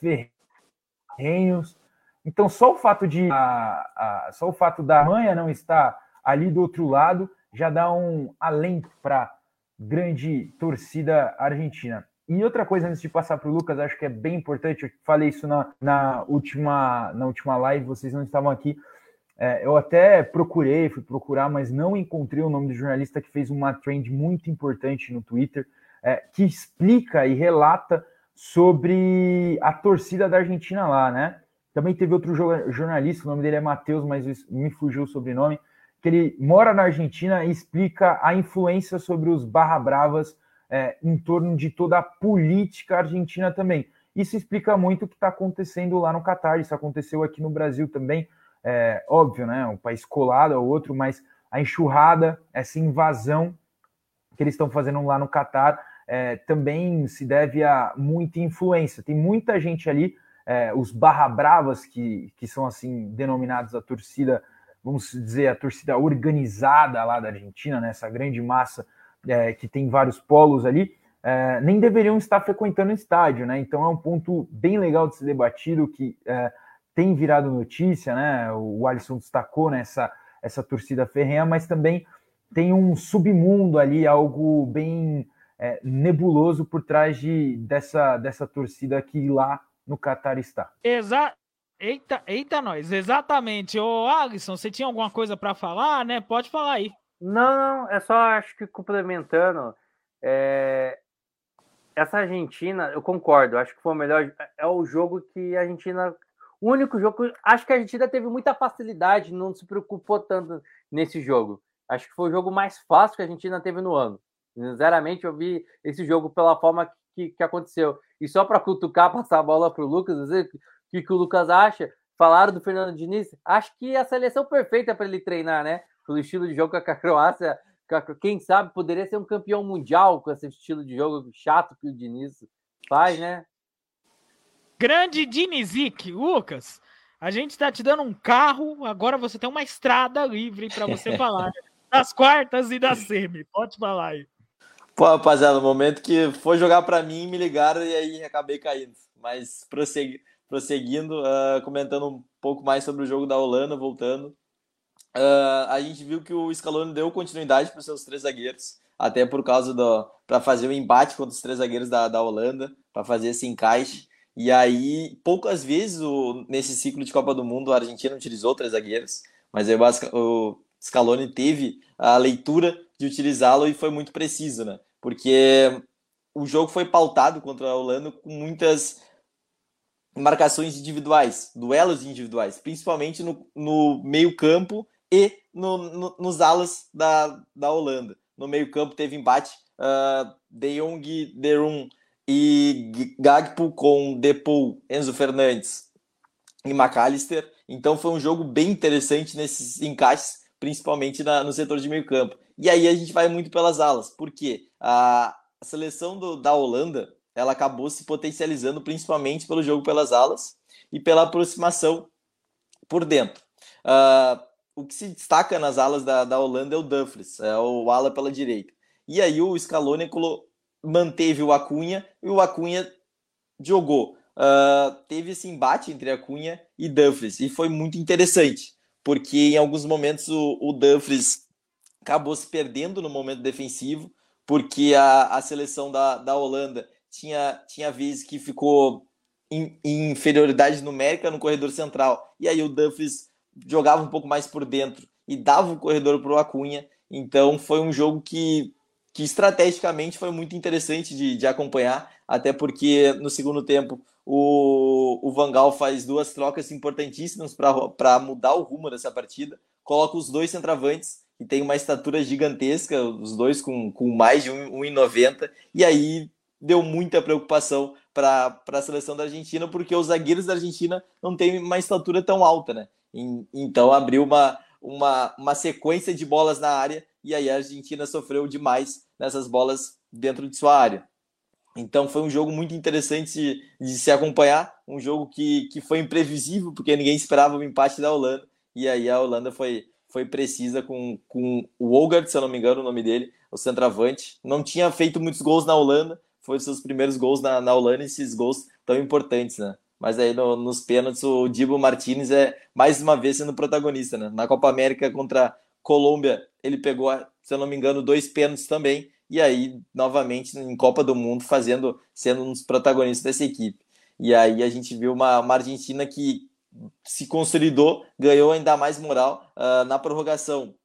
ferrenhos. Então, só o fato de a, a, só o fato da Alemanha não estar ali do outro lado já dá um alento para grande torcida argentina. E outra coisa, antes de passar para o Lucas, acho que é bem importante, eu falei isso na, na, última, na última live, vocês não estavam aqui. É, eu até procurei, fui procurar, mas não encontrei o nome do jornalista que fez uma trend muito importante no Twitter, é, que explica e relata sobre a torcida da Argentina lá, né? Também teve outro jornalista, o nome dele é Matheus, mas me fugiu o sobrenome, que ele mora na Argentina e explica a influência sobre os barra bravas é, em torno de toda a política argentina também. Isso explica muito o que está acontecendo lá no Catar. Isso aconteceu aqui no Brasil também. É, óbvio, né? Um país colado ao outro, mas a enxurrada, essa invasão que eles estão fazendo lá no Catar é, também se deve a muita influência. Tem muita gente ali, é, os barra bravas, que, que são assim denominados a torcida, vamos dizer, a torcida organizada lá da Argentina, né? essa grande massa é, que tem vários polos ali, é, nem deveriam estar frequentando o estádio, né? Então é um ponto bem legal de ser debatido que é, tem virado notícia, né? O Alisson destacou nessa essa torcida ferrenha, mas também tem um submundo ali, algo bem é, nebuloso por trás de, dessa, dessa torcida que lá no Catar está. Exato. Eita, eita, nós, exatamente. Ô, Alisson, você tinha alguma coisa para falar, né? Pode falar aí. Não, não, é só acho que complementando. É... Essa Argentina, eu concordo, acho que foi o melhor. É o jogo que a Argentina. O único jogo. Acho que a Argentina teve muita facilidade, não se preocupou tanto nesse jogo. Acho que foi o jogo mais fácil que a Argentina teve no ano. Sinceramente, eu vi esse jogo pela forma que, que aconteceu. E só para cutucar, passar a bola para o Lucas, dizer o que, que o Lucas acha. Falaram do Fernando Diniz. Acho que a seleção perfeita para ele treinar, né? Pelo estilo de jogo com a Croácia. Quem sabe poderia ser um campeão mundial com esse estilo de jogo chato que o Diniz faz, né? Grande Dinizic, Lucas. A gente está te dando um carro, agora você tem uma estrada livre para você falar das quartas e da semi. Pode falar aí. Pô, rapaziada, no momento que foi jogar para mim, me ligaram e aí acabei caindo. Mas prossegui, prosseguindo, uh, comentando um pouco mais sobre o jogo da Holanda, voltando. Uh, a gente viu que o Scaloni deu continuidade para os seus três zagueiros, até por causa do. para fazer o um embate contra os três zagueiros da, da Holanda, para fazer esse encaixe. E aí, poucas vezes o, nesse ciclo de Copa do Mundo, a Argentina utilizou três zagueiros, mas aí o, Scaloni teve a leitura de utilizá-lo e foi muito preciso, né? Porque o jogo foi pautado contra a Holanda com muitas marcações individuais, duelos individuais, principalmente no, no meio-campo e no, no, nos alas da, da Holanda. No meio-campo teve embate uh, De Jong, Derum e Gagpo com Depou, Enzo Fernandes e McAllister. Então foi um jogo bem interessante nesses encaixes principalmente na, no setor de meio campo. E aí a gente vai muito pelas alas, porque a, a seleção do, da Holanda ela acabou se potencializando principalmente pelo jogo pelas alas e pela aproximação por dentro. Uh, o que se destaca nas alas da, da Holanda é o Dumfries, é o ala pela direita. E aí o Scaloni manteve o Acunha e o Acunha jogou. Uh, teve esse embate entre Acunha e Dumfries e foi muito interessante porque em alguns momentos o, o Dumfries acabou se perdendo no momento defensivo, porque a, a seleção da, da Holanda tinha, tinha vezes que ficou em, inferioridade numérica no corredor central, e aí o Dumfries jogava um pouco mais por dentro e dava o corredor para o Acunha, então foi um jogo que, que estrategicamente foi muito interessante de, de acompanhar, até porque no segundo tempo o, o Vangal faz duas trocas importantíssimas para mudar o rumo dessa partida. Coloca os dois centravantes, que tem uma estatura gigantesca, os dois com, com mais de 1,90, e aí deu muita preocupação para a seleção da Argentina, porque os zagueiros da Argentina não têm uma estatura tão alta, né? Então abriu uma, uma, uma sequência de bolas na área, e aí a Argentina sofreu demais nessas bolas dentro de sua área. Então foi um jogo muito interessante de, se acompanhar, um jogo que, que foi imprevisível, porque ninguém esperava o empate da Holanda, e aí a Holanda foi, foi precisa com, com o Olgard, se eu não me engano o nome dele, o centroavante. Não tinha feito muitos gols na Holanda, foi os seus primeiros gols na, na Holanda, esses gols tão importantes, né? Mas aí no, nos pênaltis o Dibo Martinez é mais uma vez sendo protagonista, né? Na Copa América contra Colômbia, ele pegou, se eu não me engano, dois pênaltis também, e aí novamente em Copa do Mundo fazendo sendo um dos protagonistas dessa equipe. E aí a gente viu uma, uma Argentina que se consolidou, ganhou ainda mais moral uh, na prorrogação.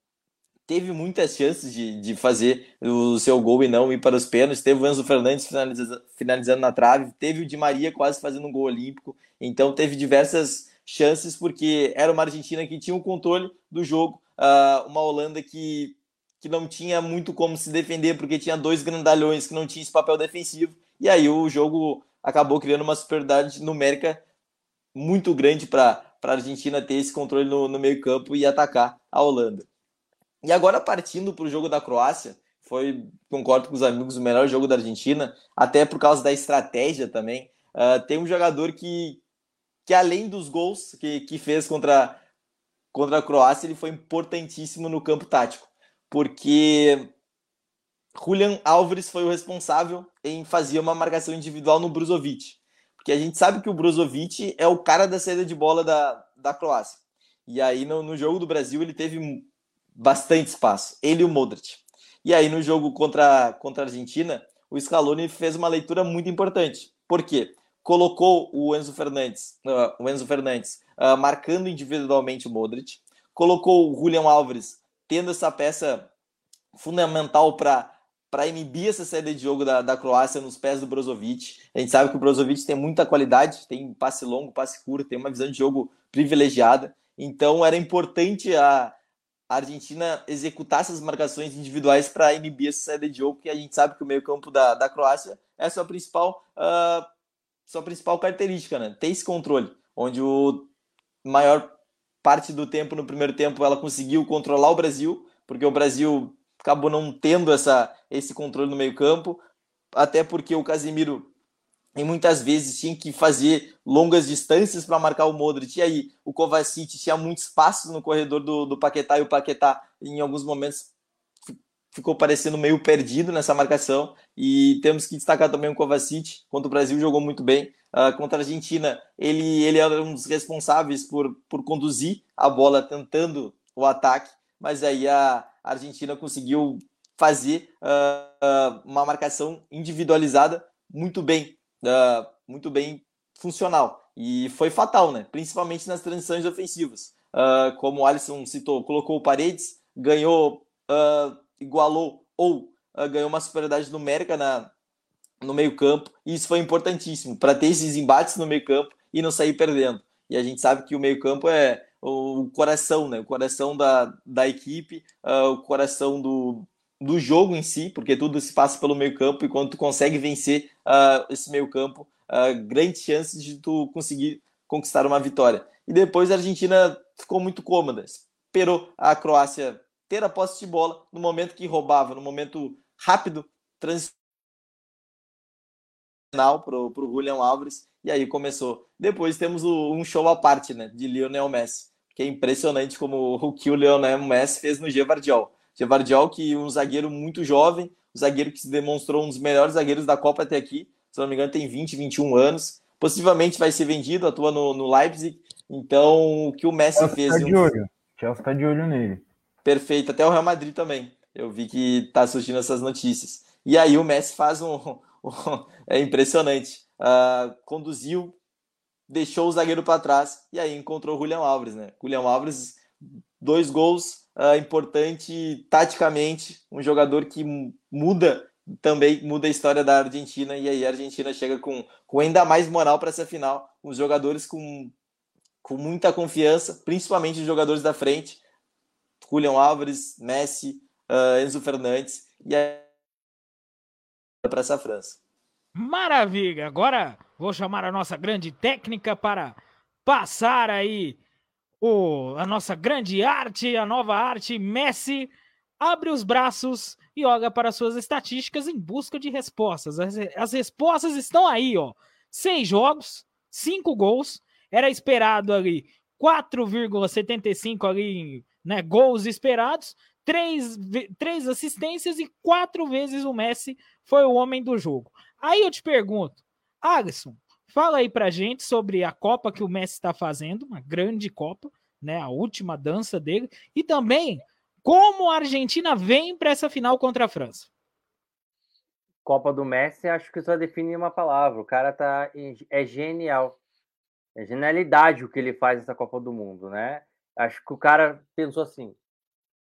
Teve muitas chances de, de fazer o seu gol e não ir para os pênaltis. Teve o Enzo Fernandes finaliza, finalizando na trave, teve o Di Maria quase fazendo um gol olímpico. Então teve diversas chances porque era uma Argentina que tinha o controle do jogo, uh, uma Holanda que que não tinha muito como se defender, porque tinha dois grandalhões que não tinham esse papel defensivo, e aí o jogo acabou criando uma superioridade numérica muito grande para a Argentina ter esse controle no, no meio-campo e atacar a Holanda. E agora, partindo para o jogo da Croácia, foi, concordo com os amigos, o melhor jogo da Argentina, até por causa da estratégia também. Uh, tem um jogador que, que além dos gols que, que fez contra, contra a Croácia, ele foi importantíssimo no campo tático porque Julian Álvares foi o responsável em fazer uma marcação individual no Bruzovic. Porque a gente sabe que o Brozovic é o cara da saída de bola da, da Croácia. E aí no, no jogo do Brasil ele teve bastante espaço, ele e o Modric. E aí no jogo contra, contra a Argentina, o Scaloni fez uma leitura muito importante. Por quê? Colocou o Enzo Fernandes, uh, o Enzo Fernandes uh, marcando individualmente o Modric, colocou o Julian Alves tendo essa peça fundamental para para inibir essa saída de jogo da, da Croácia nos pés do Brozovic. A gente sabe que o Brozovic tem muita qualidade, tem passe longo, passe curto, tem uma visão de jogo privilegiada. Então era importante a, a Argentina executar essas marcações individuais para inibir essa saída de jogo, que a gente sabe que o meio-campo da, da Croácia é a sua principal, uh, sua principal característica, né? Ter esse controle, onde o maior parte do tempo no primeiro tempo ela conseguiu controlar o Brasil, porque o Brasil acabou não tendo essa, esse controle no meio-campo, até porque o Casemiro e muitas vezes tinha que fazer longas distâncias para marcar o Modric. E aí o Kovacic tinha muito espaço no corredor do, do Paquetá e o Paquetá em alguns momentos ficou parecendo meio perdido nessa marcação. E temos que destacar também o Kovacic, contra o Brasil jogou muito bem. Uh, contra a Argentina, ele, ele era um dos responsáveis por, por conduzir a bola tentando o ataque, mas aí a, Argentina conseguiu fazer uh, uh, uma marcação individualizada muito bem, uh, muito bem funcional. E foi fatal, né? principalmente nas transições ofensivas. como o Alisson citou, colocou paredes, ganhou, igualou ou ganhou uma superioridade numérica na, no meio-campo. E isso foi importantíssimo para ter esses embates no meio-campo e não sair perdendo. E a gente sabe que o meio-campo é, o coração, né? O coração da, da equipe, uh, o coração do, do jogo em si, porque tudo se passa pelo meio campo e quando tu consegue vencer uh, esse meio campo, uh, grandes chances de tu conseguir conquistar uma vitória. E depois a Argentina ficou muito cômoda, esperou a Croácia ter a posse de bola no momento que roubava, no momento rápido, transicional para o Julian Alves, e aí começou. Depois temos o, um show à parte, né, de Lionel Messi que é impressionante como o que o Leonel Messi fez no Gevardiol. Gevardiol, que um zagueiro muito jovem, um zagueiro que se demonstrou um dos melhores zagueiros da Copa até aqui, se não me engano tem 20, 21 anos, possivelmente vai ser vendido, atua no, no Leipzig, então o que o Messi Chelsea fez... Tá de olho. Chelsea está de olho nele. Perfeito, até o Real Madrid também, eu vi que está surgindo essas notícias. E aí o Messi faz um... um é impressionante, uh, conduziu deixou o zagueiro para trás e aí encontrou o Julian Alves, né? Julian Alves, dois gols uh, importante taticamente, um jogador que muda também muda a história da Argentina e aí a Argentina chega com, com ainda mais moral para essa final, os jogadores com, com muita confiança, principalmente os jogadores da frente, Julian Alves, Messi, uh, Enzo Fernandes e aí para essa França. Maravilha! Agora vou chamar a nossa grande técnica para passar aí o, a nossa grande arte, a nova arte. Messi abre os braços e olha para suas estatísticas em busca de respostas. As, as respostas estão aí, ó. Seis jogos, cinco gols. Era esperado ali 4,75 ali, né, gols esperados, três, três assistências e quatro vezes o Messi foi o homem do jogo. Aí eu te pergunto, Alisson, fala aí pra gente sobre a Copa que o Messi está fazendo, uma grande Copa, né? A última dança dele, e também como a Argentina vem para essa final contra a França. Copa do Messi, acho que só define uma palavra. O cara tá é genial. É genialidade o que ele faz nessa Copa do Mundo, né? Acho que o cara pensou assim: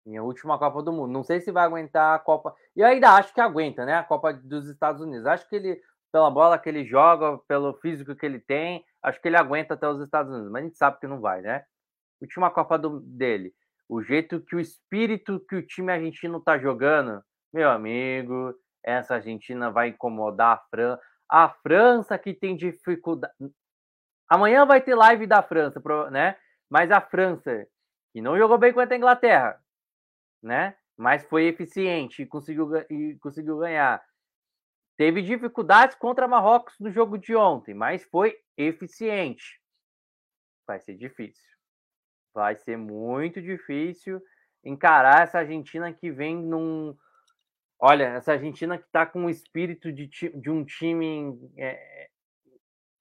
minha última Copa do Mundo. Não sei se vai aguentar a Copa. E eu ainda acho que aguenta, né? A Copa dos Estados Unidos. Acho que ele, pela bola que ele joga, pelo físico que ele tem, acho que ele aguenta até os Estados Unidos. Mas a gente sabe que não vai, né? Última Copa do, dele. O jeito que o espírito que o time argentino tá jogando, meu amigo, essa Argentina vai incomodar a França. A França que tem dificuldade. Amanhã vai ter live da França, né? Mas a França, que não jogou bem contra a Inglaterra, né? Mas foi eficiente e conseguiu, e conseguiu ganhar. Teve dificuldades contra Marrocos no jogo de ontem, mas foi eficiente. Vai ser difícil. Vai ser muito difícil encarar essa Argentina que vem num. Olha, essa Argentina que está com o espírito de, de um time é,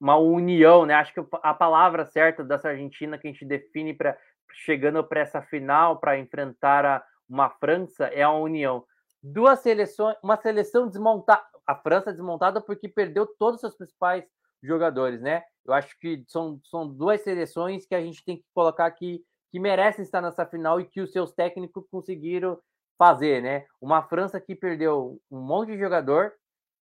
uma união, né? Acho que a palavra certa dessa Argentina que a gente define para chegando para essa final para enfrentar a, uma França é a união. Duas seleções, uma seleção desmontada, a França desmontada porque perdeu todos os seus principais jogadores, né? Eu acho que são, são duas seleções que a gente tem que colocar aqui que merecem estar nessa final e que os seus técnicos conseguiram fazer, né? Uma França que perdeu um monte de jogador,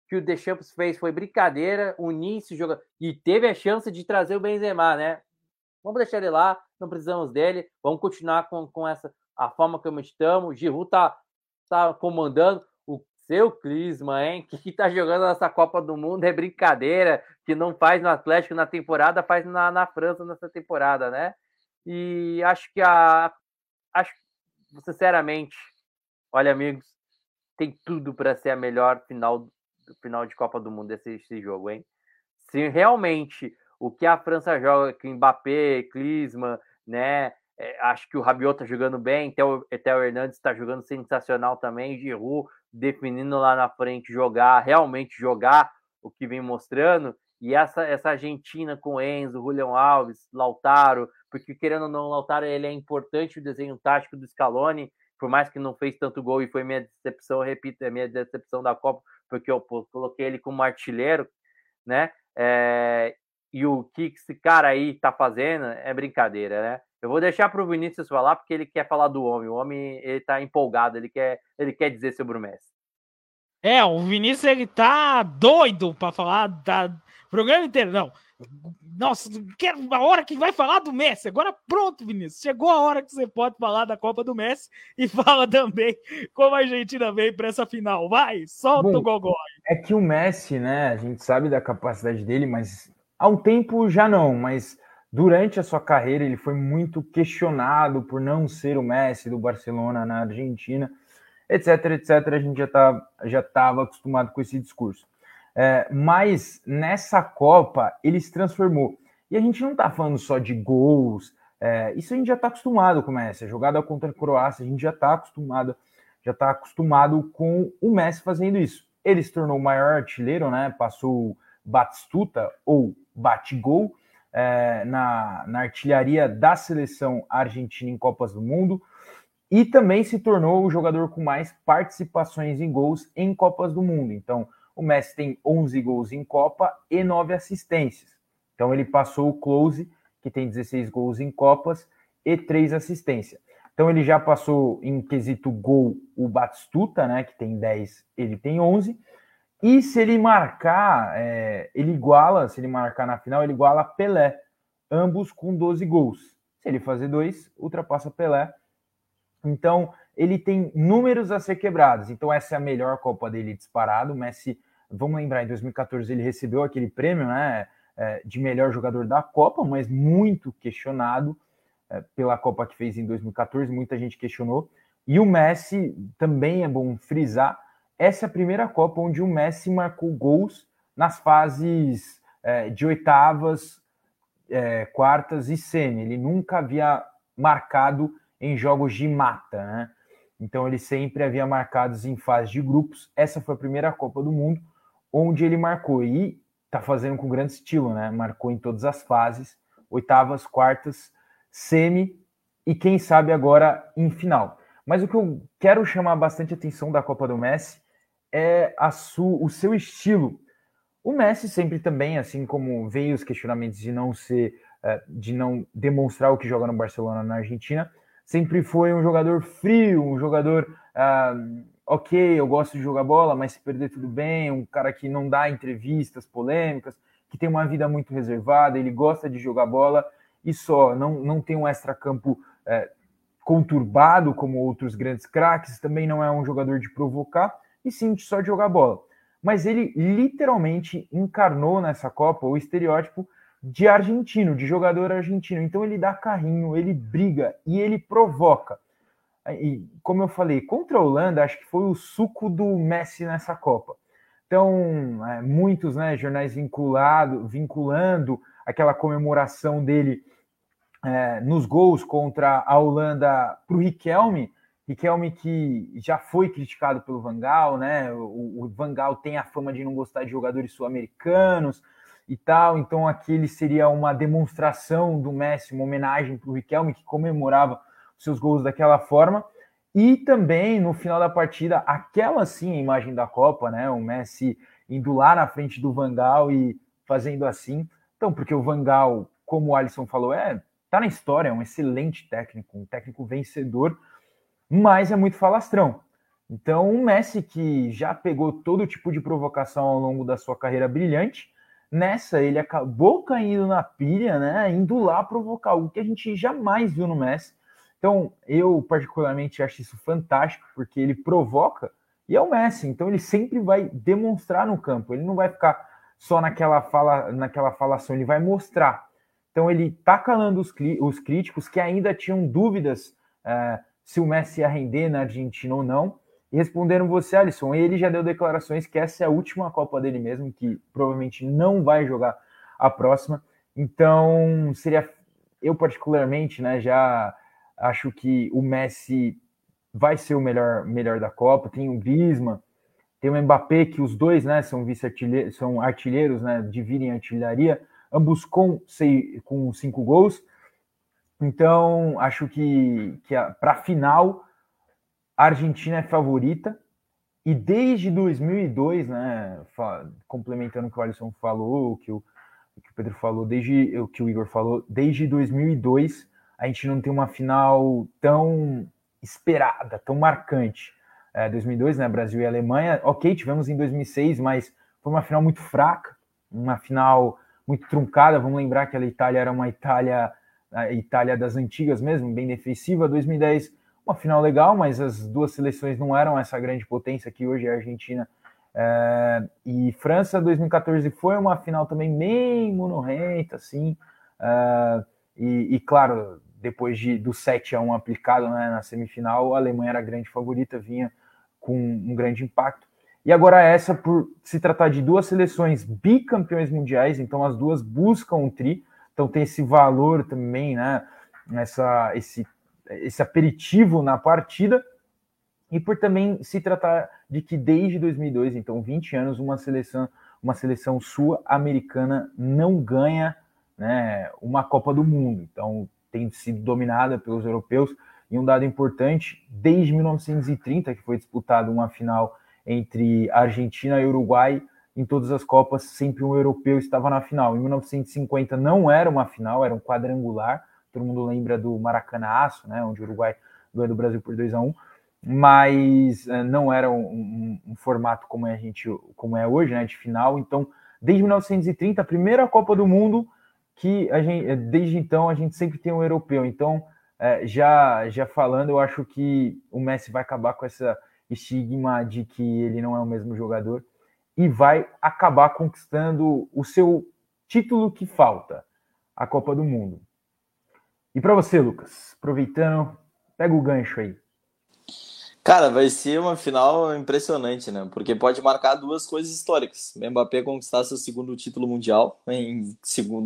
que o Deschamps fez foi brincadeira, unir esse jogador e teve a chance de trazer o Benzema, né? Vamos deixar ele lá, não precisamos dele, vamos continuar com, com essa a forma como estamos. O Giroud tá, tá comandando o seu Clisma, hein? Que, que tá jogando nessa Copa do Mundo é brincadeira, que não faz no Atlético na temporada, faz na, na França nessa temporada, né? E acho que a. Acho, sinceramente, olha, amigos, tem tudo para ser a melhor final, final de Copa do Mundo desse, desse jogo, hein? Se realmente o que a França joga, que Mbappé, Klinsmann, né? É, acho que o Rabiot tá jogando bem, até o, até o Hernandes está jogando sensacional também, Giroud definindo lá na frente jogar, realmente jogar o que vem mostrando, e essa, essa Argentina com Enzo, Julião Alves, Lautaro, porque querendo ou não, Lautaro ele é importante o desenho tático do Scaloni, por mais que não fez tanto gol e foi minha decepção, repito, é minha decepção da Copa, porque eu coloquei ele como artilheiro, né? É, e o que esse cara aí tá fazendo é brincadeira, né? Eu vou deixar para o Vinícius falar porque ele quer falar do homem. O homem ele tá empolgado, ele quer, ele quer dizer sobre o Messi. É, o Vinícius ele tá doido para falar da programa inteiro. Não, nossa, quero a hora que vai falar do Messi. Agora pronto, Vinícius. Chegou a hora que você pode falar da Copa do Messi e fala também como a Argentina veio para essa final. Vai, solta Bom, o gogó. É que o Messi, né? A gente sabe da capacidade dele, mas há um tempo já não. Mas durante a sua carreira ele foi muito questionado por não ser o Messi do Barcelona na Argentina, etc, etc. A gente já tá, já estava acostumado com esse discurso. É, mas nessa Copa ele se transformou. E a gente não está falando só de gols, é, isso a gente já está acostumado com o Messi. Jogada contra a Croácia, a gente já está acostumado, já está acostumado com o Messi fazendo isso. Ele se tornou o maior artilheiro, né? Passou Batistuta ou Batigol é, na, na artilharia da seleção argentina em Copas do Mundo e também se tornou o jogador com mais participações em gols em Copas do Mundo. Então, o Messi tem 11 gols em Copa e 9 assistências. Então ele passou o Close, que tem 16 gols em Copas e 3 assistências. Então ele já passou em quesito gol o Batistuta, né, que tem 10, ele tem 11. E se ele marcar, é, ele iguala, se ele marcar na final, ele iguala Pelé, ambos com 12 gols. Se ele fazer dois, ultrapassa Pelé. Então, ele tem números a ser quebrados. Então, essa é a melhor Copa dele disparado. O Messi Vamos lembrar, em 2014 ele recebeu aquele prêmio né, é, de melhor jogador da Copa, mas muito questionado é, pela Copa que fez em 2014, muita gente questionou. E o Messi, também é bom frisar, essa é a primeira Copa onde o Messi marcou gols nas fases é, de oitavas, quartas e semi. Ele nunca havia marcado em jogos de mata, né? Então ele sempre havia marcado em fase de grupos. Essa foi a primeira Copa do Mundo onde ele marcou e tá fazendo com grande estilo, né? Marcou em todas as fases, oitavas, quartas, semi e quem sabe agora em final. Mas o que eu quero chamar bastante atenção da Copa do Messi é a su, o seu estilo. O Messi sempre também, assim como veio os questionamentos de não ser, é, de não demonstrar o que joga no Barcelona na Argentina, sempre foi um jogador frio, um jogador uh, ok, eu gosto de jogar bola, mas se perder tudo bem, um cara que não dá entrevistas polêmicas, que tem uma vida muito reservada, ele gosta de jogar bola e só, não, não tem um extracampo é, conturbado como outros grandes craques, também não é um jogador de provocar, e sim só de jogar bola. Mas ele literalmente encarnou nessa Copa o estereótipo de argentino, de jogador argentino. Então ele dá carrinho, ele briga e ele provoca. E, como eu falei, contra a Holanda, acho que foi o suco do Messi nessa Copa. Então, é, muitos né, jornais vinculado, vinculando aquela comemoração dele é, nos gols contra a Holanda para o Riquelme. Riquelme que já foi criticado pelo Vangal, né? O, o Vangal tem a fama de não gostar de jogadores sul-americanos. e tal. Então aquele seria uma demonstração do Messi, uma homenagem para o Riquelme, que comemorava seus gols daquela forma. E também no final da partida, aquela sim a imagem da Copa, né? O Messi indo lá na frente do Vangal e fazendo assim. Então, porque o Vangal, como o Alisson falou, é tá na história, é um excelente técnico, um técnico vencedor, mas é muito falastrão. Então, o Messi que já pegou todo tipo de provocação ao longo da sua carreira brilhante, nessa ele acabou caindo na pilha, né, indo lá provocar algo que a gente jamais viu no Messi. Então, eu particularmente acho isso fantástico, porque ele provoca e é o Messi, então ele sempre vai demonstrar no campo, ele não vai ficar só naquela fala, naquela falação, ele vai mostrar. Então ele está calando os, os, críticos que ainda tinham dúvidas é, se o Messi ia render na Argentina ou não. E responderam você, Alisson, ele já deu declarações que essa é a última Copa dele mesmo, que provavelmente não vai jogar a próxima. Então, seria eu particularmente, né, já acho que o Messi vai ser o melhor melhor da Copa. Tem o Griezmann, tem o Mbappé, que os dois, né, são vice-artilheiros, são artilheiros, né, dividem a artilharia, ambos com, seis, com cinco gols. Então, acho que, que para a final, a Argentina é favorita. E desde 2002, né, complementando o que o Alisson falou, o que o, o que o Pedro falou, desde o que o Igor falou, desde 2002 a gente não tem uma final tão esperada, tão marcante. É, 2002, né, Brasil e Alemanha, ok, tivemos em 2006, mas foi uma final muito fraca, uma final muito truncada. Vamos lembrar que a Itália era uma Itália, a Itália das antigas mesmo, bem defensiva. 2010 uma final legal, mas as duas seleções não eram essa grande potência que hoje é a Argentina é, e França. 2014 foi uma final também bem monorrenta, assim, é, e, e, claro, depois de, do 7 a 1 aplicado né, na semifinal, a Alemanha era a grande favorita, vinha com um grande impacto. E agora essa, por se tratar de duas seleções bicampeões mundiais, então as duas buscam um tri, então tem esse valor também, né? Essa, esse esse aperitivo na partida, e por também se tratar de que desde 2002, então 20 anos, uma seleção, uma seleção sul-americana não ganha né, uma Copa do Mundo. Então tem sido dominada pelos europeus. E um dado importante, desde 1930, que foi disputada uma final entre Argentina e Uruguai, em todas as Copas, sempre um europeu estava na final. Em 1950 não era uma final, era um quadrangular todo mundo lembra do Maracanaço, né, onde o Uruguai ganhou do Brasil por 2 a 1 mas uh, não era um, um, um, formato como é, a gente, como é hoje, né, de final. Então, desde 1930, a primeira Copa do Mundo que a gente, desde então a gente sempre tem um europeu. Então, uh, já já falando, eu acho que o Messi vai acabar com essa estigma de que ele não é o mesmo jogador e vai acabar conquistando o seu título que falta, a Copa do Mundo. E para você, Lucas, aproveitando, pega o gancho aí. Cara, vai ser uma final impressionante, né? Porque pode marcar duas coisas históricas. Mbappé conquistar seu segundo título mundial em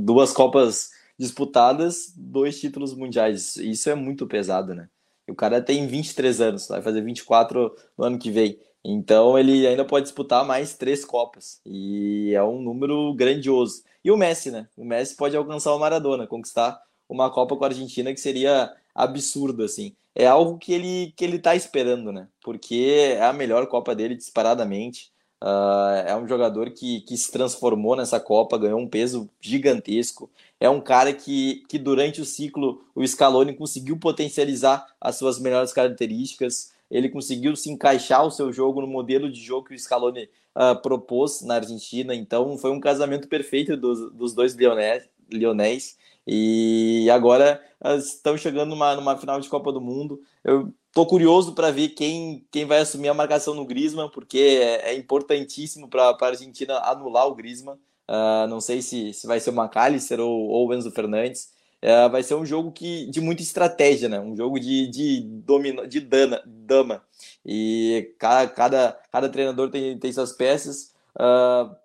duas Copas disputadas, dois títulos mundiais. Isso é muito pesado, né? o cara tem 23 anos, vai fazer 24 no ano que vem. Então ele ainda pode disputar mais três Copas. E é um número grandioso. E o Messi, né? O Messi pode alcançar o Maradona, conquistar uma Copa com a Argentina que seria absurdo, assim. É algo que ele, que ele tá esperando, né? Porque é a melhor Copa dele, disparadamente. Uh, é um jogador que, que se transformou nessa Copa, ganhou um peso gigantesco. É um cara que, que durante o ciclo o Scaloni conseguiu potencializar as suas melhores características. Ele conseguiu se encaixar o seu jogo no modelo de jogo que o Scaloni uh, propôs na Argentina. Então foi um casamento perfeito dos, dos dois leonéis. leonéis. E agora estão chegando numa, numa final de Copa do Mundo. Eu tô curioso para ver quem, quem vai assumir a marcação no Griezmann, porque é, é importantíssimo para a Argentina anular o Griezmann. Uh, não sei se, se vai ser o McAllister ou, ou o Enzo Fernandes. Uh, vai ser um jogo que, de muita estratégia, né? Um jogo de, de, domina, de dana, dama. E cada, cada, cada treinador tem, tem suas peças. Uh,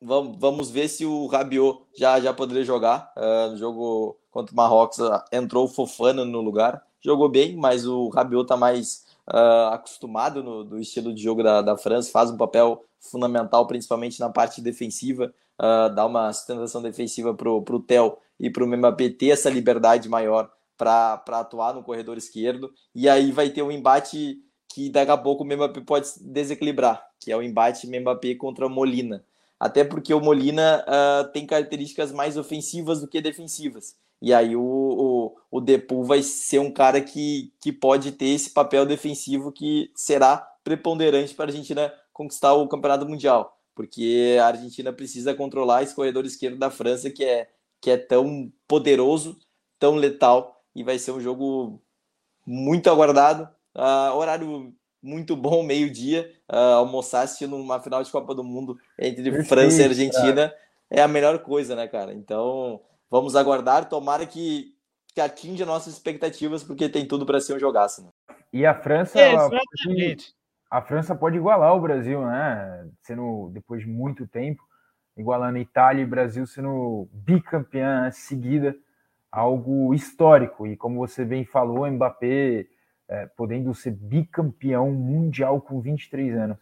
Vamos, vamos ver se o Rabiot já, já poderia jogar. Uh, no jogo contra o Marrocos, uh, entrou o Fofana no lugar. Jogou bem, mas o Rabiot está mais uh, acostumado no, do estilo de jogo da, da França, faz um papel fundamental, principalmente na parte defensiva, uh, dá uma sustentação defensiva para o Theo e para o Mbappé ter essa liberdade maior para atuar no corredor esquerdo, e aí vai ter um embate que daqui a pouco o Mbappé pode desequilibrar, que é o embate Mbappé contra Molina. Até porque o Molina uh, tem características mais ofensivas do que defensivas. E aí o, o, o vai ser um cara que, que pode ter esse papel defensivo que será preponderante para a Argentina conquistar o Campeonato Mundial. Porque a Argentina precisa controlar esse corredor esquerdo da França, que é, que é tão poderoso, tão letal, e vai ser um jogo muito aguardado. Uh, horário muito bom, meio-dia, uh, almoçar assistindo uma final de Copa do Mundo entre Perfeito, França e Argentina cara. é a melhor coisa, né, cara? Então, vamos aguardar, tomara que, que atinja nossas expectativas, porque tem tudo para ser um jogaço. Né? E a França, pode, a França pode igualar o Brasil, né? Sendo depois de muito tempo, igualando Itália e Brasil sendo bicampeã seguida, algo histórico. E como você bem falou, Mbappé é, podendo ser bicampeão mundial com 23 anos.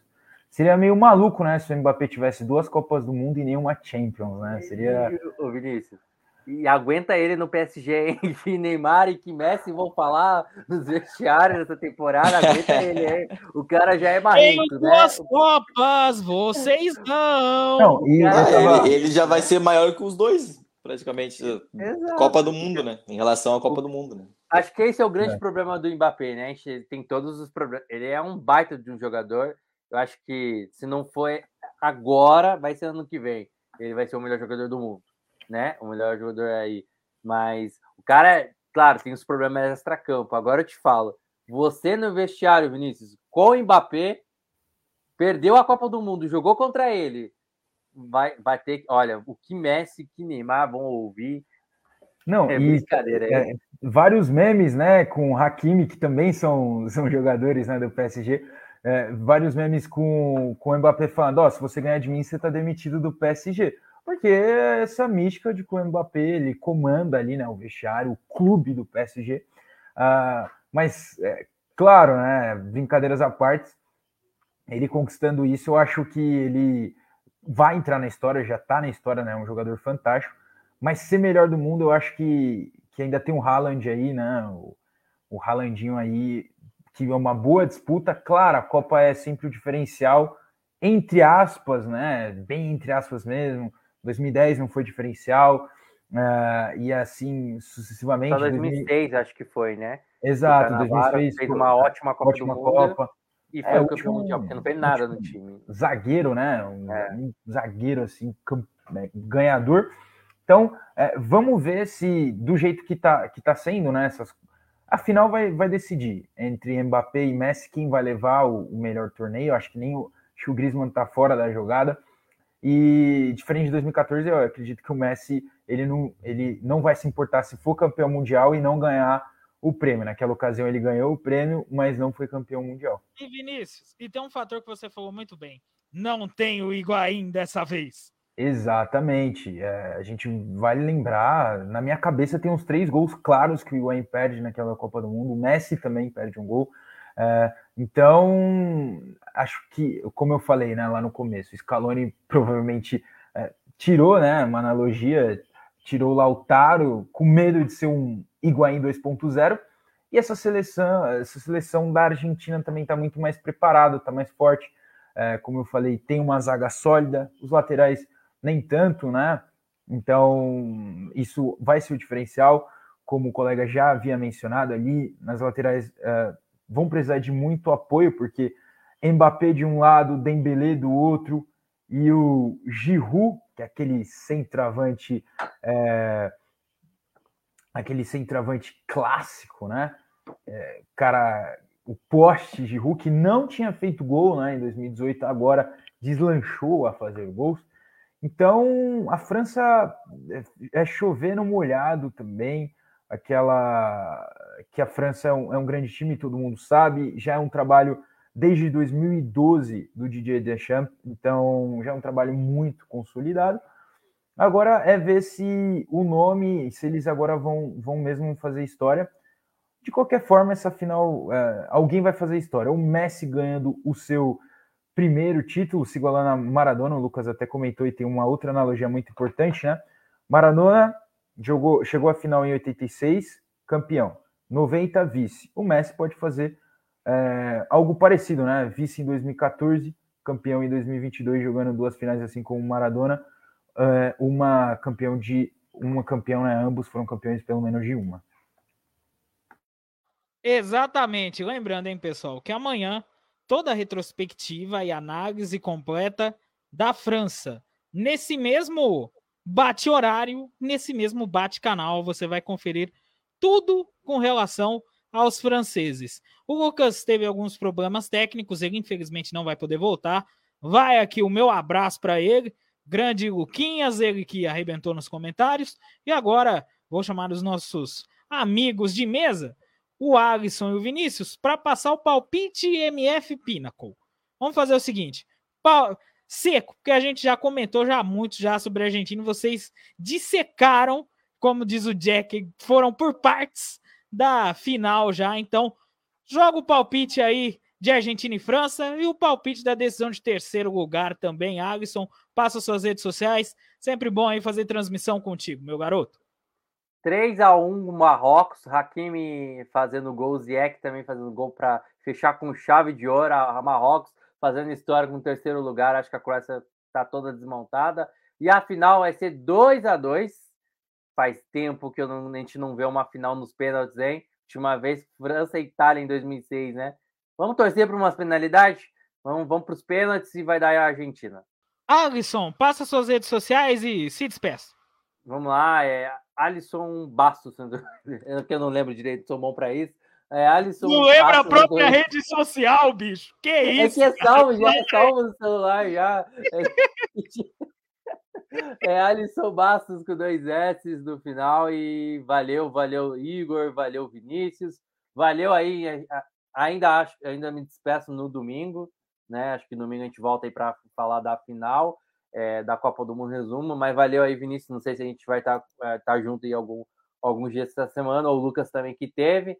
Seria meio maluco, né? Se o Mbappé tivesse duas Copas do Mundo e nenhuma Champions, né? Seria. Ô, Vinícius, e aguenta ele no PSG, enfim, Neymar e que Messi vão falar nos vestiários dessa temporada, aguenta ele, hein? O cara já é marrento, né? duas Copas, vocês não! não e tava... ele, ele, já vai ser maior que os dois, praticamente. Exato. Copa do Mundo, né? Em relação à Copa do Mundo, né? Acho que esse é o grande é. problema do Mbappé, né? A gente tem todos os problemas. Ele é um baita de um jogador. Eu acho que se não for agora, vai ser ano que vem. Ele vai ser o melhor jogador do mundo, né? O melhor jogador aí. Mas o cara, claro, tem os problemas extra-campo. Agora eu te falo, você no vestiário, Vinícius, com o Mbappé, perdeu a Copa do Mundo, jogou contra ele. Vai, vai ter, olha, o que Messi, que Neymar vão ouvir não, é e é, vários memes, né, com o Hakimi, que também são, são jogadores né, do PSG, é, vários memes com, com o Mbappé falando, ó, oh, se você ganhar de mim, você tá demitido do PSG. Porque é essa mística de que o Mbappé, ele comanda ali, né, o vestiário, o clube do PSG. Ah, mas, é, claro, né, brincadeiras à parte, ele conquistando isso, eu acho que ele vai entrar na história, já tá na história, né, um jogador fantástico, mas ser melhor do mundo, eu acho que, que ainda tem o Haaland aí, né? O, o Haalandinho aí, que é uma boa disputa. Claro, a Copa é sempre o diferencial, entre aspas, né? Bem entre aspas mesmo. 2010 não foi diferencial. Uh, e assim sucessivamente. Só 2006, 2000... acho que foi, né? Exato, 2006 fez uma ótima Copa ótima do Mundo. Copa. E foi é, o campeão mundial, porque não fez nada no time. Zagueiro, né? Um, é. um zagueiro assim, né? ganhador. Então, é, vamos ver se, do jeito que está que tá sendo, né? Essas, a final vai, vai decidir entre Mbappé e Messi quem vai levar o, o melhor torneio. Acho que nem o, que o Griezmann está fora da jogada. E diferente de 2014, eu acredito que o Messi ele não, ele não vai se importar se for campeão mundial e não ganhar o prêmio. Naquela ocasião ele ganhou o prêmio, mas não foi campeão mundial. E Vinícius, e tem um fator que você falou muito bem: não tem o Higuaín dessa vez. Exatamente. É, a gente vai lembrar, na minha cabeça tem uns três gols claros que o Higuaín perde naquela Copa do Mundo. O Messi também perde um gol. É, então, acho que, como eu falei né, lá no começo, o Scaloni provavelmente é, tirou, né, uma analogia, tirou o Lautaro com medo de ser um Higuaín 2.0. E essa seleção, essa seleção da Argentina também está muito mais preparada, está mais forte. É, como eu falei, tem uma zaga sólida, os laterais nem tanto, né? Então, isso vai ser o diferencial, como o colega já havia mencionado ali, nas laterais uh, vão precisar de muito apoio, porque Mbappé de um lado, Dembélé do outro, e o Giroud, que é aquele centroavante, é, aquele centroavante clássico, né? É, cara, o poste Giroud, que não tinha feito gol né, em 2018, agora deslanchou a fazer gols. Então, a França é, é chover no molhado também, aquela que a França é um, é um, grande time, todo mundo sabe, já é um trabalho desde 2012 do Didier Deschamps, então já é um trabalho muito consolidado. Agora é ver se o nome, se eles agora vão, vão mesmo fazer história. De qualquer forma, essa final, é, alguém vai fazer história. O Messi ganhando o seu primeiro título, se igualando a Maradona, o Lucas até comentou e tem uma outra analogia muito importante, né? Maradona jogou, chegou à final em 86, campeão. 90, vice. O Messi pode fazer é, algo parecido, né? Vice em 2014, campeão em 2022, jogando duas finais assim como Maradona. É, uma campeão de uma campeão, né? Ambos foram campeões pelo menos de uma. Exatamente. Lembrando, hein, pessoal, que amanhã toda a retrospectiva e análise completa da França. Nesse mesmo bate horário, nesse mesmo bate canal, você vai conferir tudo com relação aos franceses. O Lucas teve alguns problemas técnicos, ele infelizmente não vai poder voltar. Vai aqui o meu abraço para ele, grande Luquinhas, ele que arrebentou nos comentários. E agora vou chamar os nossos amigos de mesa o Alisson e o Vinícius para passar o palpite MF Pinnacle. Vamos fazer o seguinte: seco, porque a gente já comentou já muito já sobre a Argentina, vocês dissecaram, como diz o Jack, foram por partes da final já. Então, joga o palpite aí de Argentina e França e o palpite da decisão de terceiro lugar também, Alisson. Passa suas redes sociais. Sempre bom aí fazer transmissão contigo, meu garoto. 3 a 1 Marrocos, Hakimi fazendo gol, Ziyech também fazendo gol para fechar com chave de ouro a Marrocos, fazendo história com o terceiro lugar. Acho que a Croácia está toda desmontada. E a final vai ser 2 a 2 Faz tempo que não, a gente não vê uma final nos pênaltis, hein? Última vez, França e Itália em 2006, né? Vamos torcer para umas penalidades? Vamos, vamos para os pênaltis e vai dar a Argentina. Alisson, passa suas redes sociais e se despeça. Vamos lá, é Alisson Bastos, que eu não lembro direito, sou bom para isso. É Alisson não lembra a própria rede social, bicho. Que isso? É que é salvo, já é salvo no celular, já. É, é Alisson Bastos com dois S no final e valeu, valeu Igor, valeu Vinícius, valeu aí. Ainda acho, ainda me despeço no domingo, né? Acho que domingo a gente volta aí para falar da final é, da Copa do Mundo resumo, mas valeu aí, Vinícius. Não sei se a gente vai estar tá, é, tá junto em algum, alguns dias essa semana, ou o Lucas também que teve.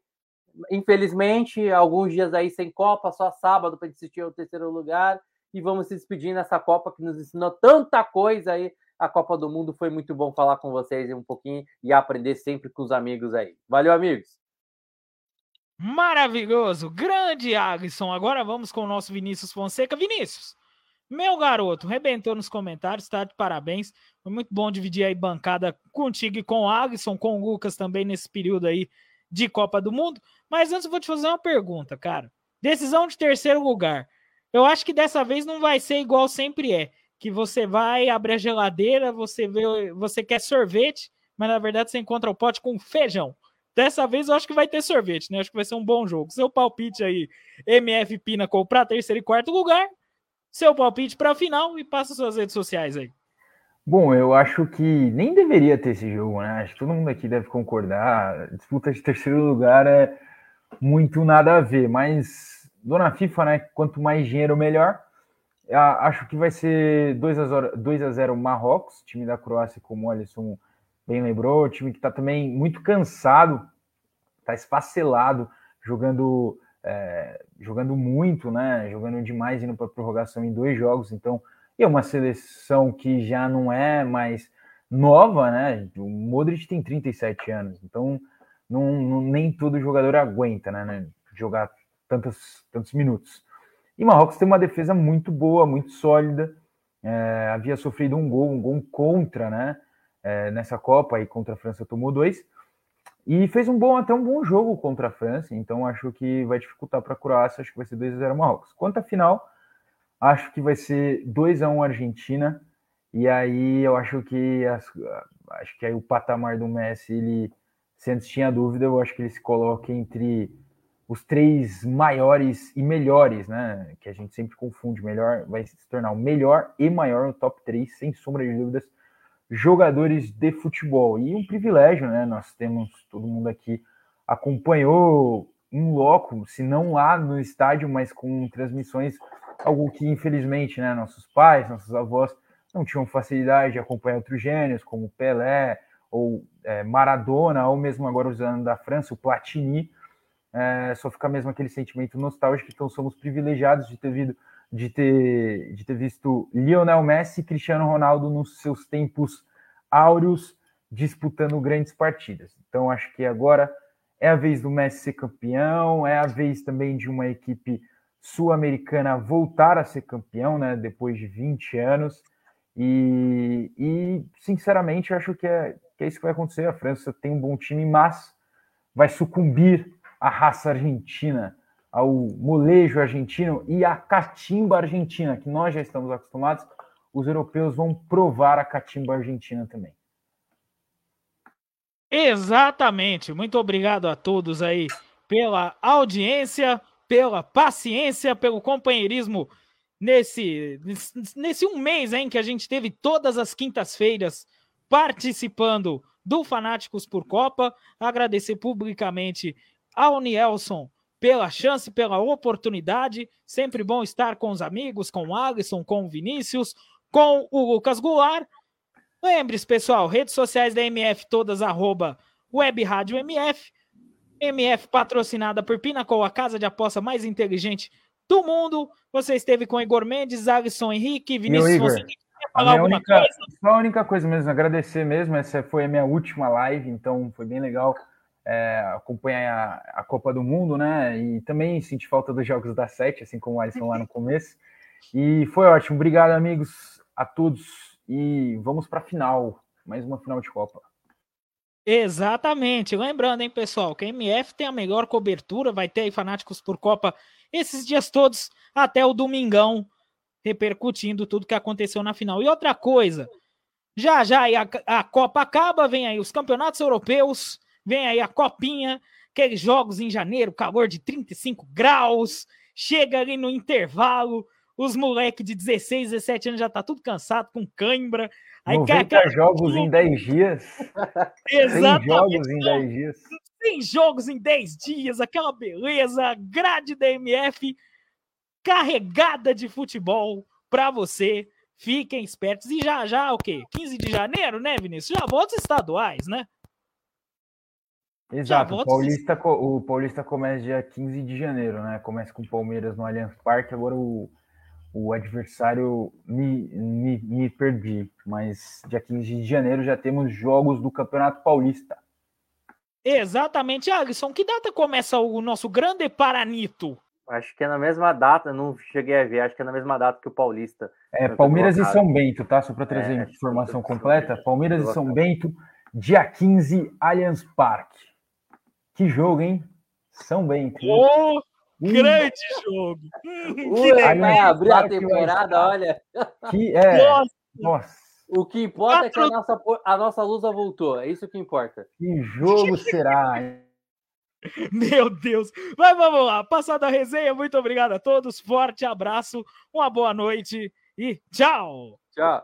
Infelizmente, alguns dias aí sem Copa, só sábado para assistir o terceiro lugar. E vamos se despedir nessa Copa que nos ensinou tanta coisa aí. A Copa do Mundo foi muito bom falar com vocês um pouquinho e aprender sempre com os amigos aí. Valeu, amigos! Maravilhoso! Grande Alisson! Agora vamos com o nosso Vinícius Fonseca. Vinícius, meu garoto, rebentou nos comentários, tá de parabéns. Foi muito bom dividir aí bancada contigo e com o Alisson, com o Lucas também nesse período aí de Copa do Mundo. Mas antes eu vou te fazer uma pergunta, cara. Decisão de terceiro lugar. Eu acho que dessa vez não vai ser igual sempre é, que você vai abrir a geladeira, você vê, você quer sorvete, mas na verdade você encontra o pote com feijão. Dessa vez eu acho que vai ter sorvete, né? Acho que vai ser um bom jogo. Seu palpite aí, MF Pina para terceiro e quarto lugar seu palpite para a final e passa suas redes sociais aí. Bom, eu acho que nem deveria ter esse jogo, né? Acho que todo mundo aqui deve concordar. Disputa de terceiro lugar é muito nada a ver, mas dona FIFA, né? Quanto mais dinheiro, melhor. Acho que vai ser 2 a 0, 2 a 0 Marrocos, time da Croácia, como o Alisson bem lembrou, time que está também muito cansado, está esfacelado, jogando é, jogando muito, né? Jogando demais, indo para prorrogação em dois jogos. Então, é uma seleção que já não é mais nova, né? O Modric tem 37 anos, então não, não nem todo jogador aguenta, né, né? Jogar tantos, tantos minutos. E Marrocos tem uma defesa muito boa, muito sólida. É, havia sofrido um gol, um gol contra, né? É, nessa Copa, aí contra a França tomou dois. E fez um bom, até um bom jogo contra a França, então acho que vai dificultar para a Croácia, acho que vai ser 2 a 0 Marrocos. Quanto à final, acho que vai ser 2 a 1 Argentina, e aí eu acho que as, acho que aí o patamar do Messi, ele se antes tinha dúvida, eu acho que ele se coloca entre os três maiores e melhores, né? Que a gente sempre confunde, melhor vai se tornar o melhor e maior no top 3, sem sombra de dúvidas jogadores de futebol. E um privilégio, né? Nós temos, todo mundo aqui acompanhou um loco, se não lá no estádio, mas com transmissões, algo que infelizmente, né, nossos pais, nossos avós não tinham facilidade de acompanhar outros gênios, como Pelé ou é, Maradona, ou mesmo agora usando da França, o Platini. é, só fica mesmo aquele sentimento nostálgico, então somos privilegiados de ter, visto, de ter, de ter visto Lionel Messi e Cristiano Ronaldo nos seus tempos áureos disputando grandes partidas. Então acho que agora é a vez do Messi ser campeão, é a vez também de uma equipe sul-americana voltar a ser campeão, né, depois de 20 anos. E, e sinceramente, acho que é, que é isso que vai acontecer. A França tem um bom time, mas vai sucumbir à raça argentina, ao molejo argentino e à catimba argentina, que nós já estamos acostumados. Os europeus vão provar a catimba argentina também. Exatamente. Muito obrigado a todos aí pela audiência, pela paciência, pelo companheirismo nesse, nesse um mês em que a gente teve todas as quintas-feiras participando do Fanáticos por Copa. Agradecer publicamente ao Nielson pela chance, pela oportunidade. Sempre bom estar com os amigos, com o Alisson, com o Vinícius, com o Lucas Goulart. Lembre-se, pessoal, redes sociais da MF todas, arroba Web Rádio MF. MF patrocinada por Pinacol, a casa de aposta mais inteligente do mundo. Você esteve com Igor Mendes, Alisson Henrique, Vinícius. Igor, falar a alguma única, coisa? Só a única coisa mesmo, agradecer mesmo. Essa foi a minha última live, então foi bem legal é, acompanhar a, a, Copa do Mundo, né? E também senti falta dos jogos da Sete, assim como o Alisson lá no começo. E foi ótimo. Obrigado, amigos, a todos. E vamos para a final, mais uma final de Copa. Exatamente. Lembrando, hein, pessoal, que a MF tem a melhor cobertura, vai ter aí fanáticos por Copa esses dias todos até o domingão, repercutindo tudo que aconteceu na final. E outra coisa, já já a, a Copa acaba, vem aí os campeonatos europeus, vem aí a Copinha, aqueles jogos em janeiro, calor de 35 graus, chega ali no intervalo, os moleques de 16, 17 anos já tá tudo cansado, com cãibra. Aí 90 jogos em 10 dias. Exatamente. 100 jogos em 10 dias. 100 jogos em 10 dias, aquela beleza, grade da MF carregada de futebol para você. Fiquem espertos. E já, já, o quê? 15 de janeiro, né, Vinícius? Já volta os estaduais, né? Exato, o Paulista, o Paulista começa dia 15 de janeiro, né? Começa com o Palmeiras no Allianz Parque, agora o, o adversário me, me, me perdi, mas dia 15 de janeiro já temos jogos do Campeonato Paulista. Exatamente, Alisson. Que data começa o nosso grande Paranito? Acho que é na mesma data, não cheguei a ver, acho que é na mesma data que o Paulista. É, Palmeiras e São Bento, tá? Só para trazer é, informação completa. Palmeiras e São Bento, dia 15, Allianz Parque. Que jogo, hein? São Bento. Oh, grande jogo! Ui, vai abrir a temporada, olha. Que é. Nossa. Nossa. O que importa é que a nossa, a nossa lusa voltou. É isso que importa. Que jogo será? Meu Deus. Mas vamos lá. Passada a resenha, muito obrigado a todos. Forte abraço, uma boa noite e tchau. Tchau.